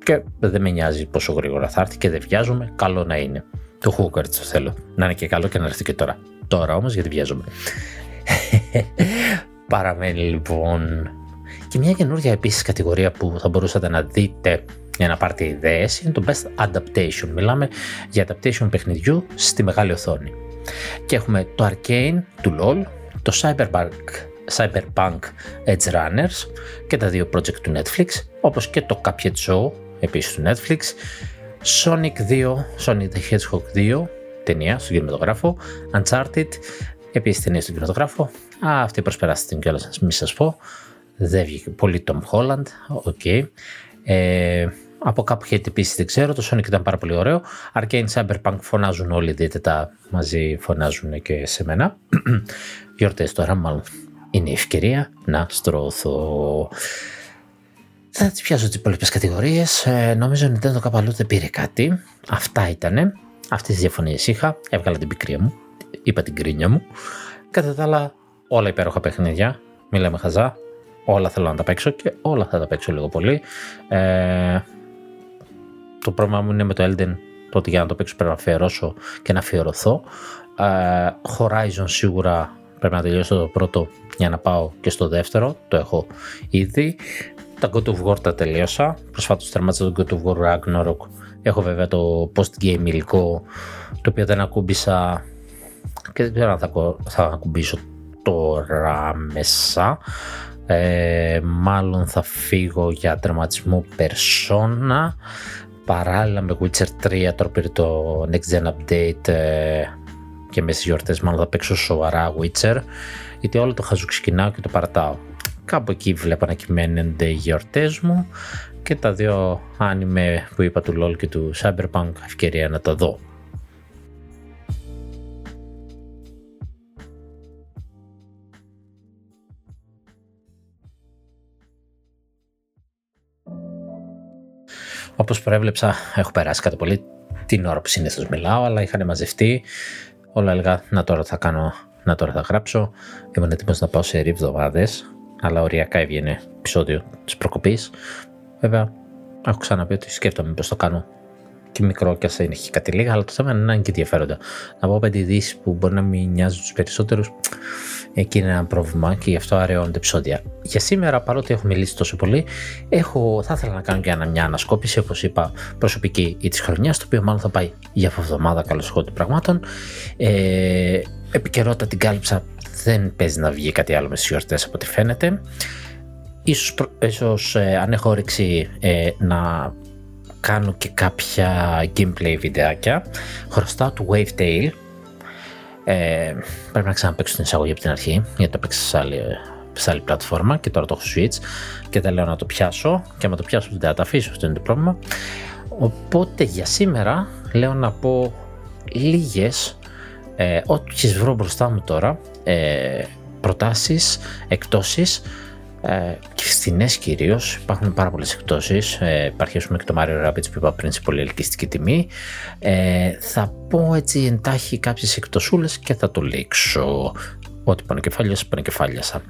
Και δεν με νοιάζει πόσο γρήγορα θα έρθει και δεν βιάζομαι, καλό να είναι. Το Hogwarts το θέλω. Να είναι και καλό και να έρθει και τώρα. Τώρα όμως γιατί βιάζομαι. <laughs> Παραμένει λοιπόν και μια καινούργια επίσης κατηγορία που θα μπορούσατε να δείτε για να πάρετε ιδέες είναι το Best Adaptation. Μιλάμε για adaptation παιχνιδιού στη μεγάλη οθόνη. Και έχουμε το Arcane του LoL, το Cyberpunk, Cyberpunk Edge Runners και τα δύο project του Netflix, όπως και το Cuphead Show επίσης του Netflix, Sonic 2, Sonic the Hedgehog 2, ταινία στον κινηματογράφο, Uncharted, επίσης ταινία στον κινηματογράφο, Α, αυτή προσπεράσετε την κιόλας, μη σας πω. Δεν βγήκε πολύ Tom Holland, ok. Okay. Ε, από κάπου είχε επίση δεν ξέρω, το Sonic ήταν πάρα πολύ ωραίο. Arcane Cyberpunk φωνάζουν όλοι, δείτε τα μαζί φωνάζουν και σε μένα. <clears throat> Γιορτές τώρα, μάλλον είναι η ευκαιρία να στρώθω. Θα τις πιάσω τις υπόλοιπες κατηγορίες. Ε, νομίζω ότι το καπαλού δεν πήρε κάτι. Αυτά ήτανε. Αυτές τις διαφωνίες είχα. Έβγαλα την πικρία μου. Είπα την κρίνια μου. Κατά τα άλλα, όλα υπέροχα παιχνίδια. Μιλάμε χαζά. Όλα θέλω να τα παίξω και όλα θα τα παίξω λίγο πολύ. Ε, το πρόβλημα μου είναι με το Elden τότε για να το παίξω πρέπει να αφιερώσω και να αφιερωθώ. Ε, Horizon σίγουρα πρέπει να τελειώσω το πρώτο για να πάω και στο δεύτερο, το έχω ήδη. Τα God of War τα τελείωσα, προσφάτως τερμάτισα το God of War Ragnarok. Έχω βέβαια το post-game υλικό, το οποίο δεν ακούμπησα και δεν ξέρω αν θα, θα ακουμπήσω τώρα μέσα. Ε, μάλλον θα φύγω για τερματισμό Persona. Παράλληλα με Witcher 3 τώρα πήρε το Next Gen Update ε, και μέσα στις γιορτές μάλλον θα παίξω σοβαρά Witcher γιατί όλο το χαζουξικινάω και το παρατάω. Κάπου εκεί βλέπω να κυμαίνονται οι γιορτές μου και τα δύο άνιμε που είπα του LOL και του Cyberpunk ευκαιρία να τα δω Όπως προέβλεψα, έχω περάσει κατά πολύ την ώρα που συνήθως μιλάω, αλλά είχαν μαζευτεί. Όλα έλεγα να τώρα θα κάνω, να τώρα θα γράψω. Ήμουν έτοιμος να πάω σε εβδομάδε, αλλά οριακά έβγαινε επεισόδιο της προκοπής. Βέβαια, έχω ξαναπεί ότι σκέφτομαι πώς το κάνω και μικρό και α είναι έχει κάτι λίγα, αλλά το θέμα είναι να είναι και ενδιαφέροντα. Να πω πέντε ειδήσει που μπορεί να μην νοιάζουν τους περισσότερους, εκεί είναι ένα πρόβλημα και γι' αυτό αραιώνονται επεισόδια. Για σήμερα, παρότι έχω μιλήσει τόσο πολύ, έχω, θα ήθελα να κάνω και μια ανασκόπηση, όπως είπα, προσωπική ή της χρονιάς, το οποίο μάλλον θα πάει για αυτή εβδομάδα καλώ των πραγμάτων. Ε, επικαιρότητα την κάλυψα, δεν παίζει να βγει κάτι άλλο μες τι γιορτές από ό,τι φαίνεται. Ίσως, ίσως ε, αν έχω όρεξη ε, να κάνω και κάποια gameplay βιντεάκια. Χρωστάω του Wavetail. Ε, πρέπει να ξαναπαίξω την εισαγωγή από την αρχή, γιατί το παίξα σε άλλη, σε άλλη πλατφόρμα και τώρα το έχω switch και δεν λέω να το πιάσω και άμα το πιάσω δεν θα τα αφήσω, αυτό είναι το πρόβλημα. Οπότε για σήμερα λέω να πω λίγες, ε, ό,τι βρω μπροστά μου τώρα, ε, προτάσεις, εκτόσεις ε, και φθηνές κυρίως. Υπάρχουν πάρα πολλές εκπτώσεις. Ε, υπάρχει ας πούμε και το Mario Rabbids που είπα πριν σε πολύ ελκυστική τιμή. Ε, θα πω έτσι εντάχει κάποιες εκπτωσούλες και θα το λήξω. Ό,τι πανεκεφάλιασα, πανεκεφάλιασα.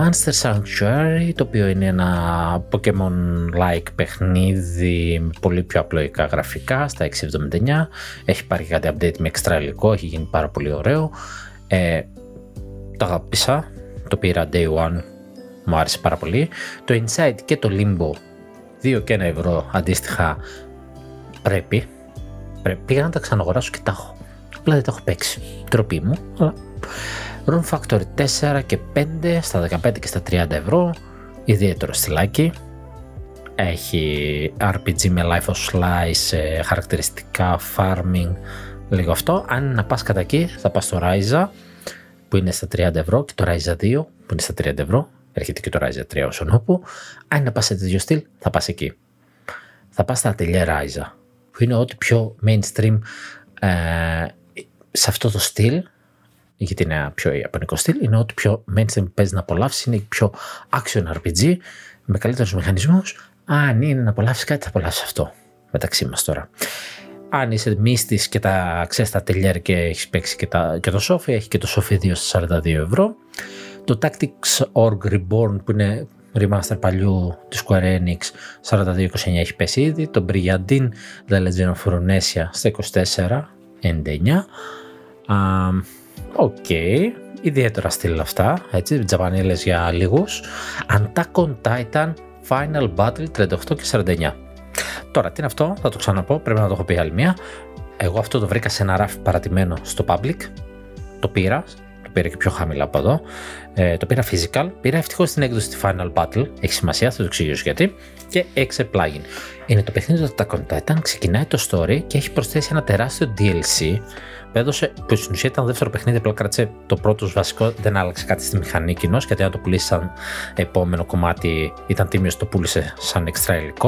Monster Sanctuary, το οποίο είναι ένα Pokemon-like παιχνίδι με πολύ πιο απλοϊκά γραφικά στα 679. Έχει πάρει κάτι update με extra υλικό, έχει γίνει πάρα πολύ ωραίο. Ε, το αγάπησα, το πήρα day one μου άρεσε πάρα πολύ. Το Inside και το Limbo 2 και 1 ευρώ αντίστοιχα πρέπει. πρέπει. Πήγα να τα ξαναγοράσω και τα έχω. Απλά δεν τα έχω παίξει. Τροπή μου. Αλλά... Room Factory 4 και 5 στα 15 και στα 30 ευρώ. Ιδιαίτερο στυλάκι. Έχει RPG με life of slice, ε, χαρακτηριστικά farming, λίγο αυτό. Αν είναι να πας κατά εκεί θα πας στο Ryza που είναι στα 30 ευρώ και το Ryza 2 που είναι στα 30 ευρώ έρχεται και το Ryza 3 όσον όπου, αν είναι να πας σε τέτοιο στυλ, θα πας εκεί. Θα πας στα ατελεία Ryza, που είναι ό,τι πιο mainstream ε, σε αυτό το στυλ, γιατί είναι ένα πιο ιαπωνικό στυλ, είναι ό,τι πιο mainstream παίζεις να απολαύσεις, είναι πιο action RPG, με καλύτερους μηχανισμούς. Αν είναι να απολαύσεις κάτι, θα απολαύσεις αυτό μεταξύ μας τώρα. Αν είσαι μίστη και τα ξέρεις τα τελειέρ και έχεις παίξει και, τα, και το Sophie, έχει και το Sophie 2 στα 42 ευρώ. Το Tactics Org Reborn που είναι remaster παλιού της Square Enix 42-29 έχει πέσει ήδη. Το Brigandine The Legend of Runesia στα 24-99. Ok, okay. ιδιαίτερα στυλ αυτά, έτσι, τζαπανίλες για λίγους. Attack on Titan Final Battle 38 και 49. Τώρα, τι είναι αυτό, θα το ξαναπώ, πρέπει να το έχω πει άλλη μία. Εγώ αυτό το βρήκα σε ένα ράφι παρατημένο στο Public, το πήρα, πήρα και πιο χαμηλά από εδώ. Ε, το πήρα physical. Πήρα ευτυχώς την έκδοση τη Final Battle. Έχει σημασία, θα το εξηγήσω γιατί. Και έξε plugin. Είναι το παιχνίδι του Attack on Titan. Ξεκινάει το story και έχει προσθέσει ένα τεράστιο DLC που έδωσε, που στην ουσία ήταν δεύτερο παιχνίδι, απλά κράτησε το πρώτο βασικό, δεν άλλαξε κάτι στη μηχανή κοινώς, γιατί αν το πουλήσεις σαν επόμενο κομμάτι ήταν τίμιος, το πούλησε σαν εξτρά υλικό,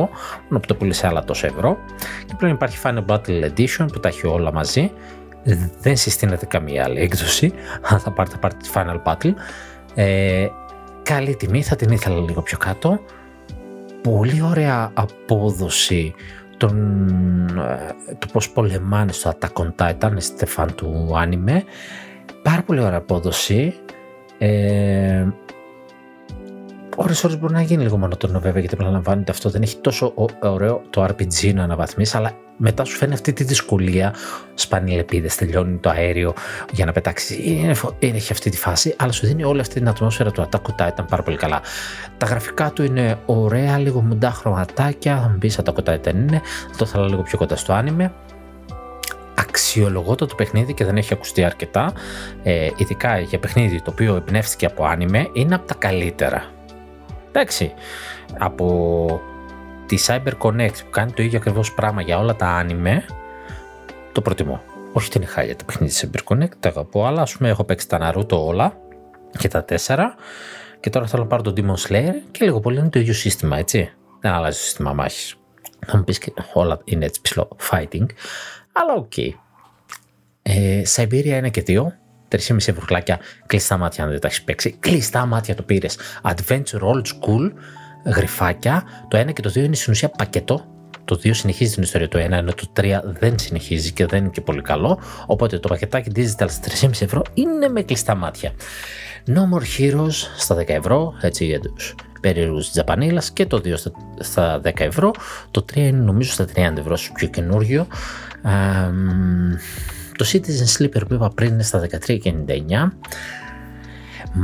μόνο που το πούλησε άλλα τόσο ευρώ. Και πλέον υπάρχει Final Battle Edition που τα έχει όλα μαζί δεν συστήνεται καμία άλλη έκδοση. Αν θα πάρετε, πάρετε της Final Battle. Ε, καλή τιμή, θα την ήθελα λίγο πιο κάτω. Πολύ ωραία απόδοση τον, ε, το πώς πολεμάνε στο Attack on Titan, Στεφάν του άνιμε. Πάρα πολύ ωραία απόδοση. Ε, ώρες ώρες μπορεί να γίνει λίγο μονοτόνο βέβαια γιατί επαναλαμβάνεται αυτό. Δεν έχει τόσο ωραίο το RPG να αναβαθμίσει αλλά μετά σου φαίνει αυτή τη δυσκολία. Σπάνι λεπίδες, τελειώνει το αέριο για να πετάξεις. Είναι, είναι, έχει αυτή τη φάση αλλά σου δίνει όλη αυτή την ατμόσφαιρα του Attack on Titan πάρα πολύ καλά. Τα γραφικά του είναι ωραία λίγο μουντά χρωματάκια θα μου πεις Attack on Titan είναι. Θα το ήθελα λίγο πιο κοντά στο άνιμε. Αξιολογώ το, το παιχνίδι και δεν έχει ακουστεί αρκετά. Ε, ειδικά για παιχνίδι το οποίο εμπνεύστηκε από άνιμε είναι από τα καλύτερα Εντάξει, από της Cyber Connect που κάνει το ίδιο ακριβώς πράγμα για όλα τα anime, το προτιμώ. Όχι την χάλια τα παιχνίδια της Cyber Connect, τα αγαπώ, αλλά ας πούμε έχω παίξει τα Naruto όλα και τα τέσσερα και τώρα θέλω να πάρω τον Demon Slayer και λίγο πολύ είναι το ίδιο σύστημα, έτσι. Δεν αλλάζει το σύστημα μάχης. Θα μου πεις και όλα είναι έτσι ψιλο fighting, αλλά ok. Okay. Ε, Syberia 1 και 2 3,5 ευρουλάκια κλειστά μάτια αν δεν τα έχεις παίξει. Κλειστά μάτια το πήρες. Adventure Old School, γρυφάκια. Το 1 και το 2 είναι στην ουσία πακέτο. Το 2 συνεχίζει την ιστορία του 1, ενώ το 3 δεν συνεχίζει και δεν είναι και πολύ καλό. Οπότε το πακετάκι digital στα 3,5 ευρώ είναι με κλειστά μάτια. No More Heroes στα 10 ευρώ, έτσι για τους περίεργους Τζαπανίλας και το 2 στα 10 ευρώ. Το 3 είναι νομίζω στα 30 ευρώ, πιο καινούργιο. Το Citizen Sleeper που είπα πριν είναι στα 13,99.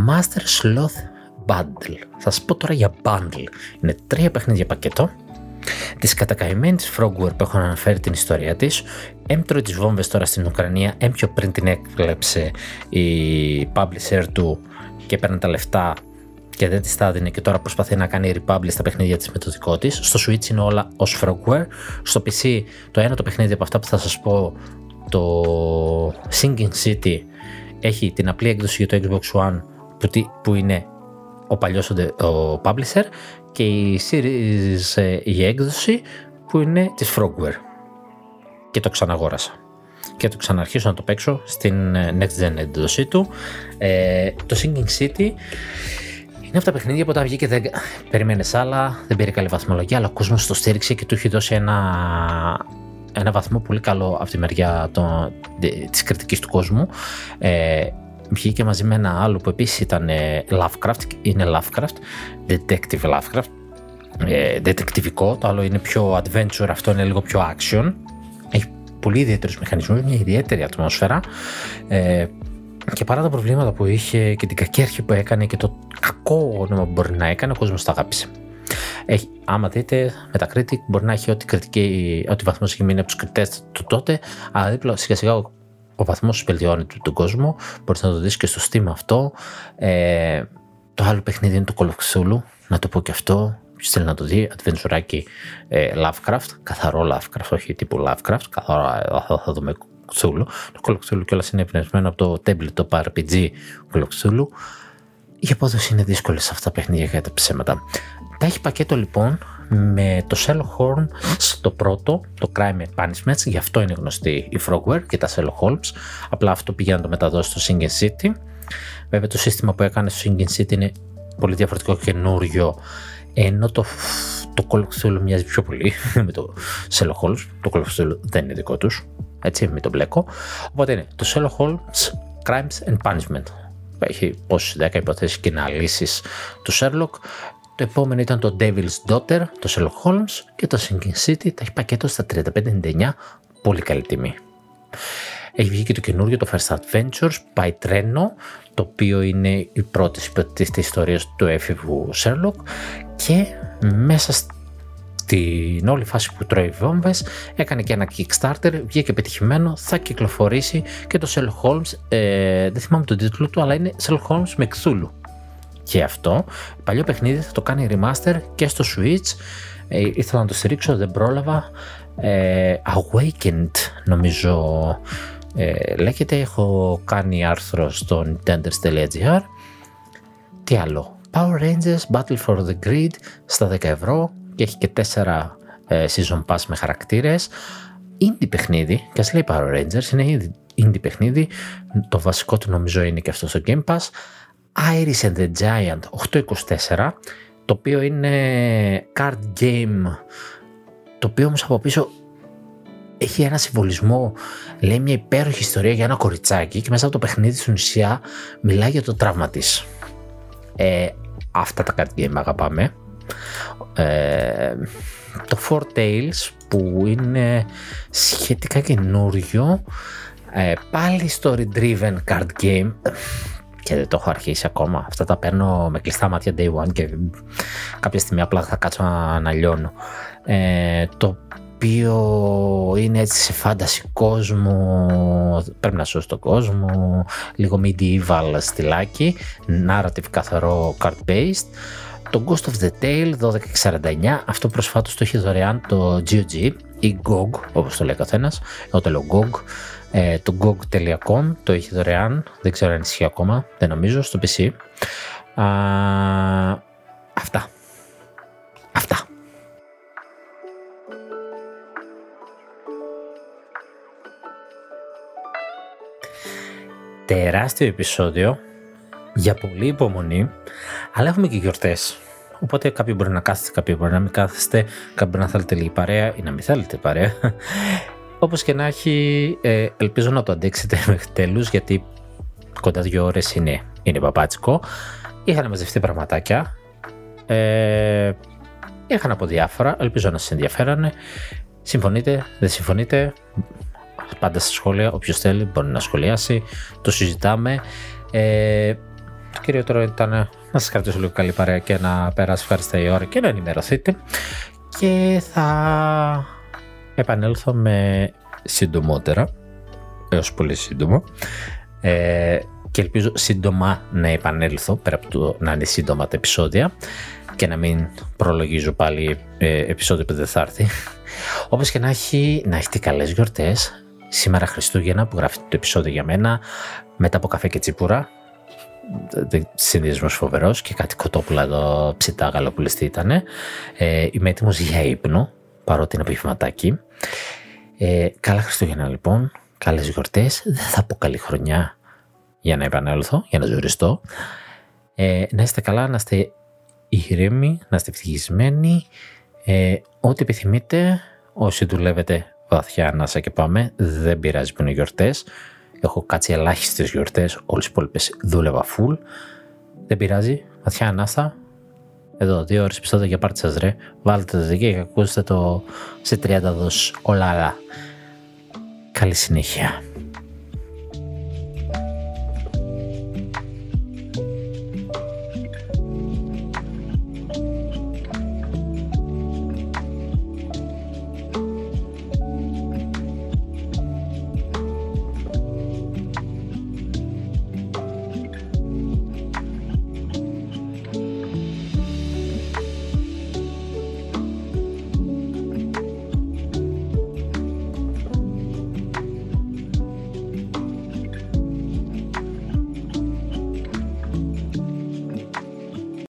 Master Sloth Bundle. Θα σας πω τώρα για bundle. Είναι τρία παιχνίδια πακέτο. Τη κατακαημένη Frogware που έχω αναφέρει την ιστορία της. Έμπτρωε τις βόμβες τώρα στην Ουκρανία. Έμπιο πριν την έκλεψε η publisher του και έπαιρνε τα λεφτά και δεν τη τα έδινε και τώρα προσπαθεί να κάνει republish στα παιχνίδια της με το δικό της. Στο Switch είναι όλα ως Frogware. Στο PC το ένα το παιχνίδι από αυτά που θα σας πω το Singing City έχει την απλή έκδοση για το Xbox One που, που είναι ο παλιός ο, publisher και η series ε, η έκδοση που είναι της Frogware. Και το ξαναγόρασα. Και το ξαναρχίσω να το παίξω στην ε, next gen έκδοσή του. Ε, το Singing City είναι αυτά τα παιχνίδια που όταν βγήκε δεν περιμένει άλλα, δεν πήρε καλή βαθμολογία, αλλά ο κόσμος το στήριξε και του έχει δώσει ένα ένα βαθμό πολύ καλό από τη μεριά της κριτικής του κόσμου. Ε, βγήκε μαζί με ένα άλλο που επίσης ήταν ε, Lovecraft, είναι Lovecraft, Detective Lovecraft, ε, detectivικό, το άλλο είναι πιο adventure, αυτό είναι λίγο πιο action. Έχει πολύ ιδιαίτερους μηχανισμούς, μια ιδιαίτερη ατμόσφαιρα ε, και παρά τα προβλήματα που είχε και την κακή αρχή που έκανε και το κακό όνομα που μπορεί να έκανε, ο κόσμος τα αγάπησε. Έχει, άμα δείτε, Metacritic μπορεί να έχει ό,τι, κριτική, ό,τι βαθμό έχει μείνει από τους κριτές του τότε, αλλά δίπλα σιγά σιγά ο, ο βαθμός βελτιώνει του τον κόσμο. Μπορείς να το δεις και στο Steam αυτό. Ε, το άλλο παιχνίδι είναι το Call of Cthulhu, να το πω και αυτό. Ποιος θέλει να το δει, adventure ε, Lovecraft, καθαρό Lovecraft, όχι τύπου Lovecraft, καθαρό θα, θα δούμε Cthulhu. Το Call of Cthulhu κιόλας είναι εμπνευσμένο από το tabletop RPG Call of Cthulhu. Η απόδοση είναι δύσκολη σε αυτά τα παιχνίδια για τα ψέματα. Τα έχει πακέτο λοιπόν με το Sherlock Holmes το πρώτο, το Crime and Punishment, γι' αυτό είναι γνωστή η Frogware και τα Sherlock Holmes. Απλά αυτό πήγε να το μεταδώσει στο Singing City. Βέβαια το σύστημα που έκανε στο Singing City είναι πολύ διαφορετικό και καινούριο, ενώ το, το Call of Cthulhu μοιάζει πιο πολύ <laughs> με το Sherlock Holmes. Το Call of Cthulhu δεν είναι δικό τους, έτσι, με τον μπλέκο. Οπότε είναι το Sherlock Holmes Crimes and Punishment. Έχει πόσες 10 υποθέσεις και να λύσει του Sherlock. Το επόμενο ήταν το Devil's Daughter, το Sherlock Holmes και το Sinking City. Τα έχει πακέτο στα 35,99. Πολύ καλή τιμή. Έχει βγει και το καινούριο, το First Adventures, πάει τρένο, το οποίο είναι η πρώτη υποτίθεται ιστορίας του έφηβου Sherlock και μέσα στην όλη φάση που τρώει βόμβες έκανε και ένα Kickstarter, βγήκε πετυχημένο, θα κυκλοφορήσει και το Sherlock Holmes, ε, δεν θυμάμαι τον τίτλο του, αλλά είναι Sherlock Holmes με Cthulhu και αυτό. Παλιό παιχνίδι θα το κάνει remaster και στο Switch. Ε, ήθελα να το στηρίξω, δεν πρόλαβα. Ε, Awakened νομίζω ε, λέγεται. Έχω κάνει άρθρο στο nintendo.gr. Τι άλλο; Power Rangers Battle for the Grid στα 10 ευρώ και έχει και 4 ε, season pass με χαρακτήρες. Indie παιχνίδι, και ας λέει Power Rangers, είναι indie παιχνίδι. Το βασικό του νομίζω είναι και αυτό στο Game Pass. Iris and the Giant 824 το οποίο είναι card game το οποίο όμως από πίσω έχει ένα συμβολισμό λέει μια υπέροχη ιστορία για ένα κοριτσάκι και μέσα από το παιχνίδι στην ουσία μιλάει για το τραύμα της ε, αυτά τα card game αγαπάμε. Ε, το Four Tales που είναι σχετικά καινούριο ε, πάλι story driven card game και δεν το έχω αρχίσει ακόμα. Αυτά τα παίρνω με κλειστά μάτια day one και κάποια στιγμή απλά θα κάτσω να λιώνω. Ε, το οποίο είναι έτσι σε φάνταση κόσμο, πρέπει να σώσει τον κόσμο, λίγο medieval στυλάκι, narrative καθαρό card based. Το Ghost of the Tale 1249, αυτό προσφάτως το έχει δωρεάν το GOG ή GOG όπως το λέει καθένας, εγώ το λέω GOG. Ε, το GOG.com το έχει δωρεάν, δεν ξέρω αν ισχύει ακόμα, δεν νομίζω, στο PC. Α, αυτά. Αυτά. τεράστιο επεισόδιο για πολύ υπομονή, αλλά έχουμε και γιορτές. Οπότε κάποιοι μπορεί να κάθεστε, κάποιοι μπορεί να μην κάθεστε, κάποιοι μπορεί να θέλετε λίγη παρέα ή να μην θέλετε παρέα. Όπως και να έχει, ε, ελπίζω να το αντέξετε <laughs> μέχρι τέλους, γιατί κοντά δύο ώρες είναι, είναι παπάτσικο. Είχαν μαζευτεί πραγματάκια. Ε, είχαν από διάφορα. Ελπίζω να σας ενδιαφέρανε. Συμφωνείτε, δεν συμφωνείτε πάντα στα σχόλια. Όποιος θέλει μπορεί να σχολιάσει. Το συζητάμε. Ε, το κυριότερο ήταν να σας κρατήσω λίγο καλή παρέα και να περάσει ευχαριστά η ώρα και να ενημερωθείτε. Και θα επανέλθω με συντομότερα, έως πολύ σύντομο. Ε, και ελπίζω σύντομα να επανέλθω, πέρα από το να είναι σύντομα τα επεισόδια και να μην προλογίζω πάλι ε, επεισόδιο που δεν θα έρθει. <laughs> Όπως και να έχει, να έχετε καλές γιορτές, σήμερα Χριστούγεννα που γράφει το επεισόδιο για μένα μετά από καφέ και τσίπουρα συνδυασμός φοβερός και κάτι κοτόπουλα εδώ ψητά γαλοπουλιστή ήταν. Ε, είμαι έτοιμος για ύπνο, παρότι είναι απογευματάκι. Ε, καλά Χριστούγεννα λοιπόν, καλές γιορτές. Δεν θα πω καλή χρονιά για να επανέλθω, για να ζοριστώ. Ε, να είστε καλά, να είστε ηρέμοι, να είστε ευτυχισμένοι. Ε, ό,τι επιθυμείτε, όσοι δουλεύετε βαθιά ανάσα και πάμε. Δεν πειράζει που είναι γιορτές. Έχω κάτσει ελάχιστες γιορτές. Όλες οι υπόλοιπες δούλευα full. Δεν πειράζει. Βαθιά ανάσα. Εδώ, δύο ώρες επεισόδιο για πάρτι σας ρε. Βάλτε το εκεί και ακούστε το σε 30 δόσει. Όλα Καλή συνέχεια.